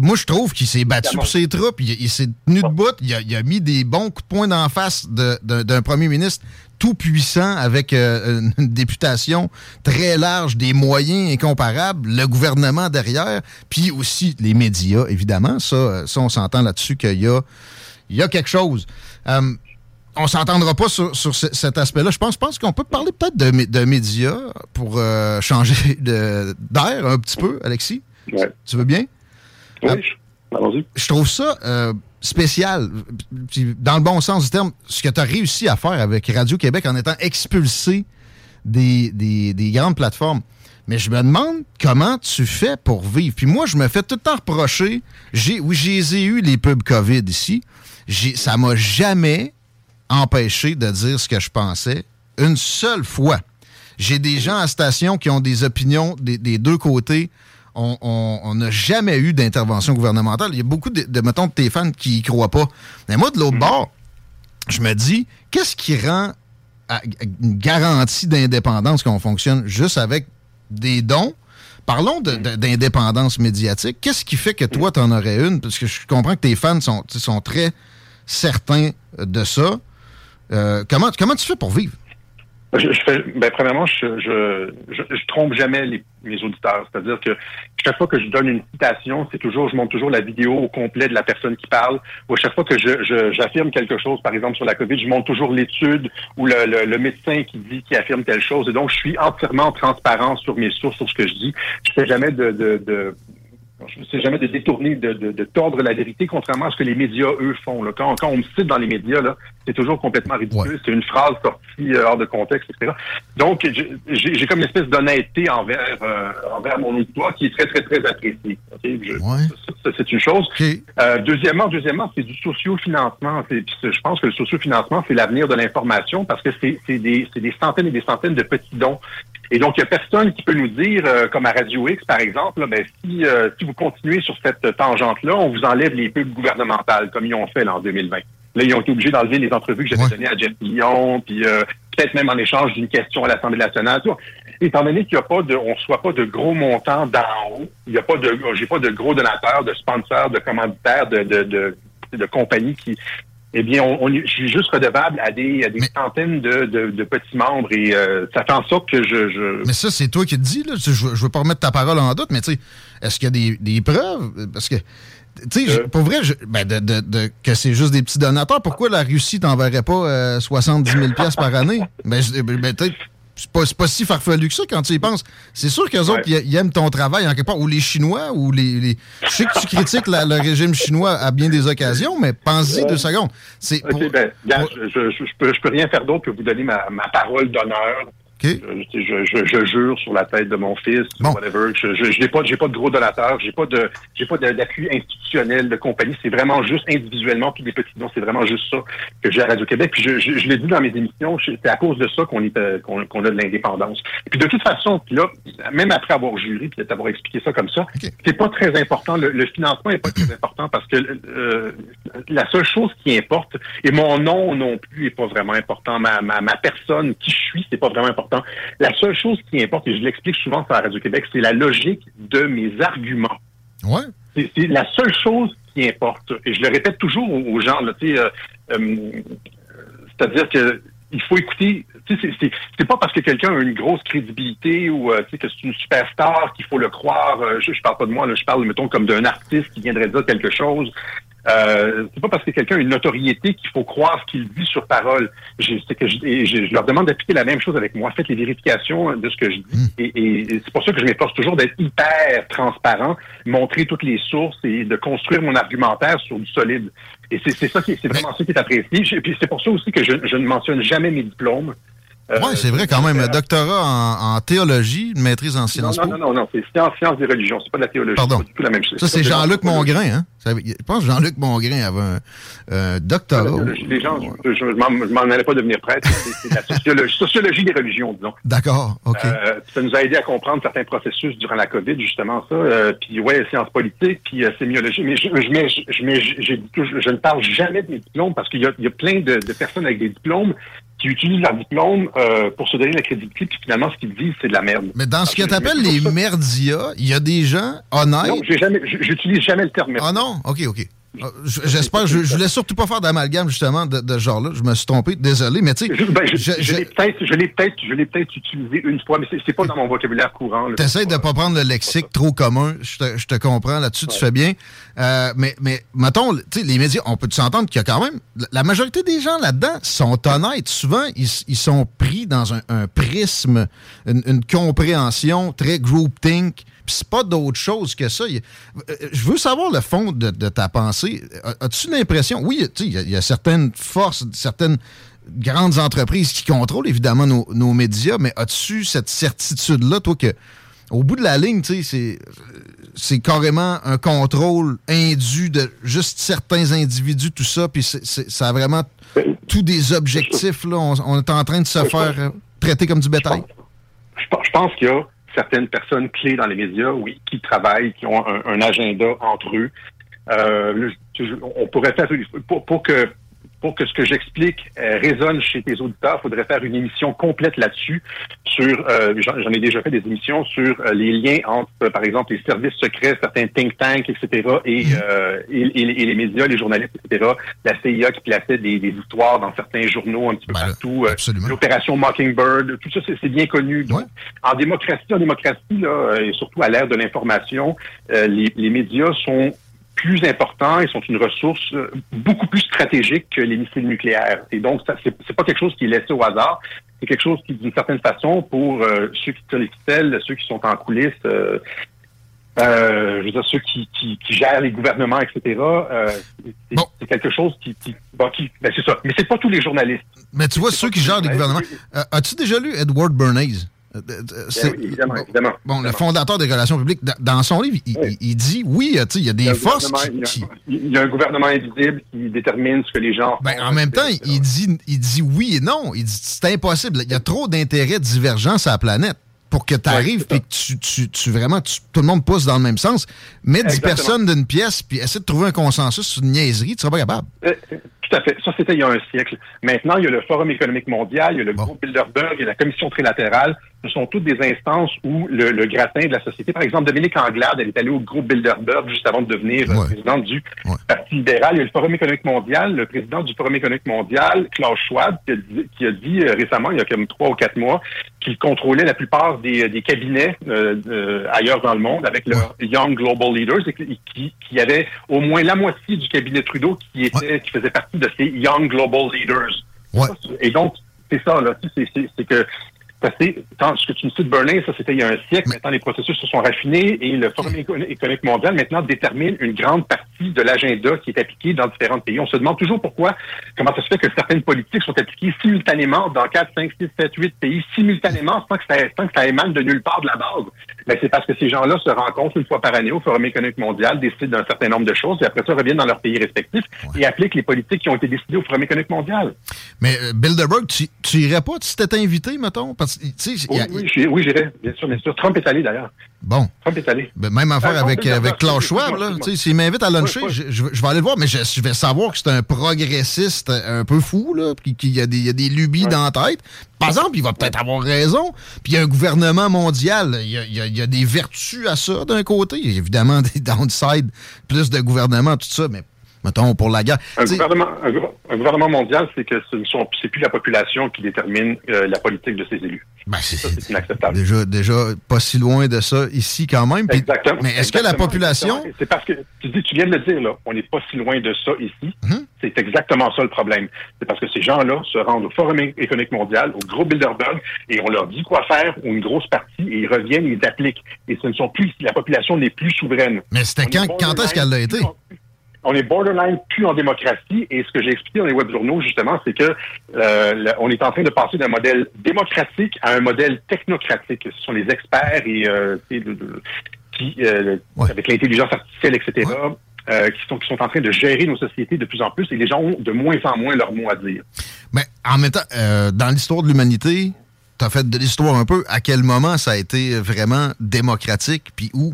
Moi, je trouve qu'il s'est battu pour ses troupes, il, il s'est tenu debout, il a, il a mis des bons coups de poing d'en face d'un premier ministre tout puissant avec euh, une députation très large, des moyens incomparables, le gouvernement derrière, puis aussi les médias, évidemment. Ça, euh, ça on s'entend là-dessus qu'il y a, il y a quelque chose. Euh, on s'entendra pas sur, sur ce- cet aspect-là. Je pense, pense qu'on peut parler peut-être de, de médias pour euh, <laughs> changer d'air un petit peu, Alexis. Tu veux bien? Oui, allons-y. Je trouve ça euh, spécial, dans le bon sens du terme, ce que tu as réussi à faire avec Radio-Québec en étant expulsé des, des- des grandes plateformes. Mais je me demande comment tu fais pour vivre. Puis moi, je me fais tout le temps reprocher. J'ai, oui, j'ai eu les pubs COVID ici. Ça m'a jamais empêché de dire ce que je pensais une seule fois. J'ai des gens à station qui ont des opinions des, des deux côtés. On- n'a jamais eu d'intervention gouvernementale. Il y a beaucoup de, de, mettons, de tes fans qui y croient pas. Mais moi, de l'autre bord, je me dis, qu'est-ce qui rend à- une garantie d'indépendance qu'on fonctionne juste avec des dons? Parlons d'indépendance médiatique. Qu'est-ce qui fait que toi, tu en aurais une? Parce que je comprends que tes fans sont très certains de ça. Euh, comment, comment tu fais pour vivre? Je, fais, ben, premièrement, je, je, je, trompe jamais les, mes auditeurs. C'est-à-dire que chaque fois que je donne une citation, c'est toujours, je montre toujours la vidéo au complet de la personne qui parle. Ou à chaque fois que j'affirme quelque chose, par exemple sur la COVID, je montre toujours l'étude ou le, le, médecin qui dit, qui affirme telle chose. Et donc, je suis entièrement transparent sur mes sources, sur ce que je dis. Je fais jamais de, de je ne sais jamais de détourner, de, de, de tordre la vérité, contrairement à ce que les médias, eux, font. Là. Quand, quand on me cite dans les médias, c'est toujours complètement ridicule. C'est une phrase sortie euh, hors de contexte, etc. Donc, j'ai comme une espèce d'honnêteté envers, euh, envers mon auditoire qui est très, très, très appréciée. C'est une chose. Euh, deuxièmement, deuxièmement, c'est du socio-financement. Je pense que le socio-financement, c'est l'avenir de l'information parce que c'est des, centaines et des centaines de petits dons. Et donc, il n'y a personne qui peut nous dire, comme à Radio X, par exemple, là, ben, si, si vous continuez sur cette tangente-là, on vous enlève les pubs gouvernementales, comme ils ont fait là, en 2020. Là, ils ont été obligés d'enlever les entrevues que j'avais données à Jeff Lyon, puis euh, peut-être même en échange d'une question à l'Assemblée nationale. Étant donné qu'il n'y a pas de, on reçoit pas de gros montants d'en haut, il n'y a pas de, j'ai pas de gros donateurs, de sponsors, de commanditaires, de, de, de, de compagnies qui, eh bien, on, on je suis juste redevable à des, à des centaines de, de, de petits membres et euh, ça fait en sorte que je, je Mais ça, c'est toi qui te dis. Là. Je ne veux pas remettre ta parole en doute, mais tu sais, est-ce qu'il y a des, des preuves? Parce que, tu sais, je- pour vrai, je- ben, de, de- de- que c'est juste des petits donateurs, pourquoi la Russie t'enverrait pas euh, 70 000 piastres par année? Ben, ben, ben, peut-être, c'est pas, pas si farfelu que ça quand tu y penses. C'est sûr qu'eux autres, ils aiment ton travail en quelque part. Ou les Chinois, ou les. les- Je sais que tu critiques la- le régime chinois à bien des occasions, mais pense-y deux secondes. Pour- ben, regarde, je, je, je, je peux, je peux rien faire d'autre que vous donner ma, ma parole d'honneur. Je, je, je, je jure sur la tête de mon fils, whatever. Je, n'ai pas, j'ai pas de gros donateurs, j'ai pas de, j'ai pas d'appui institutionnel de compagnie. C'est vraiment juste individuellement puis des petits dons. C'est vraiment juste ça que j'ai à Radio Québec. Puis je, je, je l'ai dit dans mes émissions, c'est à cause de ça qu'on est, euh, qu'on, a de l'indépendance. Puis de toute façon, puis là, même après avoir juré puis d'avoir expliqué ça comme ça, c'est pas très important. Le, le financement est pas très important parce que euh, la seule chose qui importe, et mon nom non plus est pas vraiment important, ma, ma, ma personne, qui je suis, c'est pas vraiment important. La seule chose qui importe, et je l'explique souvent sur la Radio-Québec, c'est la logique de mes arguments. Ouais. C'est la seule chose qui importe. Et je le répète toujours aux, gens, euh, euh, c'est-à-dire que il faut écouter. C'est pas parce que quelqu'un a une grosse crédibilité ou euh, que c'est une superstar qu'il faut le croire. Euh, Je, je parle pas de moi, là, je parle, mettons, comme d'un artiste qui viendrait dire quelque chose. Euh, c'est pas parce que quelqu'un a une notoriété qu'il faut croire ce qu'il dit sur parole. Je, que je, et je, je leur demande d'appliquer la même chose avec moi. Faites les vérifications de ce que je dis. Et, et- et c'est pour ça que je m'efforce toujours d'être hyper transparent, montrer toutes les sources et de construire mon argumentaire sur du solide. Et c'est, c'est ça qui, c'est vraiment ça qui est apprécié. Et puis c'est pour ça aussi que je, je ne mentionne jamais mes diplômes. Euh, Oui, c'est vrai quand même. Un doctorat en, en théologie, une maîtrise en non, sciences non, po. non, non, non, c'est science, science des religions, c'est pas de la théologie. Pardon. C'est tout la même chose. Ça, c'est Jean-Luc. Mongrain, hein? Ça- Je pense que Jean-Luc Mongrain avait un, doctorat. Les gens, je, je, m'en, allais pas devenir prêtre. C'est, la sociologie, sociologie des religions, disons. D'accord, OK. Euh, ça nous a aidé à comprendre certains processus durant la COVID, justement, ça. Euh, puis, ouais, sciences politiques, puis sémiologie. Mais je, je, ne parle jamais de mes diplômes parce qu'il y a, il y a plein de, de personnes avec des diplômes qui utilisent leur diplôme euh, pour se donner la crédibilité, puis finalement, ce qu'ils disent, c'est de la merde. Mais dans ce que tu appelles les merdias, il y a des gens honnêtes? Non, j'ai jamais, j'utilise jamais le terme Ah non? OK, OK. Ah, J'espère, je, je voulais surtout pas faire d'amalgame, justement, de, de ce genre-là. Je me suis trompé, désolé, mais tu sais. Je, ben, je, je- l'ai peut-être, je l'ai peut-être, je l'ai peut-être utilisé une fois, mais c'est, pas dans mon vocabulaire courant. T'essayes de pas prendre le lexique trop commun. Je te, je te comprends là-dessus, tu fais bien. Euh, mais, mais, mettons, les médias, on peut s'entendre qu'il y a quand même. La majorité des gens là-dedans sont honnêtes. Souvent, ils, ils sont pris dans un, prisme, une, compréhension très groupthink. Puis c'est pas d'autre chose que ça. Euh, Je veux savoir le fond de, de ta pensée. As- As-tu l'impression. Oui, il y a- certaines forces, certaines grandes entreprises qui contrôlent évidemment nos médias, mais as-tu cette certitude-là, toi, que au bout de la ligne, c'est, c'est carrément un contrôle indu de juste certains individus, tout ça, puis ça a vraiment tous des objectifs, là. On, on est en train de se faire euh, traiter comme du bétail. Je pense- qu'il y a certaines personnes clés dans les médias, oui, qui travaillent, qui ont un, un agenda entre eux. Euh, on pourrait faire pour, pour que pour que ce que j'explique euh, résonne chez tes auditeurs, il faudrait faire une émission complète là-dessus. Sur, euh, j'en ai déjà fait des émissions sur euh, les liens entre, euh, par exemple, les services secrets, certains think tanks, etc., et, euh, et, et- et les médias, les journalistes, etc. La CIA qui plaçait des, des histoires dans certains journaux un petit peu partout. euh, L'opération Mockingbird, tout ça, c'est bien connu. Donc, En démocratie, en démocratie, là, et surtout à l'ère de l'information, euh, les, les médias sont plus importants et sont une ressource euh, beaucoup plus stratégique que les missiles nucléaires. Et donc, ça, c'est c'est pas quelque chose qui est laissé au hasard. C'est quelque chose qui, d'une certaine façon, pour euh, ceux qui tirent les ficelles, ceux qui sont en coulisses, euh, euh, je veux dire, ceux qui, qui, qui gèrent les gouvernements, etc., c'est quelque chose qui... qui, bon, qui ben, c'est ça. Mais c'est pas tous les journalistes. Mais tu vois, ceux qui gèrent les gouvernements. As-tu déjà lu Edward Bernays? Euh, euh, c'est- Ben oui, évidemment, évidemment. Bon, le fondateur des relations publiques, dans- son livre, il, dit oui, euh, il y a Il des y a un forces qui, il y a- un gouvernement invisible qui détermine ce que les gens Ben, en même temps, il, dit, il et oui et non. Il dit c'est impossible. Il y a trop d'intérêts divergents sur la planète pour que tu arrives et que tu, tu, tu vraiment tu- tout le monde pousse dans le même sens. Mets 10 Exactement. personnes d'une pièce puis essaie de trouver un consensus sur une niaiserie, tu seras pas capable. Euh, Tout à fait. Ça, c'était il y a un siècle. Maintenant, il y a le Forum économique mondial, il y a le groupe Bilderberg, il y a la commission trilatérale. Ce sont toutes des instances où le, le gratin de la société, par exemple, Dominique Anglade, elle est allée au groupe Bilderberg juste avant de devenir euh, présidente du Parti libéral. Il y a le Forum économique mondial, le président du Forum économique mondial, Klaus Schwab, qui a dit, qui a dit, euh, récemment, il y a comme trois ou quatre mois, qu'il contrôlait la plupart des, des cabinets euh, euh, ailleurs dans le monde avec leurs Young Global Leaders et qui, qui, avait au moins la moitié du cabinet Trudeau qui était qui faisait partie de ces Young Global Leaders. Et donc, c'est ça, là. c'est que ce que tu me cites, Berlin, ça c'était il y a un siècle. Maintenant, les processus se sont raffinés et le Forum éco- économique mondial maintenant détermine une grande partie de l'agenda qui est appliqué dans différents pays. On se demande toujours pourquoi, comment ça se fait que certaines politiques sont appliquées simultanément dans 4, 5, 6, 7, 8 pays, simultanément, sans que ça, sans que ça émane de nulle part de la base. Mais c'est parce que ces gens-là se rencontrent une fois par année au Forum économique mondial, décident d'un certain nombre de choses et après ça reviennent dans leurs pays respectifs et appliquent les politiques qui ont été décidées au Forum économique mondial. Mais euh, Bilderberg, tu, tu irais pas si t'étais invité, mettons? Parce y a- Oui, j'irai- oui, j'irai, bien sûr, bien sûr. Trump est allé d'ailleurs. Bon. Trump est allé. Ben, même affaire Euh, avec, avec Klaus Schwab. là. S'il m'invite à luncher, Ouais, ouais. Je, je vais- je vais aller le voir, mais je, je vais savoir que c'est un progressiste un peu fou, là, puis qu'il y, a des- il y a des lubies dans la tête. Par exemple, il va peut-être avoir raison. Puis il y a un gouvernement mondial. Il y a, il y a- il y a des vertus à ça, d'un côté. Il y a évidemment <laughs> des downsides, plus de gouvernement, tout ça, mais mettons pour la guerre. Un gouvernement, un, gou- un gouvernement mondial, c'est que ce ne sont c'est plus la population qui détermine euh, la politique de ses élus. Ben, ça, c'est inacceptable. déjà, déjà pas si loin de ça ici quand même. Exactement. Mais est-ce que la population... C'est parce que tu dis, tu viens de le dire là, on n'est pas si loin de ça ici. C'est exactement ça le problème. C'est parce que ces gens-là se rendent au Forum économique mondial, au groupe Bilderberg, et on leur dit quoi faire, ou une grosse partie, et ils reviennent, ils appliquent. Et ce ne sont plus, la population n'est plus souveraine. Mais c'était quand, quand est-ce qu'elle l'a été? On est borderline plus en démocratie et ce que j'ai expliqué dans les web journaux justement, c'est que euh, le- on est en train de passer d'un modèle démocratique à un modèle technocratique. Ce sont les experts et euh, qui euh, avec l'intelligence artificielle, etc. euh, qui sont qui sont en train de gérer nos sociétés de plus en plus et les gens ont de moins en moins leur mot à dire. Mais en même temps, euh, dans l'histoire de l'humanité, tu as fait de l'histoire un peu. À quel moment ça a été vraiment démocratique, puis où?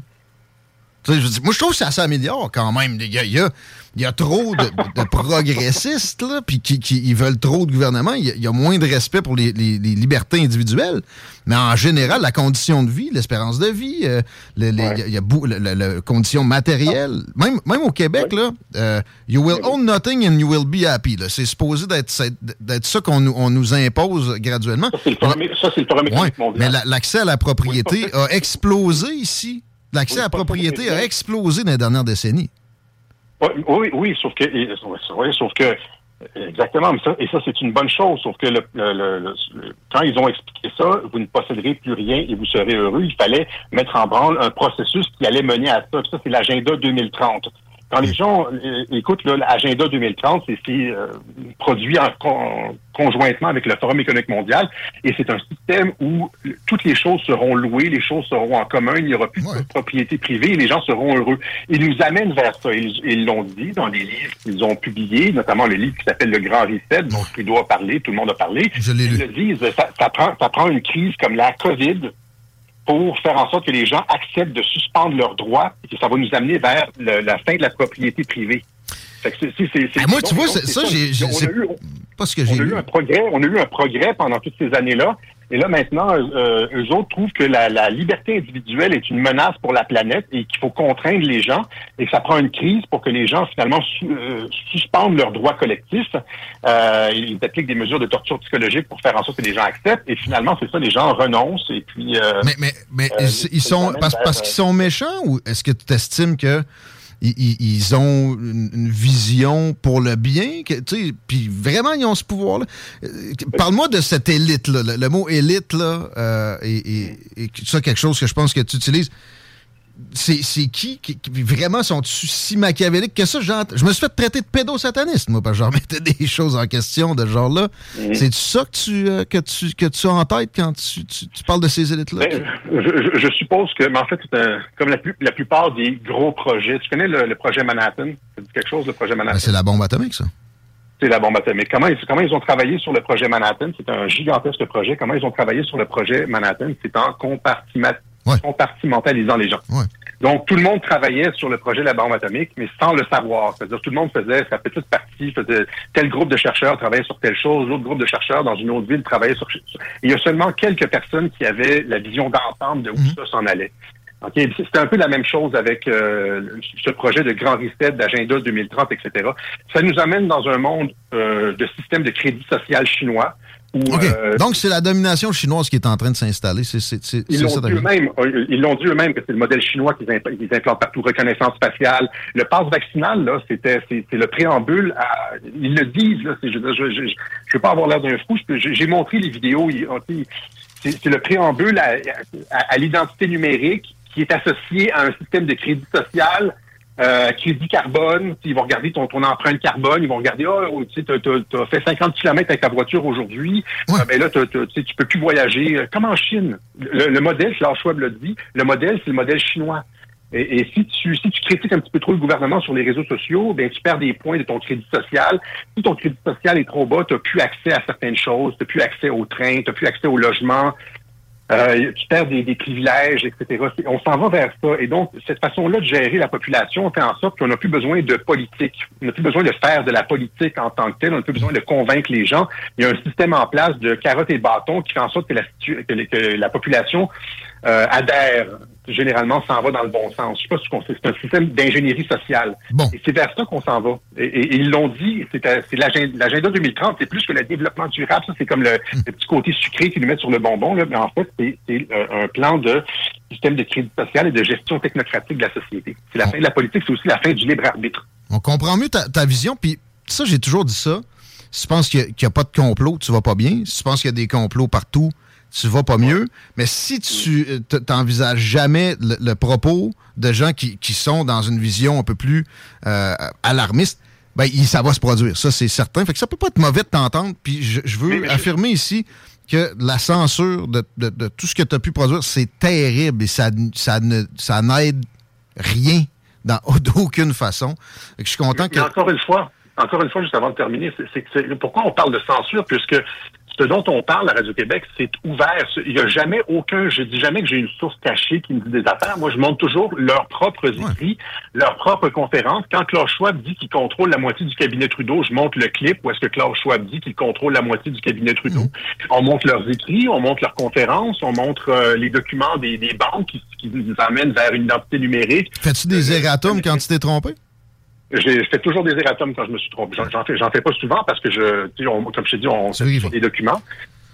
Je moi, je trouve que ça s'améliore quand même. Il y a, il y a- il y a trop de, de progressistes, là, puis qui, qui- ils veulent trop de gouvernement. Il y a, il y a moins de respect pour les, les- les libertés individuelles. Mais en général, la condition de vie, l'espérance de vie, euh, le- les- a- il y a, beau- le- le- le- conditions matérielles. Même, même au Québec, là, euh, you will own nothing and you will be happy. C'est supposé d'être ça qu'on nous, on nous impose graduellement. Ça, c'est le ça, Ouais, mondial. mais la- l'accès à la propriété a explosé ici. L'accès à la propriété a explosé dans les dernières décennies. Oui, oui, sauf que, et- oui, sauf que, exactement, mais ça, et ça, c'est une bonne chose, sauf que le, le- le- le- quand ils ont expliqué ça, vous ne posséderez plus rien et vous serez heureux, il fallait mettre en branle un processus qui allait mener à ça. Puis ça, c'est l'agenda 2030. Quand les gens euh, écoutent l'agenda 2030, c'est euh, produit en, con- conjointement avec le Forum économique mondial et c'est un système où toutes les choses seront louées, les choses seront en commun, il n'y aura plus de propriété privée et les gens seront heureux. Ils nous amènent vers ça. Ils l'ont dit dans des livres qu'ils ont publiés, notamment le livre qui s'appelle Le Grand Reset, dont Trudeau a parlé, tout le monde a parlé. Je Ils le disent, ça, ça prend, ça prend une crise comme la COVID pour faire en sorte que les gens acceptent de suspendre leurs droits et que ça va nous amener vers le- la fin de la propriété privée. Fait que c'est- c'est- c'est- c'est- Ah, moi, tu vois, ça, j'ai- on a eu un progrès pendant toutes ces années-là. Et là, maintenant, euh, eux autres trouvent que la, la liberté individuelle est une menace pour la planète et qu'il faut contraindre les gens et que ça prend une crise pour que les gens, finalement, su- euh, suspendent leurs droits collectifs. Euh, ils appliquent des mesures de torture psychologique pour faire en sorte que les gens acceptent. Et finalement, c'est ça, les gens renoncent et puis... euh, Mais, mais, mais euh, ils, ils sont parce, parce qu'ils sont méchants ou est-ce que tu estimes que ils, ont une, vision pour le bien, puis vraiment ils ont ce pouvoir-là. Euh, Parle-moi de cette élite-là. Le, le mot élite là, euh, et, et- et ça quelque chose que je pense que tu utilises. C'est qui, qui, qui- vraiment sont-ils si machiavéliques que ça? Genre, je me suis fait traiter de pédosataniste, moi, parce que je remettais <laughs> des choses en question de ce genre-là. Mhm. C'est ça que tu, euh, que, tu, que tu as en tête quand tu, tu- tu parles de ces élites-là? Ben, je, suppose que, mais en fait, c'est un- comme la, plus- la plupart des gros projets. Tu connais le, le projet Manhattan? Ça dit quelque chose, le projet Manhattan? Ben, c'est la bombe atomique, ça. C'est la bombe atomique. Comment ils, comment ils ont travaillé sur le projet Manhattan? C'est un gigantesque projet. Comment ils ont travaillé sur le projet Manhattan? C'est en compartima- compartimentalisant les gens. Donc, tout le monde travaillait sur le projet de la bombe atomique, mais sans le savoir. C'est-à-dire, tout le monde faisait sa petite partie, faisait tel groupe de chercheurs travaillait sur telle chose, l'autre groupe de chercheurs dans une autre ville travaillait sur... Il y a seulement quelques personnes qui avaient la vision d'ensemble de où ça s'en allait. OK, C'était un peu la même chose avec euh, ce projet de grand reset, d'agenda 2030, etc. Ça nous amène dans un monde euh, de système de crédit social chinois euh, Donc, c'est la domination chinoise qui est en train de s'installer. C'est- ils l'ont dit eux-mêmes, euh, ils l'ont dit eux-mêmes que c'est le modèle chinois qu'ils impl- qu'ils implantent partout, reconnaissance spatiale. Le passe vaccinal, là, c'était c'est le préambule à, ils le disent, là, je, je veux pas avoir l'air d'un fou, j'ai montré les vidéos, c'est le préambule à, à- à l'identité numérique qui est associé à un système de crédit social euh, crédit carbone, ils vont regarder ton, ton empreinte carbone, ils vont regarder, oh, tu sais, t'as- t'as t'as fait 50 km avec ta voiture aujourd'hui, Ah, ben là, t'as- t'as- tu tu peux plus voyager. Euh, Comme en Chine. Le, le modèle, Klaus Schwab l'a dit, le modèle, c'est le modèle chinois. Et, et si tu si tu critiques un petit peu trop le gouvernement sur les réseaux sociaux, ben tu perds des points de ton crédit social. Si ton crédit social est trop bas, tu n'as plus accès à certaines choses, tu n'as plus accès au train, tu n'as plus accès au logement, euh, tu perds des, des privilèges, etc. On s'en va vers ça. Et donc, cette façon-là de gérer la population fait en sorte qu'on n'a plus besoin de politique. On n'a plus besoin de faire de la politique en tant que telle. On n'a plus besoin de convaincre les gens. Il y a un système en place de carottes et bâtons qui fait en sorte que la, que, que la population euh, adhère. Généralement, s'en va dans le bon sens. Je sais pas si on sait. C'est un système d'ingénierie sociale. Et c'est vers ça qu'on s'en va. Et, et- et ils l'ont dit, c'est euh, c'est l'agenda l'agenda 2030, c'est plus que le développement durable. Ça, c'est comme le, le petit côté sucré qu'ils nous mettent sur le bonbon. Là. Mais en fait, c'est c'est, euh, un plan de système de crédit social et de gestion technocratique de la société. C'est la fin de la politique, c'est aussi la fin du libre arbitre. On comprend mieux ta, ta vision. Puis ça, j'ai toujours dit ça. Si tu penses qu'il n'y a, pas de complot, tu vas pas bien. Si tu penses qu'il y a des complots partout, tu vas pas mieux. Mais si tu euh, t'envisages jamais le, le propos de gens qui, qui sont dans une vision un peu plus euh, alarmiste, ben, il- ça va se produire. Ça, c'est certain. Fait que ça peut pas être mauvais de t'entendre. Puis je, je veux affirmer ici que la censure de, de- de tout ce que tu as pu produire, c'est terrible et ça, ça ne ça n'aide rien dans, <laughs> d'aucune façon. Fait que je suis content que. Encore une fois, encore une fois, juste avant de terminer, c'est c'est que c'est- pourquoi on parle de censure, puisque ce dont on parle à Radio-Québec, c'est ouvert. Il n'y a jamais aucun, je dis jamais que j'ai une source cachée qui me dit des affaires. Moi, je montre toujours leurs propres écrits, leurs propres conférences. Quand Klaus Schwab dit qu'il contrôle la moitié du cabinet Trudeau, je montre le clip où est-ce que Klaus Schwab dit qu'il contrôle la moitié du cabinet Trudeau. On montre leurs écrits, on montre leurs conférences, on montre euh, les documents des, des banques qui, qui nous amènent vers une identité numérique. Fais-tu des erratums quand tu t'es trompé? J'ai fait toujours des erratums quand je me suis trompé. J'en- J'en fais, j'en fais pas souvent parce que je, on- comme je t'ai dit, on fait des documents.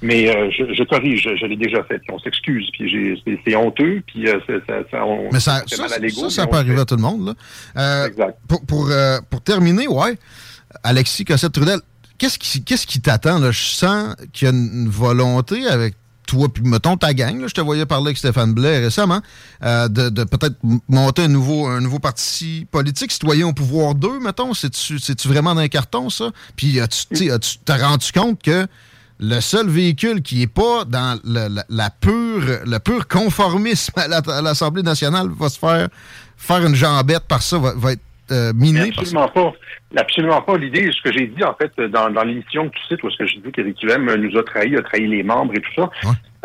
Mais euh, je, je corrige, je, je l'ai déjà fait. Puis on s'excuse. Puis j'ai- c'est c'est honteux. Puis euh, c'est- ça, ça, on, Mais ça, ça, mal à ça, ça peut arriver fait. à tout le monde. Là. Euh, Pour, pour, euh, pour terminer, ouais, Alexis Cossette-Trudel, qu'est-ce qui, qu'est-ce qui t'attend? là? Je sens qu'il y a une volonté avec toi, puis mettons ta gang, là, je te voyais parler avec Stéphane Blais récemment, euh, de, de peut-être monter un nouveau, un nouveau parti politique, citoyen au pouvoir 2, mettons. C'est-tu, vraiment d'un carton, ça? Puis as-tu, t'as rendu compte que le seul véhicule qui n'est pas dans le, la, pure, le pur conformisme à l'Assemblée nationale va se faire faire une jambette par ça, va, va être euh. Absolument pas. Absolument pas. L'idée, ce que j'ai dit, en fait, dans, dans l'émission que tu cites, où est-ce que je dis qu'Éric Duhem nous a trahi, a trahi les membres et tout ça,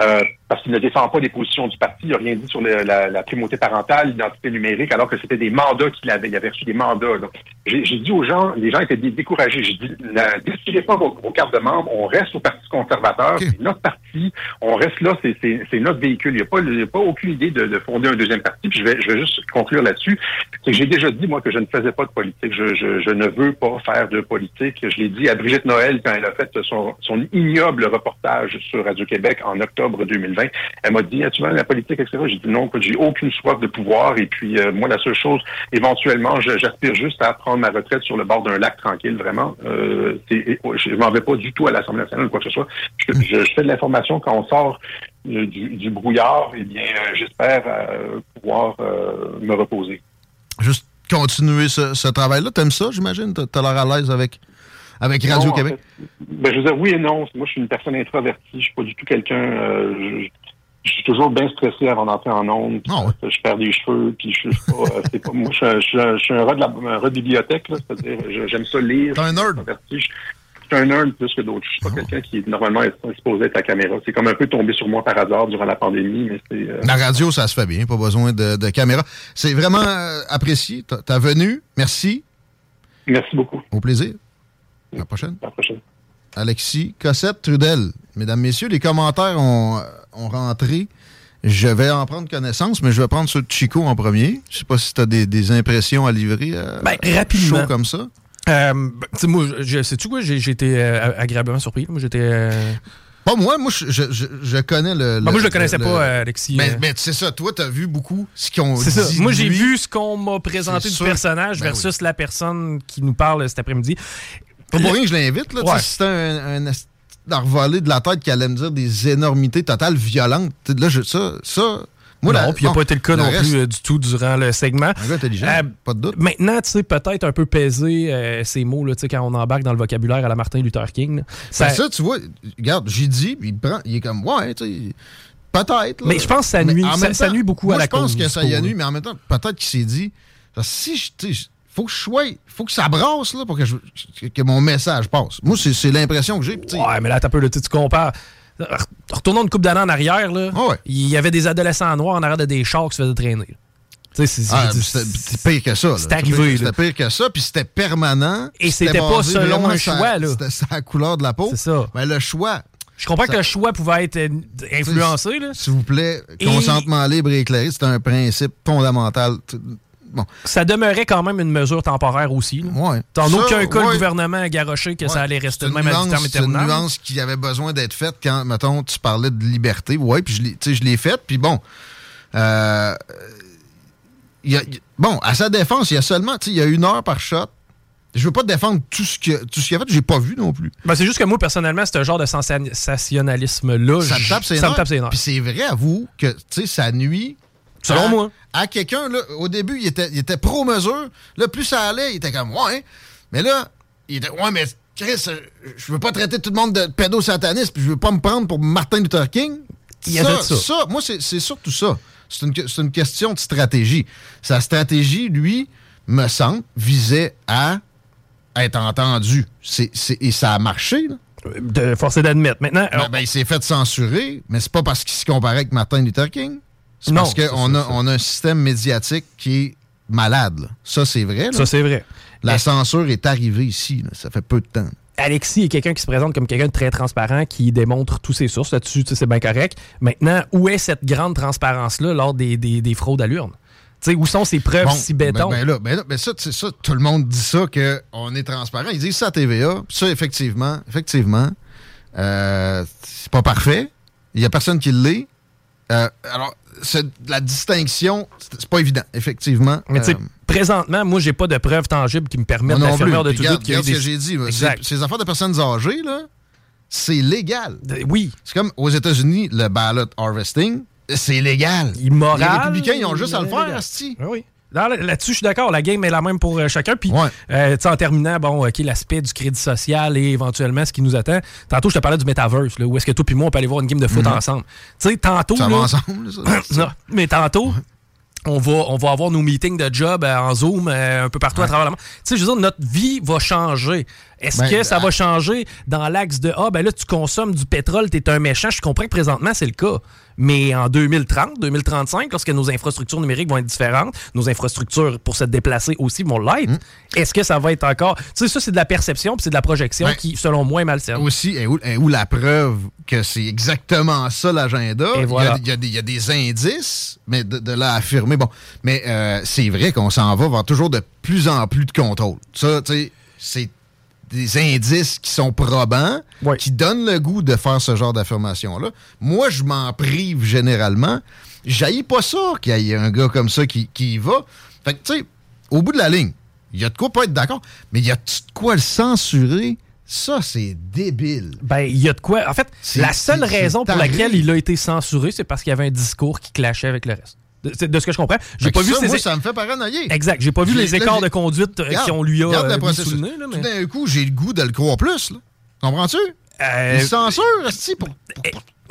euh, parce qu'il ne défend pas les positions du parti. Il n'a rien dit sur le- la, la primauté parentale, l'identité numérique, alors que c'était des mandats qu'il avait. Il avait reçu des mandats. J'ai dit aux gens, les gens étaient dé- découragés. J'ai dit, ne pas vos, vos cartes de membres. On reste au Parti conservateur. C'est notre parti. On reste là. C'est- notre véhicule. Il n'y a, pas- il y a pas aucune idée de, de fonder un deuxième parti. Puis je vais, je vais juste conclure là-dessus. J'ai déjà dit, moi, que je ne faisais pas de politique. Je, je, je ne veux pas faire de politique. Je l'ai dit à Brigitte Noël quand elle a fait son, son ignoble reportage sur Radio-Québec en octobre 2020. Elle m'a dit, tu vas la politique, etc. J'ai dit non, j'ai aucune soif de pouvoir. Et puis, euh, moi, la seule chose, éventuellement, j'aspire juste à prendre ma retraite sur le bord d'un lac tranquille, vraiment. Euh, je m'en vais pas du tout à l'Assemblée nationale ou quoi que ce soit. Je, fais de l'information quand on sort euh, du, brouillard. Eh bien, euh, j'espère pouvoir me reposer. Juste continuer ce, ce travail-là. T'aimes ça, j'imagine? T'as l'air à l'aise avec, avec Radio-Québec? ben, je veux dire, oui et non. Moi, je suis une personne introvertie. Je suis pas du tout quelqu'un. euh, je, je suis toujours bien stressé avant d'entrer en ondes. Je perds des cheveux, puis je suis pas. euh, c'est pas moi, je, je- je- je suis un rat de, la, un rat de bibliothèque. C'est-à-dire, j'aime ça lire. T'es un nerd. Je, suis un nerd plus que d'autres. Je suis pas quelqu'un qui normalement est exposé à la caméra. C'est comme un peu tombé sur moi par hasard durant la pandémie, mais c'est. euh, La radio, ça se fait bien, pas besoin de, de caméra. C'est vraiment apprécié. Ta venue, merci. Merci beaucoup. Au plaisir. À la prochaine? À la prochaine. Alexis Cossette Trudel. Mesdames, Messieurs, les commentaires ont, ont rentré. Je vais en prendre connaissance, mais je vais prendre ceux de Chico en premier. Je sais pas si tu as des, des impressions à livrer. euh, Ben, rapidement. chaud comme ça. Euh, ben, tu sais, moi, je- sais-tu quoi? J'ai j'ai été euh, agréablement surpris. Moi, j'étais. euh, Pas moi, moi, je, je- je- je connais le. Ben, moi, je le connaissais le- pas, euh, Alexis. Mais, euh. mais c'est ça, toi, tu as vu beaucoup ce qu'ils ont dit. C'est ça. Moi, j'ai vu ce qu'on m'a présenté C'est du sûr. personnage Ben versus la personne qui nous parle cet après-midi. Pas pour rien que je l'invite. Là, Ouais. Si c'était un, un de la tête qui allait me dire des énormités totales violentes, là, je- ça, ça. Moi, non, puis il n'a pas été le cas le non reste, plus euh, du tout durant le segment. Un gars intelligent, Euh, pas de doute. Maintenant, tu sais, peut-être un peu peser euh, ces mots là, tu sais, quand on embarque dans le vocabulaire à la Martin Luther King. là. Ben, ça, tu vois, regarde, j'ai dit, puis il, prend, il est comme, ouais, tu sais, peut-être. Mais je pense que ça nuit- en ça- temps, nuit beaucoup moi, à la Je pense que ça y a nuit, mais en même temps, peut-être qu'il s'est dit, si je, faut que je sois, faut que ça brasse, là, pour que, je- que mon message passe. Moi, c'est l'impression que j'ai. Ouais, mais là, t'as peu, là, tu compares. Re- Retournons une couple d'années en arrière, là. Il y avait des adolescents noirs en arrière de des chars qui se faisaient traîner. c'est- Ah, pire que ça. C'est arrivé, C'était pire que ça, puis c'était permanent. Et C'était pas selon un choix, là. C'était la couleur de la peau. C'est ça. Mais le choix. Je comprends Ça- que le choix pouvait être euh, influencé. S'il vous plaît, Et- consentement libre et éclairé, c'est un principe fondamental. Bon. Ça demeurait quand même une mesure temporaire aussi. là. Ouais. Dans aucun cas, ouais. le gouvernement a garoché que ça allait rester C'est une même à nuance- terme C'est une éternel. nuance qui avait besoin d'être faite quand, mettons, tu parlais de liberté. Oui, puis je l'ai- faite. Puis bon, euh, y a- il- bon, à sa défense, il y a seulement, tu sais, il y a une heure par shot. Je veux pas défendre tout ce qu'il a, tout ce qu'il a fait, j'ai pas vu non plus. Ben, c'est juste que moi, personnellement, ce genre de sensationnalisme-là, Ça me je- tape ses ça me tape ses nerfs. Puis c'est vrai, à vous, que tu sais, ça nuit. Selon à- moi. À quelqu'un, là, au début, il était, il était pro-mesure. Là, plus ça allait, il était comme, ouais. Mais là, il était, ouais, mais Chris, euh, je veux pas traiter tout le monde de pédosataniste, puis je veux pas me prendre pour Martin Luther King. Il y a de ça. moi, c'est surtout ça. C'est une, une question de stratégie. Sa stratégie, lui, me semble, visait à être entendu. Et ça a marché, là. De forcer d'admettre. Maintenant, Ben, ben, il s'est fait censurer, mais c'est pas parce qu'il se comparait avec Martin Luther King. C'est parce qu'on a, on a un système médiatique qui est malade. là. Ça, c'est vrai. là. Ça, c'est vrai. La Mais- censure est arrivée ici. là. Ça fait peu de temps. Alexis est quelqu'un qui se présente comme quelqu'un de très transparent, qui démontre toutes ses sources là-dessus, c'est bien correct. Maintenant, où est cette grande transparence-là lors des, des- des fraudes à l'urne? Tu sais, où sont ces preuves Bon, si ben, béton? ben là, ben là, ben ça, ça, tout le monde dit ça, qu'on est transparent. Ils disent ça à TVA. Ça, effectivement, effectivement, euh, c'est pas parfait. Il y a personne qui l'est. Euh, alors, la distinction, c'est pas évident, effectivement. Mais tu sais, Euh, présentement, moi, j'ai pas de preuves tangibles qui me permettent d'affirmer de tout regarde, doute qu'il y a eu regarde ce des... que j'ai dit. Ces, affaires de personnes âgées, là, c'est légal. Oui. C'est comme aux États-Unis, le ballot harvesting, c'est légal. Immoral, Les républicains, ils ont juste à le faire, asti. Ah oui. Là- Là-dessus, je suis d'accord. La game est la même pour euh, chacun. Puis, euh, tu sais, en terminant, bon, OK, l'aspect du crédit social et éventuellement ce qui nous attend. Tantôt, je te parlais du metaverse, là, où est-ce que toi et moi, on peut aller voir une game de foot Mhm. ensemble. Tu sais, tantôt. Ça là- va ensemble, ça? <coughs> Non, mais tantôt. On va, on va avoir nos meetings de job euh, en Zoom euh, un peu partout à travers le monde. Tu sais, je veux dire, notre vie va changer. Est-ce Ben, que ça va changer dans l'axe de Ah, ben là, tu consommes du pétrole, t'es un méchant? Je comprends que présentement, c'est le cas. Mais en 2030, 2035, lorsque nos infrastructures numériques vont être différentes, nos infrastructures pour se déplacer aussi vont l'être, est-ce que ça va être encore. Tu sais, ça, c'est de la perception puis c'est de la projection qui, selon moi, est malsaine. Aussi, et où, et où la preuve que c'est exactement ça l'agenda? Et Il y a- voilà. il y, a des- il y a des indices, mais de, de là à affirmer. Bon, mais euh, c'est vrai qu'on s'en va vers toujours de plus en plus de contrôle. Ça, tu sais, c'est des indices qui sont probants, qui donnent le goût de faire ce genre d'affirmation-là. Moi, je m'en prive généralement. J'haïs pas ça qu'il y ait un gars comme ça qui, qui y va. Fait que, tu sais, au bout de la ligne, il y a de quoi pas être d'accord, mais il y a de quoi le censurer? Ça, c'est débile. Ben, il y a de quoi. En fait, la seule raison pour laquelle il a été censuré, c'est parce qu'il y avait un discours qui clashait avec le reste. De, c'est de ce que je comprends. J'ai pas vu ces moi, ça me fait paranoïer. Exact. J'ai pas vu les écarts de conduite euh, qu'on lui a euh, mis processus. sous le nez. là, mais- Tout d'un coup, j'ai le goût de le croire plus. Là. Comprends-tu? Euh, Il censure, esti, pour...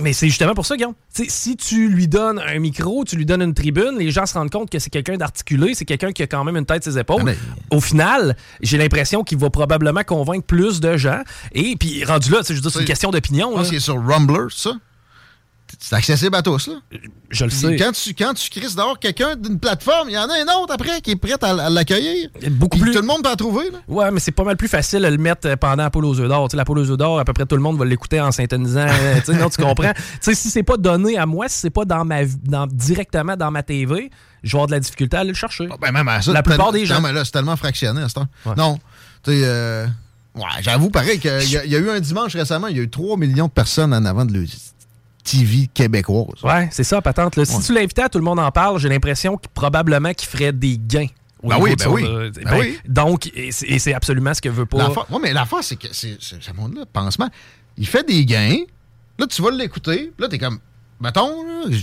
Mais c'est justement pour ça, Guillaume. Si tu lui donnes un micro, tu lui donnes une tribune, les gens se rendent compte que c'est quelqu'un d'articulé, c'est quelqu'un qui a quand même une tête ses épaules. Au final, j'ai l'impression qu'il va probablement convaincre plus de gens. Et puis, rendu là, je veux dire, c'est une question d'opinion. Je là. pense qu'il est sur Rumblr, ça. C'est accessible à tous, là. Je le sais. Quand tu, quand tu crises dehors quelqu'un d'une plateforme, il y en a un autre après qui est prêt à, à l'accueillir. Beaucoup plus. Tout le monde peut en trouver, là. Ouais, mais c'est pas mal plus facile de le mettre euh, pendant Apollo aux œufs d'or. Tu sais, l'Apollo aux œufs d'or, à peu près tout le monde va l'écouter en syntonisant. euh, non, tu comprends? <laughs> Tu sais, si c'est pas donné à moi, si c'est pas dans ma, dans, directement dans ma TV, je vais avoir de la difficulté à aller le chercher. Ben, même à ça, la plupart des gens. Non, mais là, c'est tellement fractionné à ce temps. Non. Tu sais, euh, ouais, j'avoue, pareil, qu'il y, y a eu un dimanche récemment, il y a eu 3 millions de personnes en avant de le TV québécoise. Ouais, c'est ça, patente. là. Si Ouais. tu l'invitais à tout le monde en parle, j'ai l'impression que probablement qu'il ferait des gains. Ben oui, ben oui. euh, Ben ben, oui. Donc, et c'est absolument ce que veut pas. Ouais, mais l'affaire, c'est que c'est, ce monde-là, pansement, il fait des gains. Là, tu vas l'écouter. Là, t'es comme, mettons, là,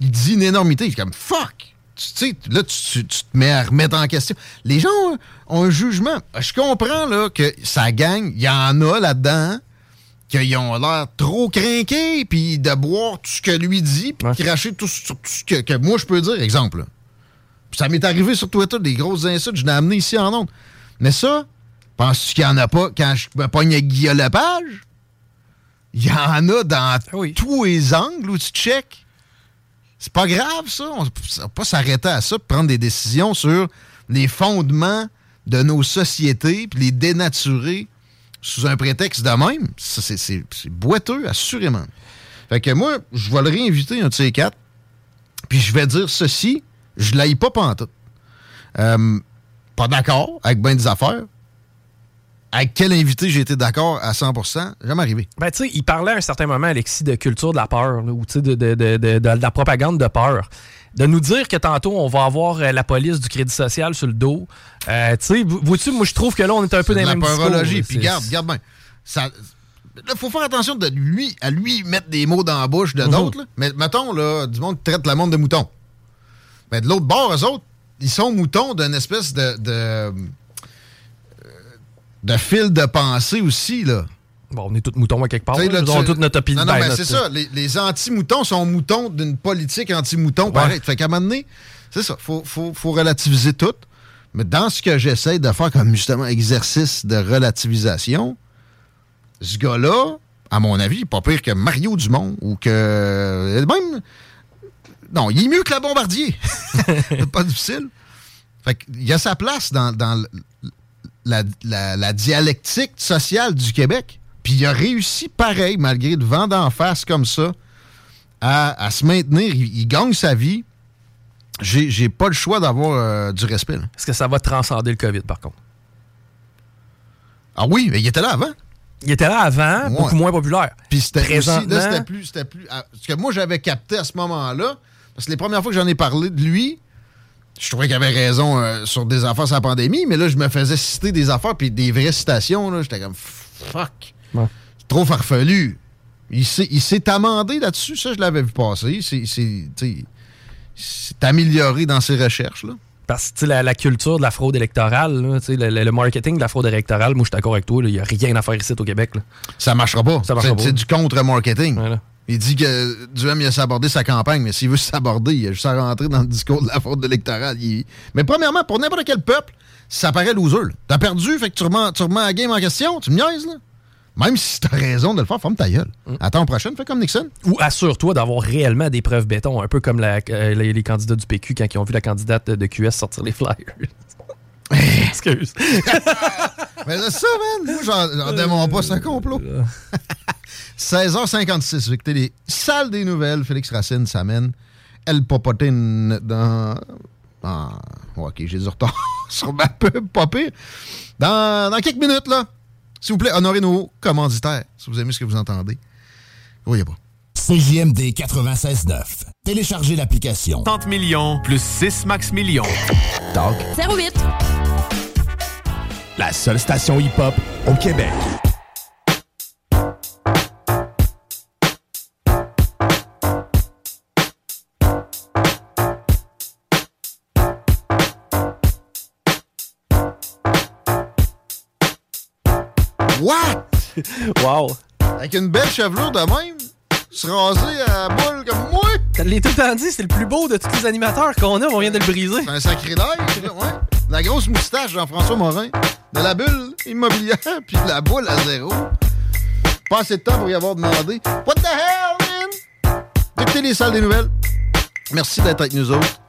il dit une énormité. C'est comme, fuck! Tu sais, là, tu, tu- tu te mets à remettre en question. Les gens ont, ont un jugement. Je comprends là, que ça gagne. Il y en a là-dedans qu'ils ont l'air trop craqués, puis de boire tout ce que lui dit, puis de cracher tout ce que, que moi je peux dire. Exemple. ça m'est arrivé sur Twitter, des grosses insultes, je l'ai amené ici en ondes. Mais ça, penses-tu qu'il n'y en a pas quand je me pogne avec Guillaume Lepage? Il y en a dans tous les angles où tu check. C'est pas grave, ça. On ne pas s'arrêter à ça, prendre des décisions sur les fondements de nos sociétés, puis les dénaturer sous un prétexte de même. C'est- boiteux, assurément. Fait que moi, je vais le réinviter, un de ces quatre, puis je vais dire ceci, je l'aille pas pantoute. Euh, pas d'accord avec bien des affaires. Avec quel invité j'ai été d'accord à 100%, jamais arrivé. Ben, tu sais, il parlait à un certain moment, Alexis, de culture de la peur, là, ou de, de, de- de la propagande de peur. De nous dire que tantôt, on va avoir euh, la police du crédit social sur le dos. Euh, tu sais, vo- vois-tu, moi, je trouve que là, on est un peu dans la peurologie. discours, Puis garde, garde bien. Ça, là, faut faire attention de lui, à lui mettre des mots dans la bouche de Mhm. d'autres. Mais mettons, là, du monde qui traite le monde de mouton. Mais de l'autre bord, eux autres, ils sont moutons d'une espèce de, de, euh, de fil de pensée aussi, là. Bon, on est tous moutons à quelque part. Là. là, Nous avons tu- toute notre opinion. Non, non, ben, mais c'est ça. Les, les anti-moutons sont moutons d'une politique anti-mouton. Pareil. Fait qu'à un moment donné, c'est ça. Faut, faut, faut relativiser tout. Mais dans ce que j'essaie de faire comme justement exercice de relativisation, ce gars-là, à mon avis, pas pire que Mario Dumont ou que. Même. Non, il est mieux que la Bombardier. <laughs> c'est pas difficile. Fait qu'il y a sa place dans, dans la- la dialectique sociale du Québec. Puis il a réussi pareil, malgré le vent d'en face comme ça, à, à se maintenir. Il, il gagne sa vie. J'ai pas le choix d'avoir euh, du respect. Est-ce que ça va transcender le COVID, par contre? Ah oui, mais il était là avant. Il était là avant, Ouais. beaucoup moins populaire. Puis c'était Présentement- c'était plus, c'était plus. Ce que moi j'avais capté à ce moment-là, parce que les premières fois que j'en ai parlé de lui, je trouvais qu'il avait raison euh, sur des affaires sur la pandémie, mais là je me faisais citer des affaires puis des vraies citations, là, j'étais comme fuck. Ouais. C'est trop farfelu. Il s'est, amendé là-dessus, ça je l'avais vu passer. Il s'est- amélioré dans ses recherches. Là. Parce que la, la culture de la fraude électorale, là, le, le- le marketing de la fraude électorale, moi je suis d'accord avec toi, il n'y a rien à faire ici au Québec. là. Ça marchera pas. Ça marchera c'est, pas. c'est du contre-marketing. Il dit que Duhem, il a sabordé sa campagne, mais s'il veut s'aborder, il a juste à rentrer dans le discours de la fraude électorale. Il- Mais premièrement, pour n'importe quel peuple, ça paraît loser. T'as perdu, fait que tu remets, tu remets la game en question, tu me niaises, là? Même si t'as raison de le faire, ferme ta gueule. Mm. Attends, prochaine, fais comme Nixon. Ou assure-toi d'avoir réellement des preuves béton, un peu comme la- euh, les, les candidats du PQ quand ils ont vu la candidate de QS sortir les flyers. Excuse. <laughs> Mais c'est ça, man. Moi, j'en- j'en démontre pas, c'est un complot. <laughs> 16h56, écoutez les salles des nouvelles. Félix Racine s'amène. Elle popotine dans. Ah, ok, j'ai du retard <laughs> sur ma pub, pas pire. Dans, dans quelques minutes, là, s'il vous plaît, honorez nos commanditaires, si vous aimez ce que vous entendez. Voyez pas. CJMD 96.9. Téléchargez l'application. 30 millions plus 6 max millions. Talk. 08. La seule station hip-hop au Québec. <laughs> wow. Avec une belle chevelure de même, se raser à la boule comme moi. T'as tout le temps dit, c'est le plus beau de tous les animateurs qu'on a, on vient de le briser. C'est un sacrilège, là, ouais. La grosse moustache, Jean-François Morin. De la bulle immobilière, <laughs> puis de la boule à zéro. Pas assez de temps pour y avoir demandé. What the hell, man? Écoutez les salles des nouvelles. Merci d'être avec nous autres.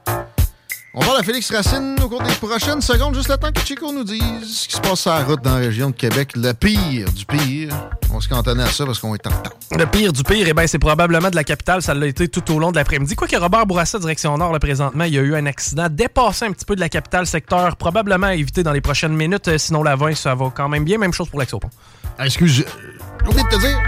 On parle à Félix Racine au cours des prochaines secondes, juste le temps que Chico nous dise ce qui se passe sur la route dans la région de Québec. Le pire du pire. On se cantonnait à ça parce qu'on est en retard. Le pire du pire, eh ben, c'est probablement de la capitale. Ça l'a été tout au long de l'après-midi. Quoique Robert Bourassa, direction Nord, là, présentement, il y a eu un accident dépassé un petit peu de la capitale secteur. Probablement à éviter dans les prochaines minutes. Euh, Sinon, la 20, ça va quand même bien. Même chose pour l'Axopont. Excuse, j'ai oublié de te dire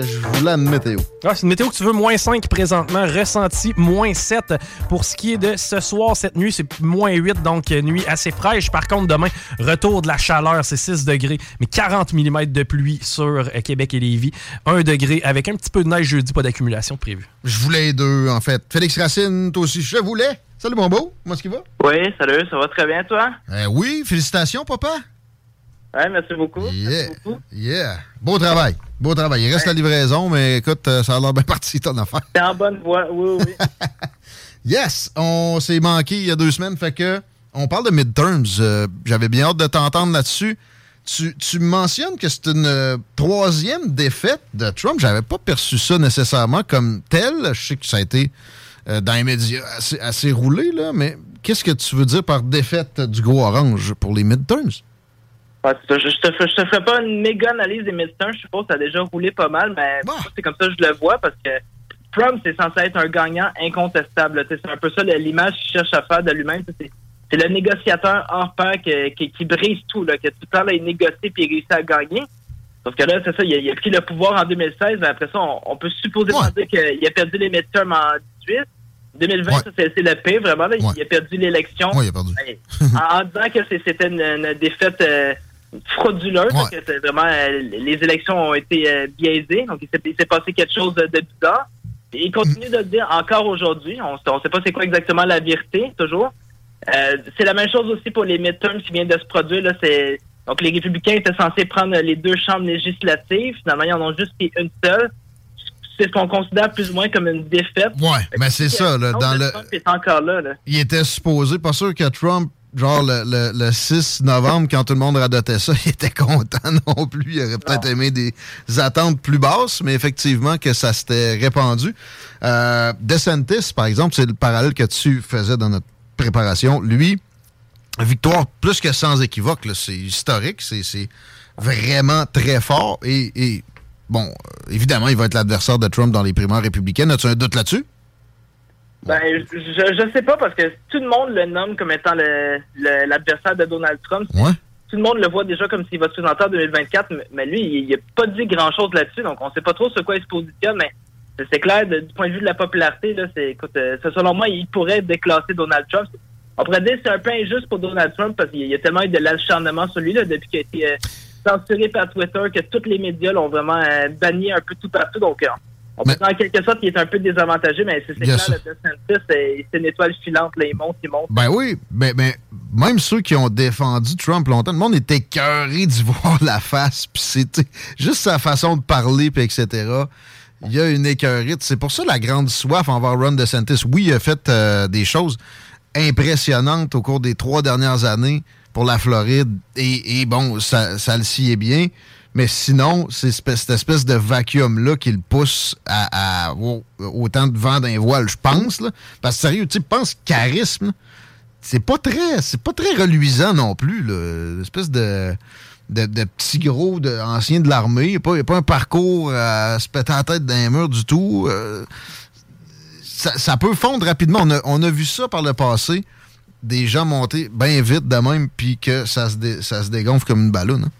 que je voulais une météo. Ah, c'est une météo que tu veux, moins 5 présentement, ressenti moins 7. Pour ce qui est de ce soir, cette nuit, c'est moins 8, donc euh, nuit assez fraîche. Par contre, demain, retour de la chaleur, c'est 6 degrés, mais 40 mm de pluie sur euh, Québec et Lévis. 1 degré avec un petit peu de neige jeudi, pas d'accumulation prévue. Je voulais deux, en fait. Félix Racine, toi aussi, je voulais. Salut, mon beau. Comment est-ce qu'il va? Oui, salut, ça va très bien, toi? Euh, oui, félicitations, papa. Oui, merci beaucoup. Yeah. Yeah. Beau travail. Beau travail. Il reste la livraison, mais écoute, euh, ça a l'air bien <laughs> parti, ton affaire. T'es en bonne voie, oui, oui. <laughs> Yes, on s'est manqué il y a deux semaines, fait que on parle de midterms. Euh, J'avais bien hâte de t'entendre là-dessus. Tu, tu mentionnes que c'est une euh, troisième défaite de Trump. J'avais pas perçu ça nécessairement comme tel. Je sais que ça a été euh, dans les médias assez, assez roulé, là, mais qu'est-ce que tu veux dire par défaite du gros orange pour les midterms? Ouais, ça. je, je te, je te ferai pas une méga analyse des midterms. Je suppose que ça a déjà roulé pas mal, mais moi, c'est comme ça que je le vois parce que Trump, c'est censé être un gagnant incontestable. Tu C'est un peu ça l'image qu'il cherche à faire de lui-même. Tu C'est le négociateur hors pair que- qui, qui brise tout, là, que tout le temps, là, il négocie puis il réussit à gagner. Sauf que là, c'est ça, il a, il a pris le pouvoir en 2016, mais après ça, on, on peut supposément dire qu'il a perdu les midterms en 18. 2020, ça, c'est le pire, vraiment. là. Il a perdu l'élection. Ouais, il a perdu. Ouais. en, en disant que c'était une, une défaite euh, frauduleuse, Ouais. que c'est vraiment euh, les élections ont été euh, biaisées, donc il s'est passé quelque chose de, de bizarre. Et il continue de le dire encore aujourd'hui. On ne sait pas c'est quoi exactement la vérité, toujours. Euh, c'est la même chose aussi pour les midterms qui viennent de se produire. Là, c'est donc les républicains étaient censés prendre les deux chambres législatives. Finalement, ils en ont juste pris une seule. C'est ce qu'on considère plus ou moins comme une défaite. Ouais, mais c'est ça, là, dans le... Trump est encore là. là. il était supposé, pas sûr que Trump, genre le, le- le 6 novembre, quand tout le monde radotait ça, <laughs> il était content non plus. Il aurait peut-être aimé des attentes plus basses, mais effectivement que ça s'était répandu. Euh, DeSantis, par exemple, c'est le parallèle que tu faisais dans notre préparation. Lui, victoire plus que sans équivoque, c'est historique, c'est c'est vraiment très fort. Et, et, bon, euh, évidemment, il va être l'adversaire de Trump dans les primaires républicaines. As-tu un doute là-dessus? Ben, je, je sais pas parce que tout le monde le nomme comme étant le- le- l'adversaire de Donald Trump. Ouais. Tout le monde le voit déjà comme s'il va se présenter en 2024, mais- mais lui, il, il a pas dit grand-chose là-dessus, donc on sait pas trop sur quoi il se positionne, mais c'est- clair, de- du point de vue de la popularité, là, c'est, écoute, euh, selon moi, il pourrait déclasser Donald Trump. On pourrait dire que c'est un peu injuste pour Donald Trump parce qu'il y a tellement eu de l'acharnement sur lui là, depuis qu'il a été euh, censuré par Twitter que tous les médias l'ont vraiment euh, banni un peu tout partout. Donc, on peut dire en quelque sorte qu'il est un peu désavantagé, mais c'est clair, sûr. le DeSantis, c'est une étoile filante. Là, il monte, il monte. Ben oui, mais, mais même ceux qui ont défendu Trump longtemps, le monde était écœuré d'y <laughs> voir la face, puis c'était juste sa façon de parler, puis etc. Il y a une écœurite. C'est pour ça la grande soif envers Ron DeSantis. Oui, il a fait euh, des choses impressionnantes au cours des trois dernières années pour la Floride, et, et bon, ça, ça le sied bien. Mais sinon, c'est cette espèce de vacuum-là qui le pousse à, autant de vent d'un voile, je pense. Là. Parce que sérieux, tu pense charisme, c'est pas très c'est pas très reluisant non plus. L'espèce de, de, de petit gros de, ancien de l'armée. Il n'y a, pas un parcours à se péter la tête d'un mur du tout. Euh, ça, peut fondre rapidement. On a, vu ça par le passé. Des gens monter bien vite de même, puis que ça se, ça se dégonfle comme une ballonne. Hein.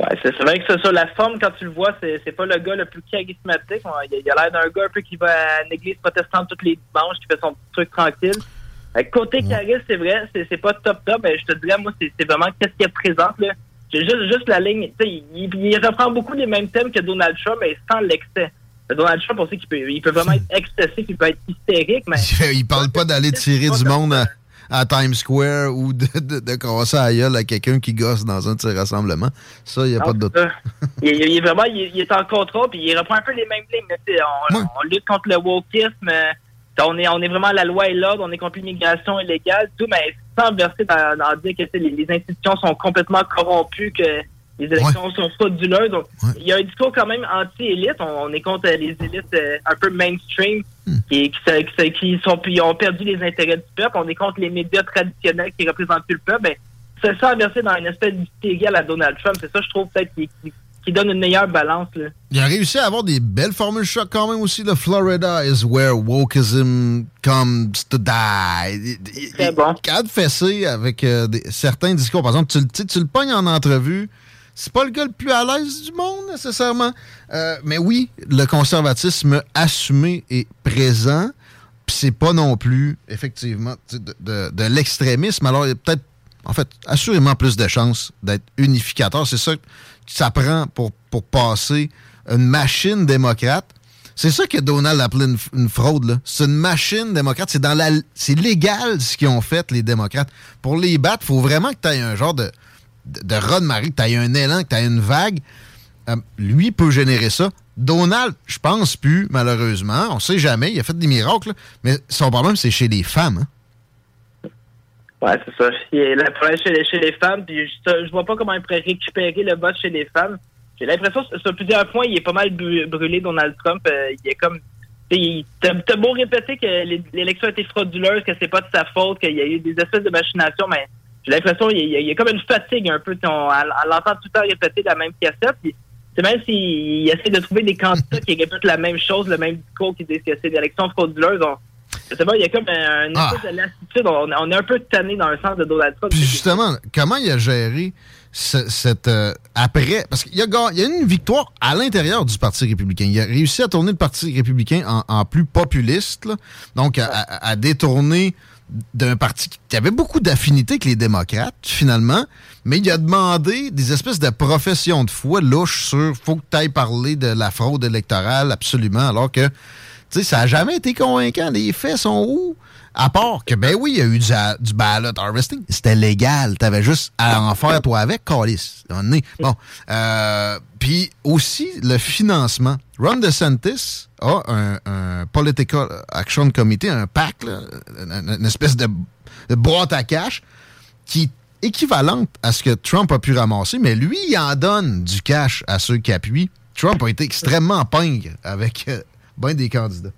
Ouais, c'est vrai que c'est ça. La forme, quand tu le vois, c'est pas le gars le plus charismatique. Il, a l'air d'un gars un peu qui va à une église protestante tous les dimanches, qui fait son petit truc tranquille. Côté charisme, c'est vrai, c'est pas top top, mais je te dirais, moi, c'est vraiment qu'est-ce qu'il présente. Là. J'ai juste, juste la ligne. Il, il, reprend beaucoup les mêmes thèmes que Donald Trump, mais sans l'excès. Donald Trump, on sait qu'il peut, il peut vraiment <laughs> être excessif, il peut être hystérique, mais. Il parle pas d'aller tirer du monde à, Times Square ou de, de, de crosser à gueule à quelqu'un qui gosse dans un de ses rassemblements. Ça, il n'y a pas de doute. il, il, est vraiment, il, est en contrôle, puis il reprend un peu les mêmes lignes. On, on, lutte contre le wokisme. On est, on est vraiment la loi et l'ordre, on est contre l'immigration illégale, tout, mais sans verser dans, dans dire que les, institutions sont complètement corrompues, que les élections sont frauduleuses. Donc, il y a un discours quand même anti-élite. On, est contre les élites euh, un peu mainstream qui, qui, sont, ont perdu les intérêts du peuple. On est contre les médias traditionnels qui représentent plus le peuple. Ben, c'est ça verser dans une espèce d'idéal à Donald Trump. C'est ça, je trouve, peut-être, qui, qui donne une meilleure balance. Là. Il a réussi à avoir des belles formules choc quand même aussi. Le Florida is where wokeism comes to die. Très bon. Quand fessé avec euh, certains discours, par exemple, tu, tu le pognes en entrevue, c'est pas le gars le plus à l'aise du monde nécessairement. Euh, mais oui, le conservatisme assumé est présent. Puis c'est pas non plus, effectivement, de, l'extrémisme. Alors, il y a peut-être, en fait, assurément plus de chances d'être unificateur. C'est ça ça prend pour, pour passer une machine démocrate. C'est ça que Donald a appelé une, fraude. C'est une machine démocrate. C'est dans la, c'est légal ce qu'ils ont fait, les démocrates. Pour les battre, il faut vraiment que tu aies un genre de, de, de raz marée, que tu un élan, que tu une vague. Euh, lui peut générer ça. Donald, je pense plus, malheureusement. On sait jamais. Il a fait des miracles. Mais son problème, c'est chez les femmes. Hein. Ouais, c'est ça. Il est la problème chez les, chez les femmes, puis je, je vois pas comment il pourrait récupérer le vote chez les femmes. J'ai l'impression, sur plusieurs points, il est pas mal brûlé, Donald Trump. Euh, il est comme... T'as beau répéter que l'élection a été frauduleuse, que c'est pas de sa faute, qu'il y a eu des espèces de machinations, mais j'ai l'impression qu'il y, y, a comme une fatigue un peu. On, l'entend tout le temps répéter la même cassette. C'est même s'il essaie de trouver des candidats qui répètent la même chose, le même discours, qui disent que c'est une élection frauduleuse, c'est il y a comme un, ah. espèce de lassitude. On, est un peu tanné dans le sens de Donald Trump. Puis justement, comment il a géré cette euh, après parce qu'il y a, il y a une victoire à l'intérieur du Parti républicain. Il a réussi à tourner le Parti républicain en, plus populiste, donc à, détourner d'un parti qui avait beaucoup d'affinités avec les démocrates, finalement, mais il a demandé des espèces de professions de foi louches sur faut que tu ailles parler de la fraude électorale, absolument, alors que sais, ça n'a jamais été convaincant. Les faits sont où? À part que, ben oui, il y a eu du, ballot harvesting. C'était légal. Tu avais juste à en faire, toi, avec, Callis. Bon. Euh, Puis aussi, le financement. Ron DeSantis a un, Political Action Committee, un PAC, une, espèce de, boîte à cash qui est équivalente à ce que Trump a pu ramasser, mais lui, il en donne du cash à ceux qui appuient. Trump a été extrêmement pingre avec euh, bien des candidats.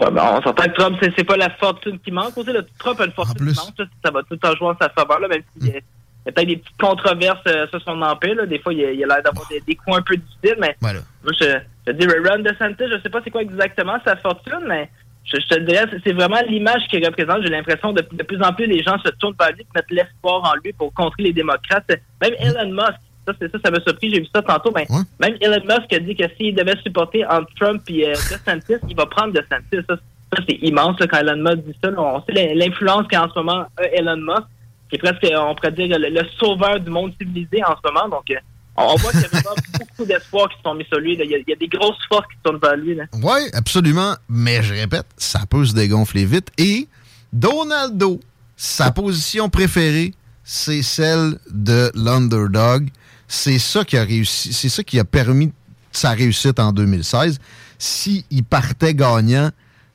Ouais, ben, on s'entend que Trump, c'est pas la fortune qui manque. Aussi, Trump a une fortune qui manque. ça va tout en jouer en sa faveur, là, même s'il y a, peut-être des petites controverses euh, sur son empire. Là. Des fois, il y a l'air d'avoir des, coins un peu difficiles, mais moi, je, je dis Ron DeSantis, je sais pas c'est quoi exactement sa fortune, mais je, te dirais, c'est vraiment l'image qu'il représente. J'ai l'impression de, de plus en plus les gens se tournent vers lui et mettent l'espoir en lui pour contrer les démocrates. Même Elon Musk, ça, c'est ça, ça m'a surpris. J'ai vu ça tantôt. Mais même Elon Musk a dit que s'il devait supporter entre Trump et euh, DeSantis, il va prendre DeSantis. Ça, ça c'est immense quand Elon Musk dit ça. on sait l'influence qu'a en ce moment euh, Elon Musk, qui est presque, on pourrait dire, le, sauveur du monde civilisé en ce moment. Donc, euh, on voit qu'il y a vraiment <laughs> beaucoup d'espoir qui sont mis sur lui. Il, y a, des grosses forces qui tournent vers lui. Oui, absolument. Mais je répète, ça peut se dégonfler vite. Et Donaldo, sa position préférée, c'est celle de l'underdog. C'est ça qui a réussi, c'est ça qui a permis sa réussite en 2016. S'il partait gagnant,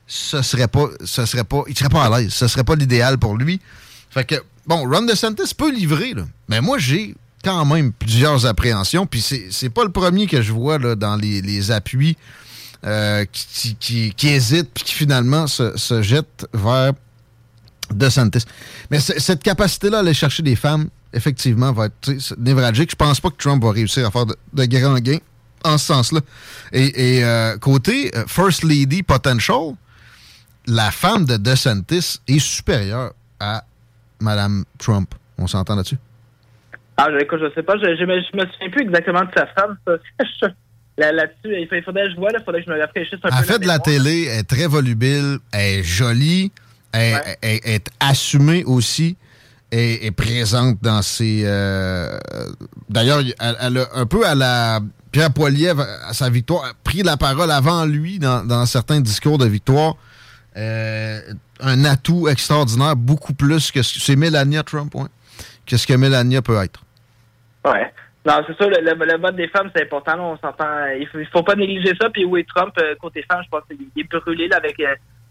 ce serait pas, ce serait pas, il serait pas à l'aise. Ce serait pas l'idéal pour lui. Fait que, bon, Ron DeSantis peut livrer, là. Mais moi, j'ai quand même plusieurs appréhensions. Puis c'est pas le premier que je vois là, dans les, les appuis euh, qui, qui, qui hésitent puis qui finalement se, se jettent vers DeSantis. Mais cette capacité-là à aller chercher des femmes, effectivement, va être névralgique. Je pense pas que Trump va réussir à faire de, de grands gains en ce sens-là. Et, et, euh, côté euh, First Lady Potential, la femme de DeSantis est supérieure à Madame Trump. On s'entend là-dessus? Ah, je, écoute, je sais pas, je, je, me, je me souviens plus exactement de sa femme. <laughs> ça. Là-dessus, il, faudrait que je vois, il faudrait que je me rafraîchisse un peu. Elle fait de la télé, elle est très volubile, elle est jolie, elle, elle- elle est assumée aussi, est présente dans ses... euh, D'ailleurs, elle, a un peu à la... Pierre Poilievre, à sa victoire, a pris la parole avant lui dans, certains discours de victoire. Euh, un atout extraordinaire, beaucoup plus que... ce- C'est Melania Trump, ouais, que ce que Melania peut être. Ouais. Non, c'est sûr, le, le- le vote des femmes, c'est important. là, on s'entend. Il faut, faut pas négliger ça. Puis oui, Trump, euh, côté femmes, je pense qu'il est brûlé là, avec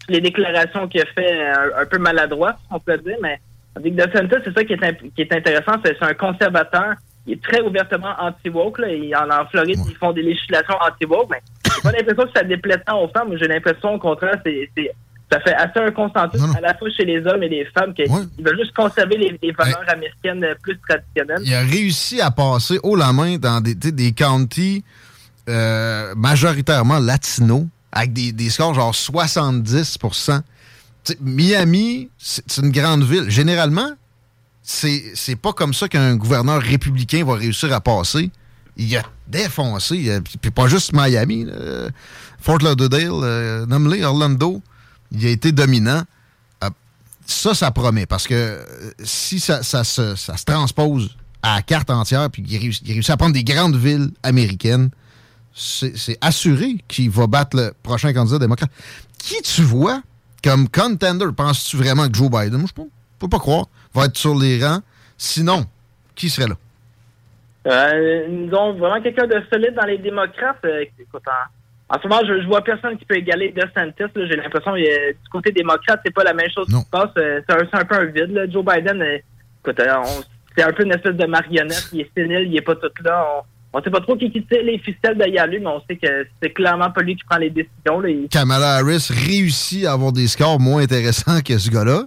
les déclarations qu'il a fait un, peu maladroites, on peut dire. Mais avec DeSantis, c'est ça qui est, qui est intéressant. C'est un conservateur. Il est très ouvertement anti-woke. En, en Floride, ils font des législations anti-woke. Mais j'ai pas l'impression que ça déplaît tant aux femmes. J'ai l'impression, au contraire, c'est ça fait assez un consensus à la fois chez les hommes et les femmes qu'ils veulent juste conserver les, les valeurs américaines plus traditionnelles. Il a réussi à passer haut la main dans des, des counties euh, majoritairement latinos, avec des, des scores genre 70 Tu sais, Miami, c'est une grande ville. Généralement, c'est pas comme ça qu'un gouverneur républicain va réussir à passer. Il a défoncé, puis pas juste Miami. Fort Lauderdale, euh, Orlando, il a été dominant. Euh, ça, ça promet, parce que euh, si ça, se, transpose à carte entière, puis qu'il réussit, réussit à prendre des grandes villes américaines, c'est assuré qu'il va battre le prochain candidat démocrate. Qui tu vois comme contender? Penses-tu vraiment que Joe Biden? Je peux, peux pas croire. Va être sur les rangs? Sinon, qui serait là? Euh, ils ont vraiment quelqu'un de solide dans les démocrates. Euh, écoute, en, en ce moment, je, je vois personne qui peut égaler DeSantis. J'ai l'impression que euh, du côté démocrate, c'est pas la même chose qui se passe. Euh, c'est un, peu un vide. là. Joe Biden, euh, écoute, c'est un peu une espèce de marionnette. Il est sénile, il est pas tout là. On, on sait pas trop qui qui tire les ficelles de y aller, mais on sait que c'est clairement pas lui qui prend les décisions. là. Kamala Harris réussit à avoir des scores moins intéressants que ce gars-là.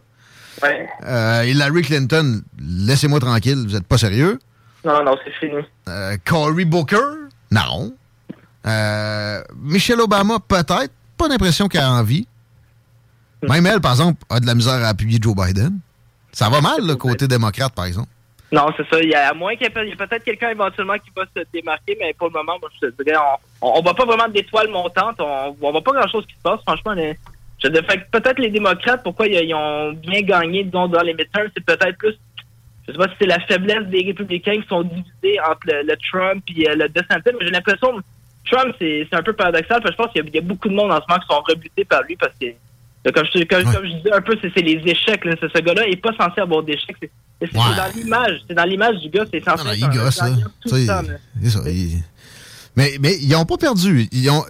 Ouais. Euh, Hillary Clinton, laissez-moi tranquille, vous êtes pas sérieux. Non, non, c'est fini. Euh, Cory Booker, non. Euh, Michelle Obama, peut-être. Pas l'impression qu'elle a envie. Même elle, par exemple, a de la misère à appuyer Joe Biden. Ça va mal, le côté démocrate, par exemple. Non, c'est ça. Il y a, à moins qu'il y ait peut-être quelqu'un éventuellement qui va se démarquer, mais pour le moment, moi, je te dirais, on, on voit pas vraiment d'étoiles montantes. On, on voit pas grand-chose qui se passe. Franchement, les- je peut-être les démocrates, pourquoi ils, ont bien gagné disons, dans les midterms, c'est peut-être plus, je sais pas si c'est la faiblesse des républicains qui sont divisés entre le, Trump et euh, le DeSantis, mais j'ai l'impression que Trump, c'est un peu paradoxal, parce que je pense qu'il y, y a beaucoup de monde en ce moment qui sont rebutés par lui parce que Là, Comme je, comme, comme je disais un peu, c'est les échecs. Là. Ce, ce gars-là n'est pas censé avoir d'échecs. C'est Ouais. dans l'image. C'est dans l'image du gars. C'est censé Non, être il un gosse, là. gagnant tout Tu sais, le temps. là. c'est ça, il- Mais, mais ils n'ont pas perdu. Ils ont,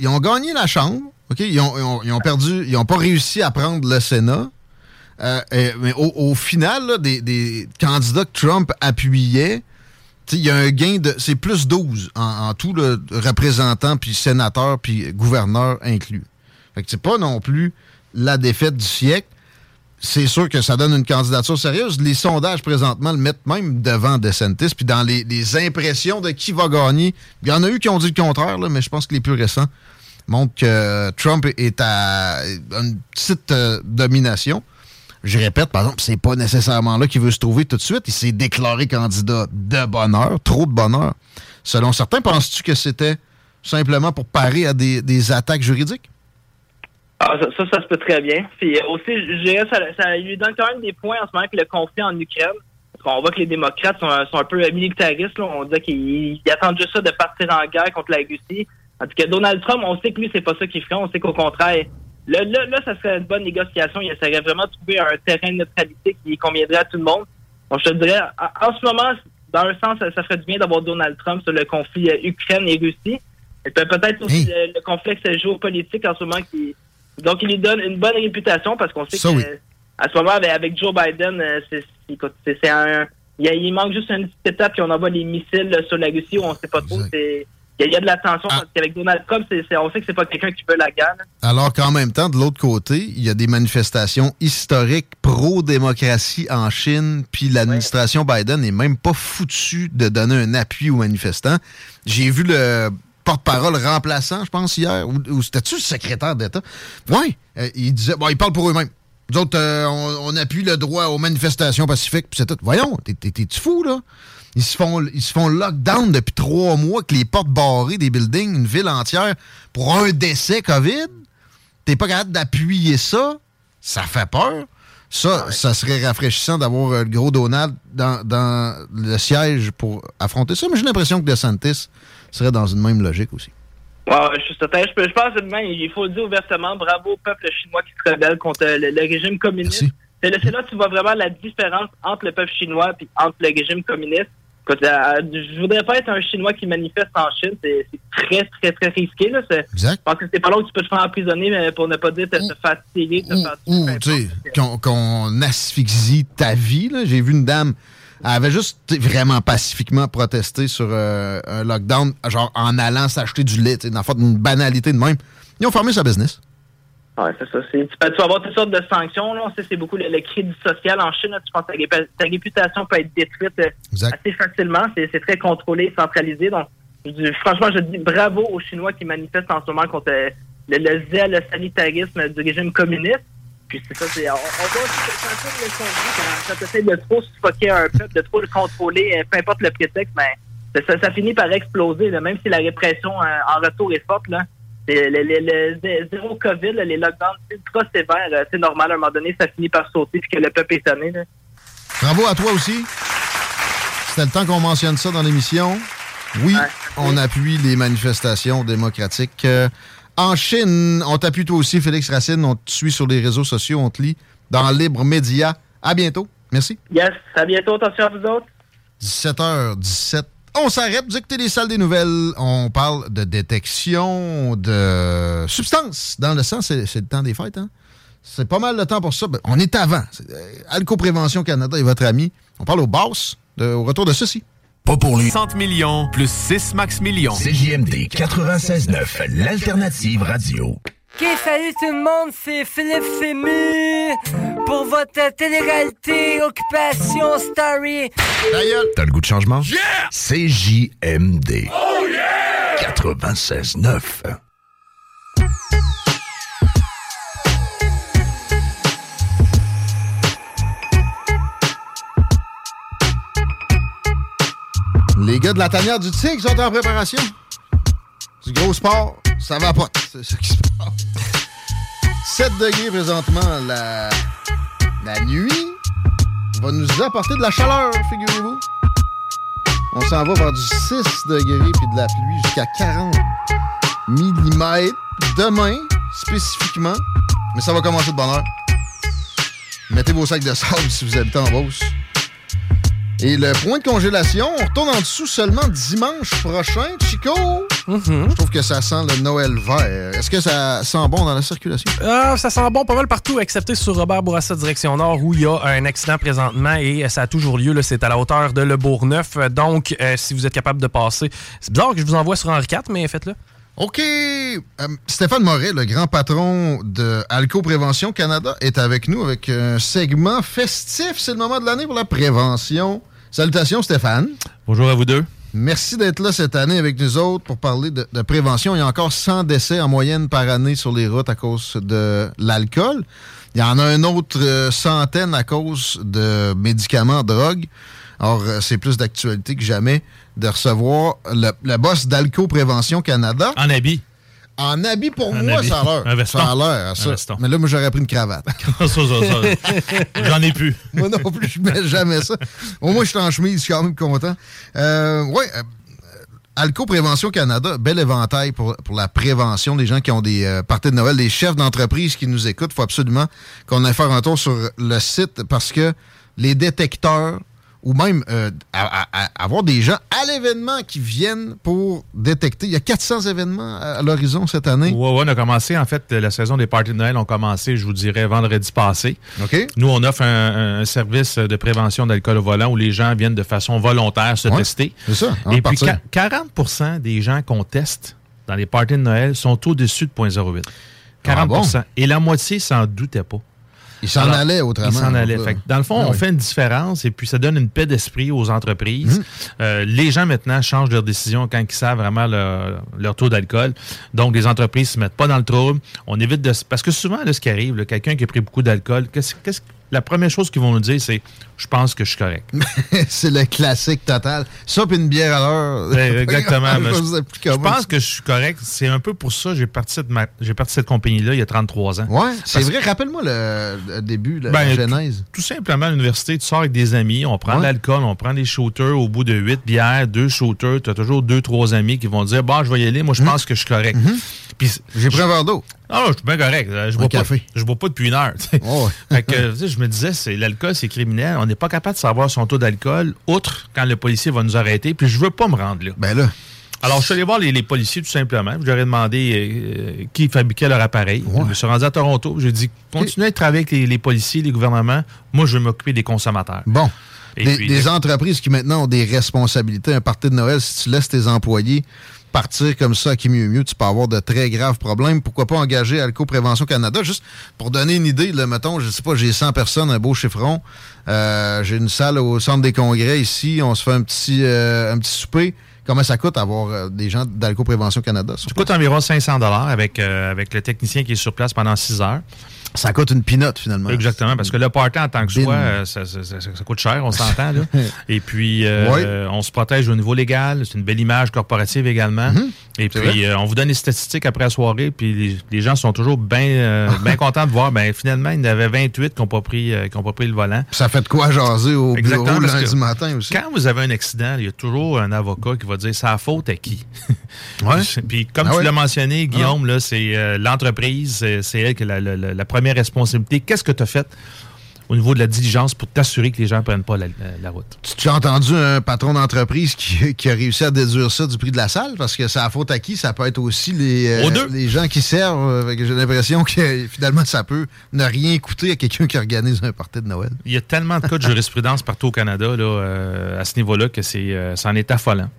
ils ont gagné la Chambre. OK? Ils ont, ils ont- ils ont perdu. Ils n'ont pas réussi à prendre le Sénat. Euh, et- mais au, au final, là, des, des candidats que Trump appuyait, il y a un gain de. C'est plus 12 en, en tout, le représentant, puis sénateur, puis gouverneur inclus. Fait que c'est pas non plus la défaite du siècle. C'est sûr que ça donne une candidature sérieuse. Les sondages présentement le mettent même devant DeSantis. Puis dans les, impressions de qui va gagner, il y en a eu qui ont dit le contraire, mais je pense que les plus récents montrent que Trump est à une petite euh, domination. Je répète, par exemple, c'est pas nécessairement là qu'il veut se trouver tout de suite. Il s'est déclaré candidat de bonheur, trop de bonheur. Selon certains, penses-tu que c'était simplement pour parer à des attaques juridiques? Ah, ça, ça, ça se peut très bien. Puis euh, aussi, je dirais, ça, ça lui donne quand même des points en ce moment avec le conflit en Ukraine. Parce qu'on voit que les démocrates sont, sont un peu euh, militaristes. Là. On dit qu'ils ils attendent juste ça de partir en guerre contre la Russie. En tout cas, Donald Trump, on sait que lui, c'est pas ça qu'il ferait. On sait qu'au contraire, là, là, là, ça serait une bonne négociation. Il essaierait vraiment de trouver un terrain de neutralité qui conviendrait à tout le monde. Donc, je te dirais, en, ce moment, dans un sens, ça, ça ferait du bien d'avoir Donald Trump sur le conflit euh, Ukraine et Russie. Et peut-être aussi le, le complexe géopolitique en ce moment qui. Donc, il lui donne une bonne réputation parce qu'on sait oui. à ce moment, avec, avec Joe Biden, euh, c'est- un, il, manque juste une petite étape, puis on envoie les missiles là, sur la Russie, où on sait pas trop. c'est- Il y, a- de la tension, Ah. parce qu'avec Donald Trump, on sait que c'est pas quelqu'un qui veut la guerre. là. Alors qu'en même temps, de l'autre côté, il y a des manifestations historiques pro-démocratie en Chine, puis l'administration Biden n'est même pas foutue de donner un appui aux manifestants. J'ai vu le porte-parole remplaçant, je pense, hier, ou, ou c'était-tu le secrétaire d'État? Oui, il disait, bon, ils parlent pour eux-mêmes. Nous autres, euh, on, on appuie le droit aux manifestations pacifiques, puis c'est tout. Voyons, t'es- t'es- t'es-tu fou, là? Ils se font, ils se font lockdown depuis trois mois, que les portes barrées des buildings, une ville entière, pour un décès COVID? T'es pas capable d'appuyer ça? Ça fait peur. Ça, ça serait rafraîchissant d'avoir euh, le gros Donald dans, dans le siège pour affronter ça. Mais j'ai l'impression que DeSantis serait dans une même logique aussi. Je suis certain. Je, peux- je pense même, il faut le dire ouvertement, bravo au peuple chinois qui se rebelle contre le, le régime communiste. C'est là, que tu vois vraiment la différence entre le peuple chinois et entre le régime communiste. Écoute, euh, je voudrais pas être un Chinois qui manifeste en Chine. C'est très, très, très risqué. Là. Je pense que c'est pas long que tu peux te faire emprisonner, mais pour ne pas dire te, te faire tirer, te faire Ou, tu sais, qu'on qu'on asphyxie ta vie. J'ai vu une dame, elle avait juste vraiment pacifiquement protesté sur euh, un lockdown, genre en allant s'acheter du lait, dans une banalité de même. Ils ont fermé sa business. Ouais, c'est ça. c'est- Tu peux, tu vas avoir toutes sortes de sanctions. Là. On sait c'est beaucoup le, le crédit social en Chine. là. Tu penses que ta, réputation peut être détruite euh, assez facilement. C'est très contrôlé, centralisé. Donc, je franchement, je dis bravo aux Chinois qui manifestent en ce moment contre euh, le, le zèle, le sanitarisme du régime communiste. Puis c'est ça, c'est, on, on voit aussi quand quand, tu essaies de trop suffoquer un peuple, de trop le contrôler, euh, peu importe le prétexte, ben, ça, ça finit par exploser. là. même si la répression euh, en retour est forte, là, le, le- le zé- zéro COVID, là, les lockdowns ultra sévères, euh, c'est normal, à un moment donné, ça finit par sauter puis que le peuple est sonné. Là. Bravo à toi aussi. C'était le temps qu'on mentionne ça dans l'émission. Oui, on appuie les manifestations démocratiques. Euh, en Chine, on t'appuie toi aussi, Félix Racine. On te suit sur les réseaux sociaux, on te lit dans Libre Média. À bientôt. Merci. Yes, à bientôt, attention à vous autres. 17h17. On s'arrête, vous écoutez les salles des nouvelles. On parle de détection de substances dans le sang. C'est le temps des fêtes, hein? C'est pas mal de temps pour ça. Ben, on est avant. C'est, euh, Alco-Prévention Canada est votre ami. On parle au boss, de- au retour de ceci. Pas pour les 60 millions plus 6 max millions. CJMD 96.9, l'alternative radio. Ok, salut tout le monde, c'est Philippe Fému pour votre télé-réalité Occupation Story. T'as le goût de changement? Yeah! CJMD. Oh yeah! 96.9. Les gars de la tanière du Tigre sont en préparation. Du gros sport, ça va pas. C'est ce qui se passe. 7 degrés présentement la, la nuit va nous apporter de la chaleur, figurez-vous. On s'en va vers du 6 degrés puis de la pluie jusqu'à 40 mm demain, spécifiquement. Mais ça va commencer de bonne heure. Mettez vos sacs de sable si vous habitez en Beauce. Et le point de congélation, on retourne en dessous seulement dimanche prochain, Chico. Je trouve que ça sent le Noël vert. Est-ce que ça sent bon dans la circulation? Ah, ça sent bon pas mal partout, excepté sur Robert Bourassa, direction nord, où il y a un accident présentement et euh, ça a toujours lieu. C'est à la hauteur de Le Bourgneuf. Donc, euh, si vous êtes capable de passer, c'est bizarre que je vous envoie sur Henri IV, mais faites-le. OK. Euh, Stéphane Moret, le grand patron de Alco Prévention Canada, est avec nous avec un segment festif. C'est le moment de l'année pour la prévention. Salutations, Stéphane. Bonjour à vous deux. Merci d'être là cette année avec nous autres pour parler de, de prévention. Il y a encore 100 décès en moyenne par année sur les routes à cause de l'alcool. Il y en a une autre euh, centaine à cause de médicaments, drogues. Or, euh, c'est plus d'actualité que jamais de recevoir le, le boss d'Alco Prévention Canada. En habit. En habit, pour moi, habit. ça a l'air. Un veston. Ça a l'air, ça. Mais là, moi, j'aurais pris une cravate. <laughs> Ça, ça, ça. J'en ai plus. <laughs> moi non plus, je mets jamais ça. Au moins, je suis en chemise, je suis quand même content. Euh, ouais, euh, Alco Prévention Canada, bel éventail pour, pour la prévention des gens qui ont des euh, parties de Noël, des chefs d'entreprise qui nous écoutent. Il faut absolument qu'on aille faire un tour sur le site parce que les détecteurs ou même euh, à- à- à avoir des gens à l'événement qui viennent pour détecter. Il y a 400 événements à, à l'horizon cette année. Ouais, ouais, on a commencé, en fait, la saison des parties de Noël ont commencé, je vous dirais, vendredi passé. OK. Nous, on offre un, un service de prévention d'alcool au volant où les gens viennent de façon volontaire se Ouais, tester. c'est ça, Et puis, partir. qua- 40% des gens qu'on teste dans les parties de Noël sont au-dessus de 0.08. 40 Ah bon? Et la moitié s'en doutait pas. Ils s'en allaient autrement. Ils s'en. Fait que dans le fond, Ah on oui. fait une différence et puis ça donne une paix d'esprit aux entreprises. Mhm. Euh, les gens maintenant changent leur décision quand ils savent vraiment leur, leur taux d'alcool. Donc, les entreprises se mettent pas dans le trouble. On évite de... Parce que souvent, là, ce qui arrive, quelqu'un qui a pris beaucoup d'alcool, qu'est-ce, qu'est-ce- la première chose qu'ils vont nous dire, c'est « je pense que je suis correct <laughs> ». c'est le classique total. Ça, puis une bière à l'heure. Ouais, <laughs> Exactement. Je pense que je suis correct. C'est un peu pour ça que j'ai parti cette, ma- compagnie-là il y a 33 ans. Ouais, c'est vrai. Rappelle-moi le, le début, la, Ben, la genèse. Tout simplement, à l'université, tu sors avec des amis, on prend Ouais. de l'alcool, on prend des shooters. Au bout de huit bières, deux shooters, tu as toujours deux, trois amis qui vont dire Bon, je vais y aller, moi, je pense que je suis correct. Mhm. J'ai pris un verre d'eau. Ah, je suis bien correct. Euh, Je bois, pas, café. je bois pas depuis une heure. sais. <laughs> Fait que, je me disais, c'est l'alcool, c'est criminel. On n'est pas capable de savoir son taux d'alcool, outre quand le policier va nous arrêter. Puis je veux pas me rendre là. Ben là. Alors, je suis allé voir les, les policiers tout simplement. Je leur ai demandé euh, qui fabriquait leur appareil. Je me suis rendu à Toronto. J'ai dit, continuez à travailler avec les, les policiers, les gouvernements. Moi, je vais m'occuper des consommateurs. Bon. Et des, puis, des les- entreprises qui maintenant ont des responsabilités. Un party de Noël, si tu laisses tes employés partir comme ça, qui mieux mieux, tu peux avoir de très graves problèmes. Pourquoi pas engager Alco Prévention Canada? Juste pour donner une idée, là, mettons, je sais pas, j'ai 100 personnes, un beau chiffron. Euh, j'ai une salle au centre des congrès ici. On se fait un petit, euh, un petit souper. Comment ça coûte avoir euh, des gens d'Alco Prévention Canada? Ça coûte environ 500 dollars avec, euh, avec le technicien qui est sur place pendant 6 heures. Ça coûte une pinote, finalement. Exactement, parce que le party en tant que Bin. soi, euh, ça, ça- ça- ça coûte cher, on s'entend. <laughs> Et puis, euh, Oui. on se protège au niveau légal. C'est une belle image corporative également. Et Mhm. C'est puis, euh, on vous donne les statistiques après la soirée. Puis, les, les gens sont toujours bien euh, <laughs> contents de voir. Ben, finalement, il y en avait 28 qui n'ont pas, pris, qui ont pas pris le volant. Ça fait de quoi jaser au Exactement, bureau lundi matin aussi? Quand vous avez un accident, il y a toujours un avocat qui va dire la faute à qui? Ouais. <laughs> Puis comme Ah tu ouais. l'as mentionné, Guillaume, là, c'est l'entreprise, c'est- elle qui a la, la- la- la première responsabilité. Qu'est-ce que tu as fait au niveau de la diligence pour t'assurer que les gens ne prennent pas la, route? Tu as entendu un patron d'entreprise qui, qui a réussi à déduire ça du prix de la salle? Parce que c'est la faute à qui? Ça peut être aussi les, euh, les gens qui servent. euh, J'ai l'impression que finalement, ça peut ne rien coûter à quelqu'un qui organise un party de Noël. Il y a tellement de cas de jurisprudence partout au Canada là, euh, à ce niveau-là que c'est, euh, c'en est affolant.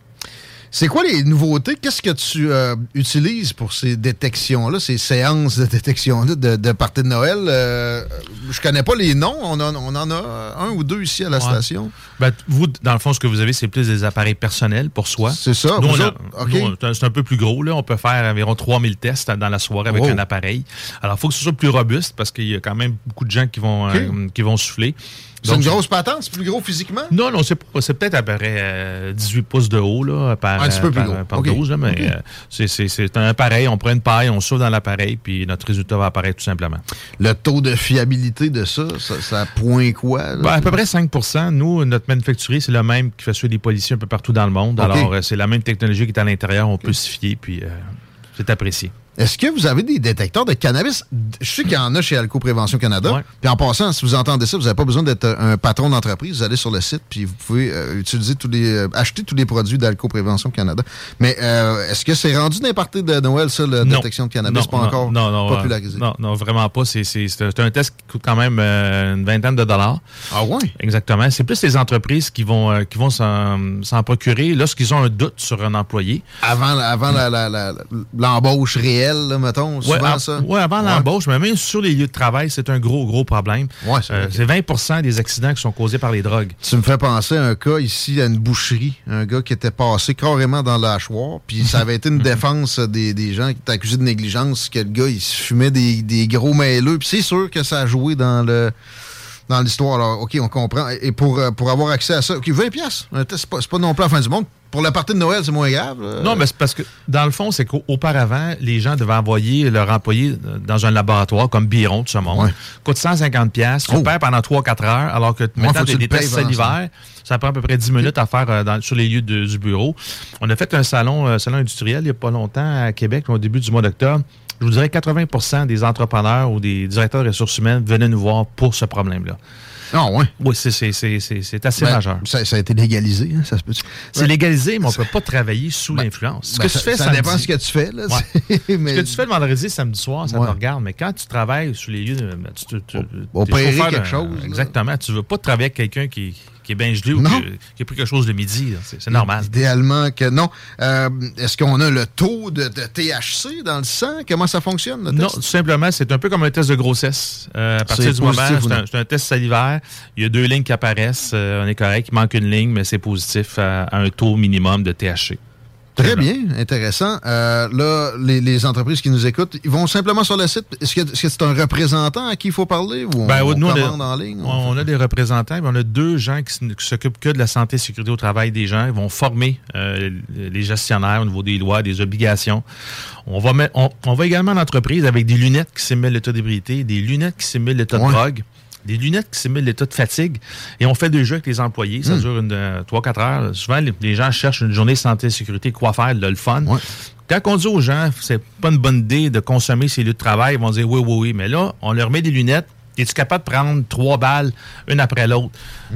C'est quoi les nouveautés? Qu'est-ce que tu euh, utilises pour ces détections-là, ces séances de détection-là de, de party de Noël? Euh, je connais pas les noms. On, en- on en a un ou deux ici à la Ouais. station. Ben, vous, dans le fond, ce que vous avez, c'est plus des appareils personnels pour soi. C'est ça. Nous, vous on a- autres? OK. nous, on- c'est un- peu plus gros. Là. On peut faire environ 3000 tests dans la soirée avec Oh. un appareil. Alors, il faut que ce soit plus robuste parce qu'il y a quand même beaucoup de gens qui vont, euh, qui vont souffler. C'est une grosse patente? C'est plus gros physiquement? Non, non, c'est peut-être à peu près euh, 18 pouces de haut là, par, Un petit peu euh, plus par, gros. par OK. 12, là, mais euh, c'est- un appareil. On prend une paille, on souffle dans l'appareil, puis notre résultat va apparaître tout simplement. Le taux de fiabilité de ça, ça, ça point quoi? Ben, à peu près 5% Nous, notre manufacturier, c'est le même qui fait suivre les policiers un peu partout dans le monde. Alors, euh, c'est la même technologie qui est à l'intérieur. On peut se fier, puis euh, c'est apprécié. Est-ce que vous avez des détecteurs de cannabis? Je sais qu'il y en a chez Alco Prévention Canada. Ouais. Puis en passant, si vous entendez ça, vous n'avez pas besoin d'être un patron d'entreprise. Vous allez sur le site, puis vous pouvez euh, utiliser tous les, euh, acheter tous les produits d'Alco Prévention Canada. Mais euh, est-ce que c'est rendu n'importe de Noël, ça, la Non. détection de cannabis? Non, pas non, encore non, non, popularisé. euh, non, non, vraiment pas. C'est un test qui coûte quand même euh, une vingtaine de dollars. Ah ouais? Exactement. C'est plus les entreprises qui vont, euh, qui vont s'en procurer lorsqu'ils ont un doute sur un employé. Avant, avant l'embauche réelle, là, mettons, souvent Ouais, ça? ouais, avant Ouais. l'embauche, mais même sur les lieux de travail, c'est un gros, gros problème. Ouais, c'est Euh, vrai. c'est 20% des accidents qui sont causés par les drogues. Tu me fais penser à un cas ici, à une boucherie. Un gars qui était passé carrément dans l'hachoir. Puis ça avait été une <laughs> défense des, des gens qui étaient accusés de négligence, que le gars, il se fumait des, des gros mêleux. Puis c'est sûr que ça a joué dans le dans l'histoire. Alors, OK, on comprend. Et pour, euh, pour avoir accès à ça, OK, 20 pièces. C'est pas, c'est pas non plus la fin du monde. Pour la partie de Noël, c'est moins grave. là. Non, mais c'est parce que, dans le fond, c'est qu'auparavant, les gens devaient envoyer leur employé euh, dans un laboratoire comme Biron, tout ce monde. Ouais. Coûte 150 pièces, tu Oh. perds pendant 3-4 heures, alors que maintenant, que des, des tests salivaires, ça prend à peu près 10 minutes à faire euh, dans- sur les lieux de- du bureau. On a fait un salon, euh, salon industriel il n'y a pas longtemps à Québec, au début du mois d'octobre. Je vous dirais 80% des entrepreneurs ou des directeurs de ressources humaines venaient nous voir pour ce problème-là. Ah ouais? Oui, c'est, assez Ben, majeur. Ça, ça a été légalisé, hein, ça se peut C'est légalisé, mais on ne peut pas travailler sous l'influence. Ce ben, que ça- tu fais ça dépend ce que tu fais, là, Ouais. c'est- mais- <laughs> Ce que tu fais le vendredi, samedi soir, ça Ouais. te regarde. Mais quand tu travailles sous les lieux, ben, tu, tu, tu, on quelque chose, là. Exactement. Tu veux pas travailler avec quelqu'un qui, qui est bien gelé ou Non. qui, qui a pris quelque chose le midi. C'est, normal. Idéalement que non. Euh, Est-ce qu'on a le taux de, de THC dans le sang? Comment ça fonctionne, le Non, test? tout simplement, c'est un peu comme un test de grossesse. Euh, à partir du moment, ou c'est un, test salivaire. Il y a deux lignes qui apparaissent. euh, on est correct. Il manque une ligne, mais c'est positif à, à un taux minimum de THC. Très bien, intéressant. Euh, là, les, les entreprises qui nous écoutent, ils vont simplement sur le site. Est-ce que c'est un représentant à qui il faut parler ou on, Ben, on nous, on a- en ligne? On, a des représentants, mais on a deux gens qui, s'occupent que de la santé et sécurité au travail des gens. Ils vont former euh, les gestionnaires au niveau des lois, des obligations. On va, on, on va également en entreprise avec des lunettes qui simulent l'état d'ébriété, des lunettes qui simulent l'état de drogue, des lunettes qui simulent l'état de fatigue. Et on fait des jeux avec les employés. Ça Hmm. dure une, euh, 3-4 heures. Souvent, les, les gens cherchent une journée santé et sécurité, quoi faire, le fun. Quand on dit aux gens, c'est pas une bonne idée de consommer ces lieux de travail, ils vont dire oui, oui, oui. Mais là, on leur met des lunettes. Es-tu capable de prendre trois balles, une après l'autre?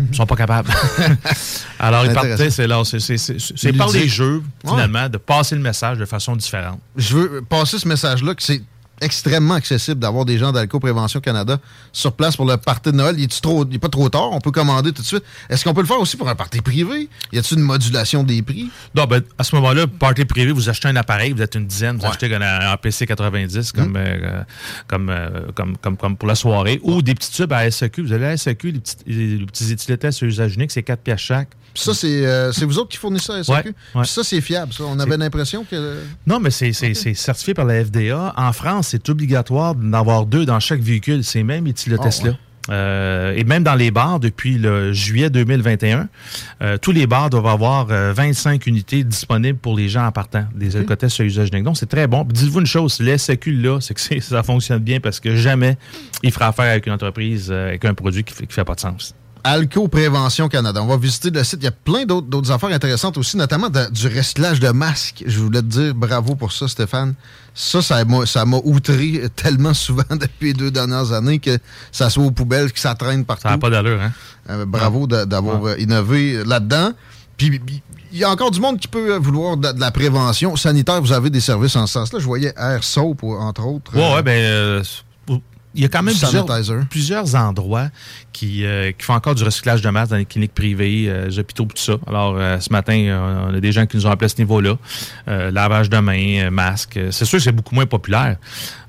Ils sont pas capables. <laughs> Alors, ils partaient, c'est là. c'est- par les jeux, Ouais. finalement, de passer le message de façon différente. Je veux passer ce message-là que c'est extrêmement accessible d'avoir des gens d'Alco Prévention Canada sur place pour le party de Noël. Il est trop, il pas trop tard? On peut commander tout de suite. Est-ce qu'on peut le faire aussi pour un party privé? Y a-t-il une modulation des prix? Non, ben, à ce moment-là, party privé, vous achetez un appareil, vous êtes une dizaine, vous achetez un, un PC 90 comme, euh, comme, euh, comme, comme, comme pour la soirée, ou des petits tubes à SEQ. Vous avez à SEQ, les petits, les petits étilettes sur usage unique, c'est 4 pièces chaque. Ça, c'est euh, c'est vous autres qui fournissez ça à SAQ? Ouais, ouais. Puis Ça, c'est fiable. Ça. On avait l'impression que... Non, mais c'est c'est- c'est certifié par la FDA. En France, c'est obligatoire d'en avoir deux dans chaque véhicule, ces mêmes étilotests-là. Ah, ouais. Euh, et même dans les bars, depuis le juillet 2021, euh, tous les bars doivent avoir euh, 25 unités disponibles pour les gens en partant, des alcotests à usage unique. Donc, c'est très bon. Dites-vous une chose, le SAQ, là, c'est que c'est- ça fonctionne bien parce que jamais il fera affaire avec une entreprise, avec un produit qui fait, qui fait pas de sens. Alco Prévention Canada. On va visiter le site. Il y a plein d'autres affaires intéressantes aussi, notamment de- du recyclage de masques. Je voulais te dire bravo pour ça, Stéphane. Ça, ça m'a outré tellement souvent <laughs> depuis les deux dernières années que ça soit aux poubelles, que ça traîne partout. Ça n'a pas d'allure, hein? Euh, bravo d'avoir euh, innové là-dedans. Puis il y a encore du monde qui peut euh, vouloir de, de la prévention sanitaire. Vous avez des services en ce sens-là. Je voyais Air Soap, entre autres. Ouais, Euh, ouais, ben, euh, il y a quand même plusieurs, endroits qui, euh, qui font encore du recyclage de masse dans les cliniques privées, euh, les hôpitaux, tout ça. Alors, euh, ce matin, euh, on a des gens qui nous ont appelé à ce niveau-là. Euh, lavage de mains, euh, masque. C'est sûr que c'est beaucoup moins populaire,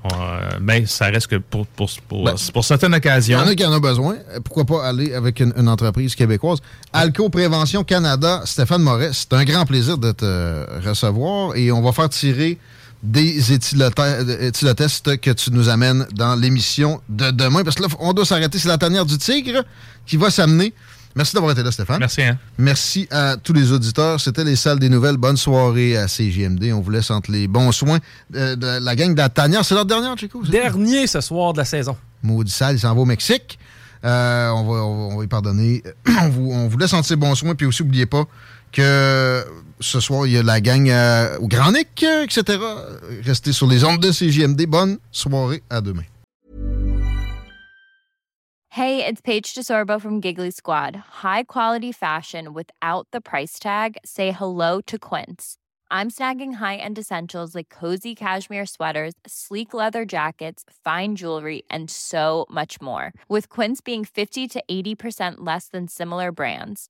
Euh, mais ça reste que pour, pour, pour, Ben, pour certaines Il y occasions. en a qui en ont besoin. Euh, Pourquoi pas aller avec une, une entreprise québécoise? Alco Prévention Canada, Stéphane Moret, c'est un grand plaisir de te recevoir et on va faire tirer des éthylote- éthylotests que tu nous amènes dans l'émission de demain. Parce que là, on doit s'arrêter. C'est la tanière du tigre qui va s'amener. Merci d'avoir été là, Stéphane. Merci. Hein? Merci à tous les auditeurs. C'était les salles des nouvelles. Bonne soirée à CGMD. On vous laisse entre les bons soins de la gang de la tanière. C'est leur dernière, Chico? Dernier ce soir de la saison. Maudit sale, il s'en va au Mexique. Euh, on, va, on, va, on va y pardonner. <clears throat> on, vous, on vous laisse en bons soins. Puis aussi, n'oubliez pas que ce soir, il y a la gang euh, au euh, etc. Restez sur les ondes de. Bonne soirée. À demain. Hey, it's Paige DeSorbo from Giggly Squad. High quality fashion without the price tag. Say hello to Quince. I'm snagging high-end essentials like cozy cashmere sweaters, sleek leather jackets, fine jewelry, and so much more. With Quince being 50 to 80% less than similar brands.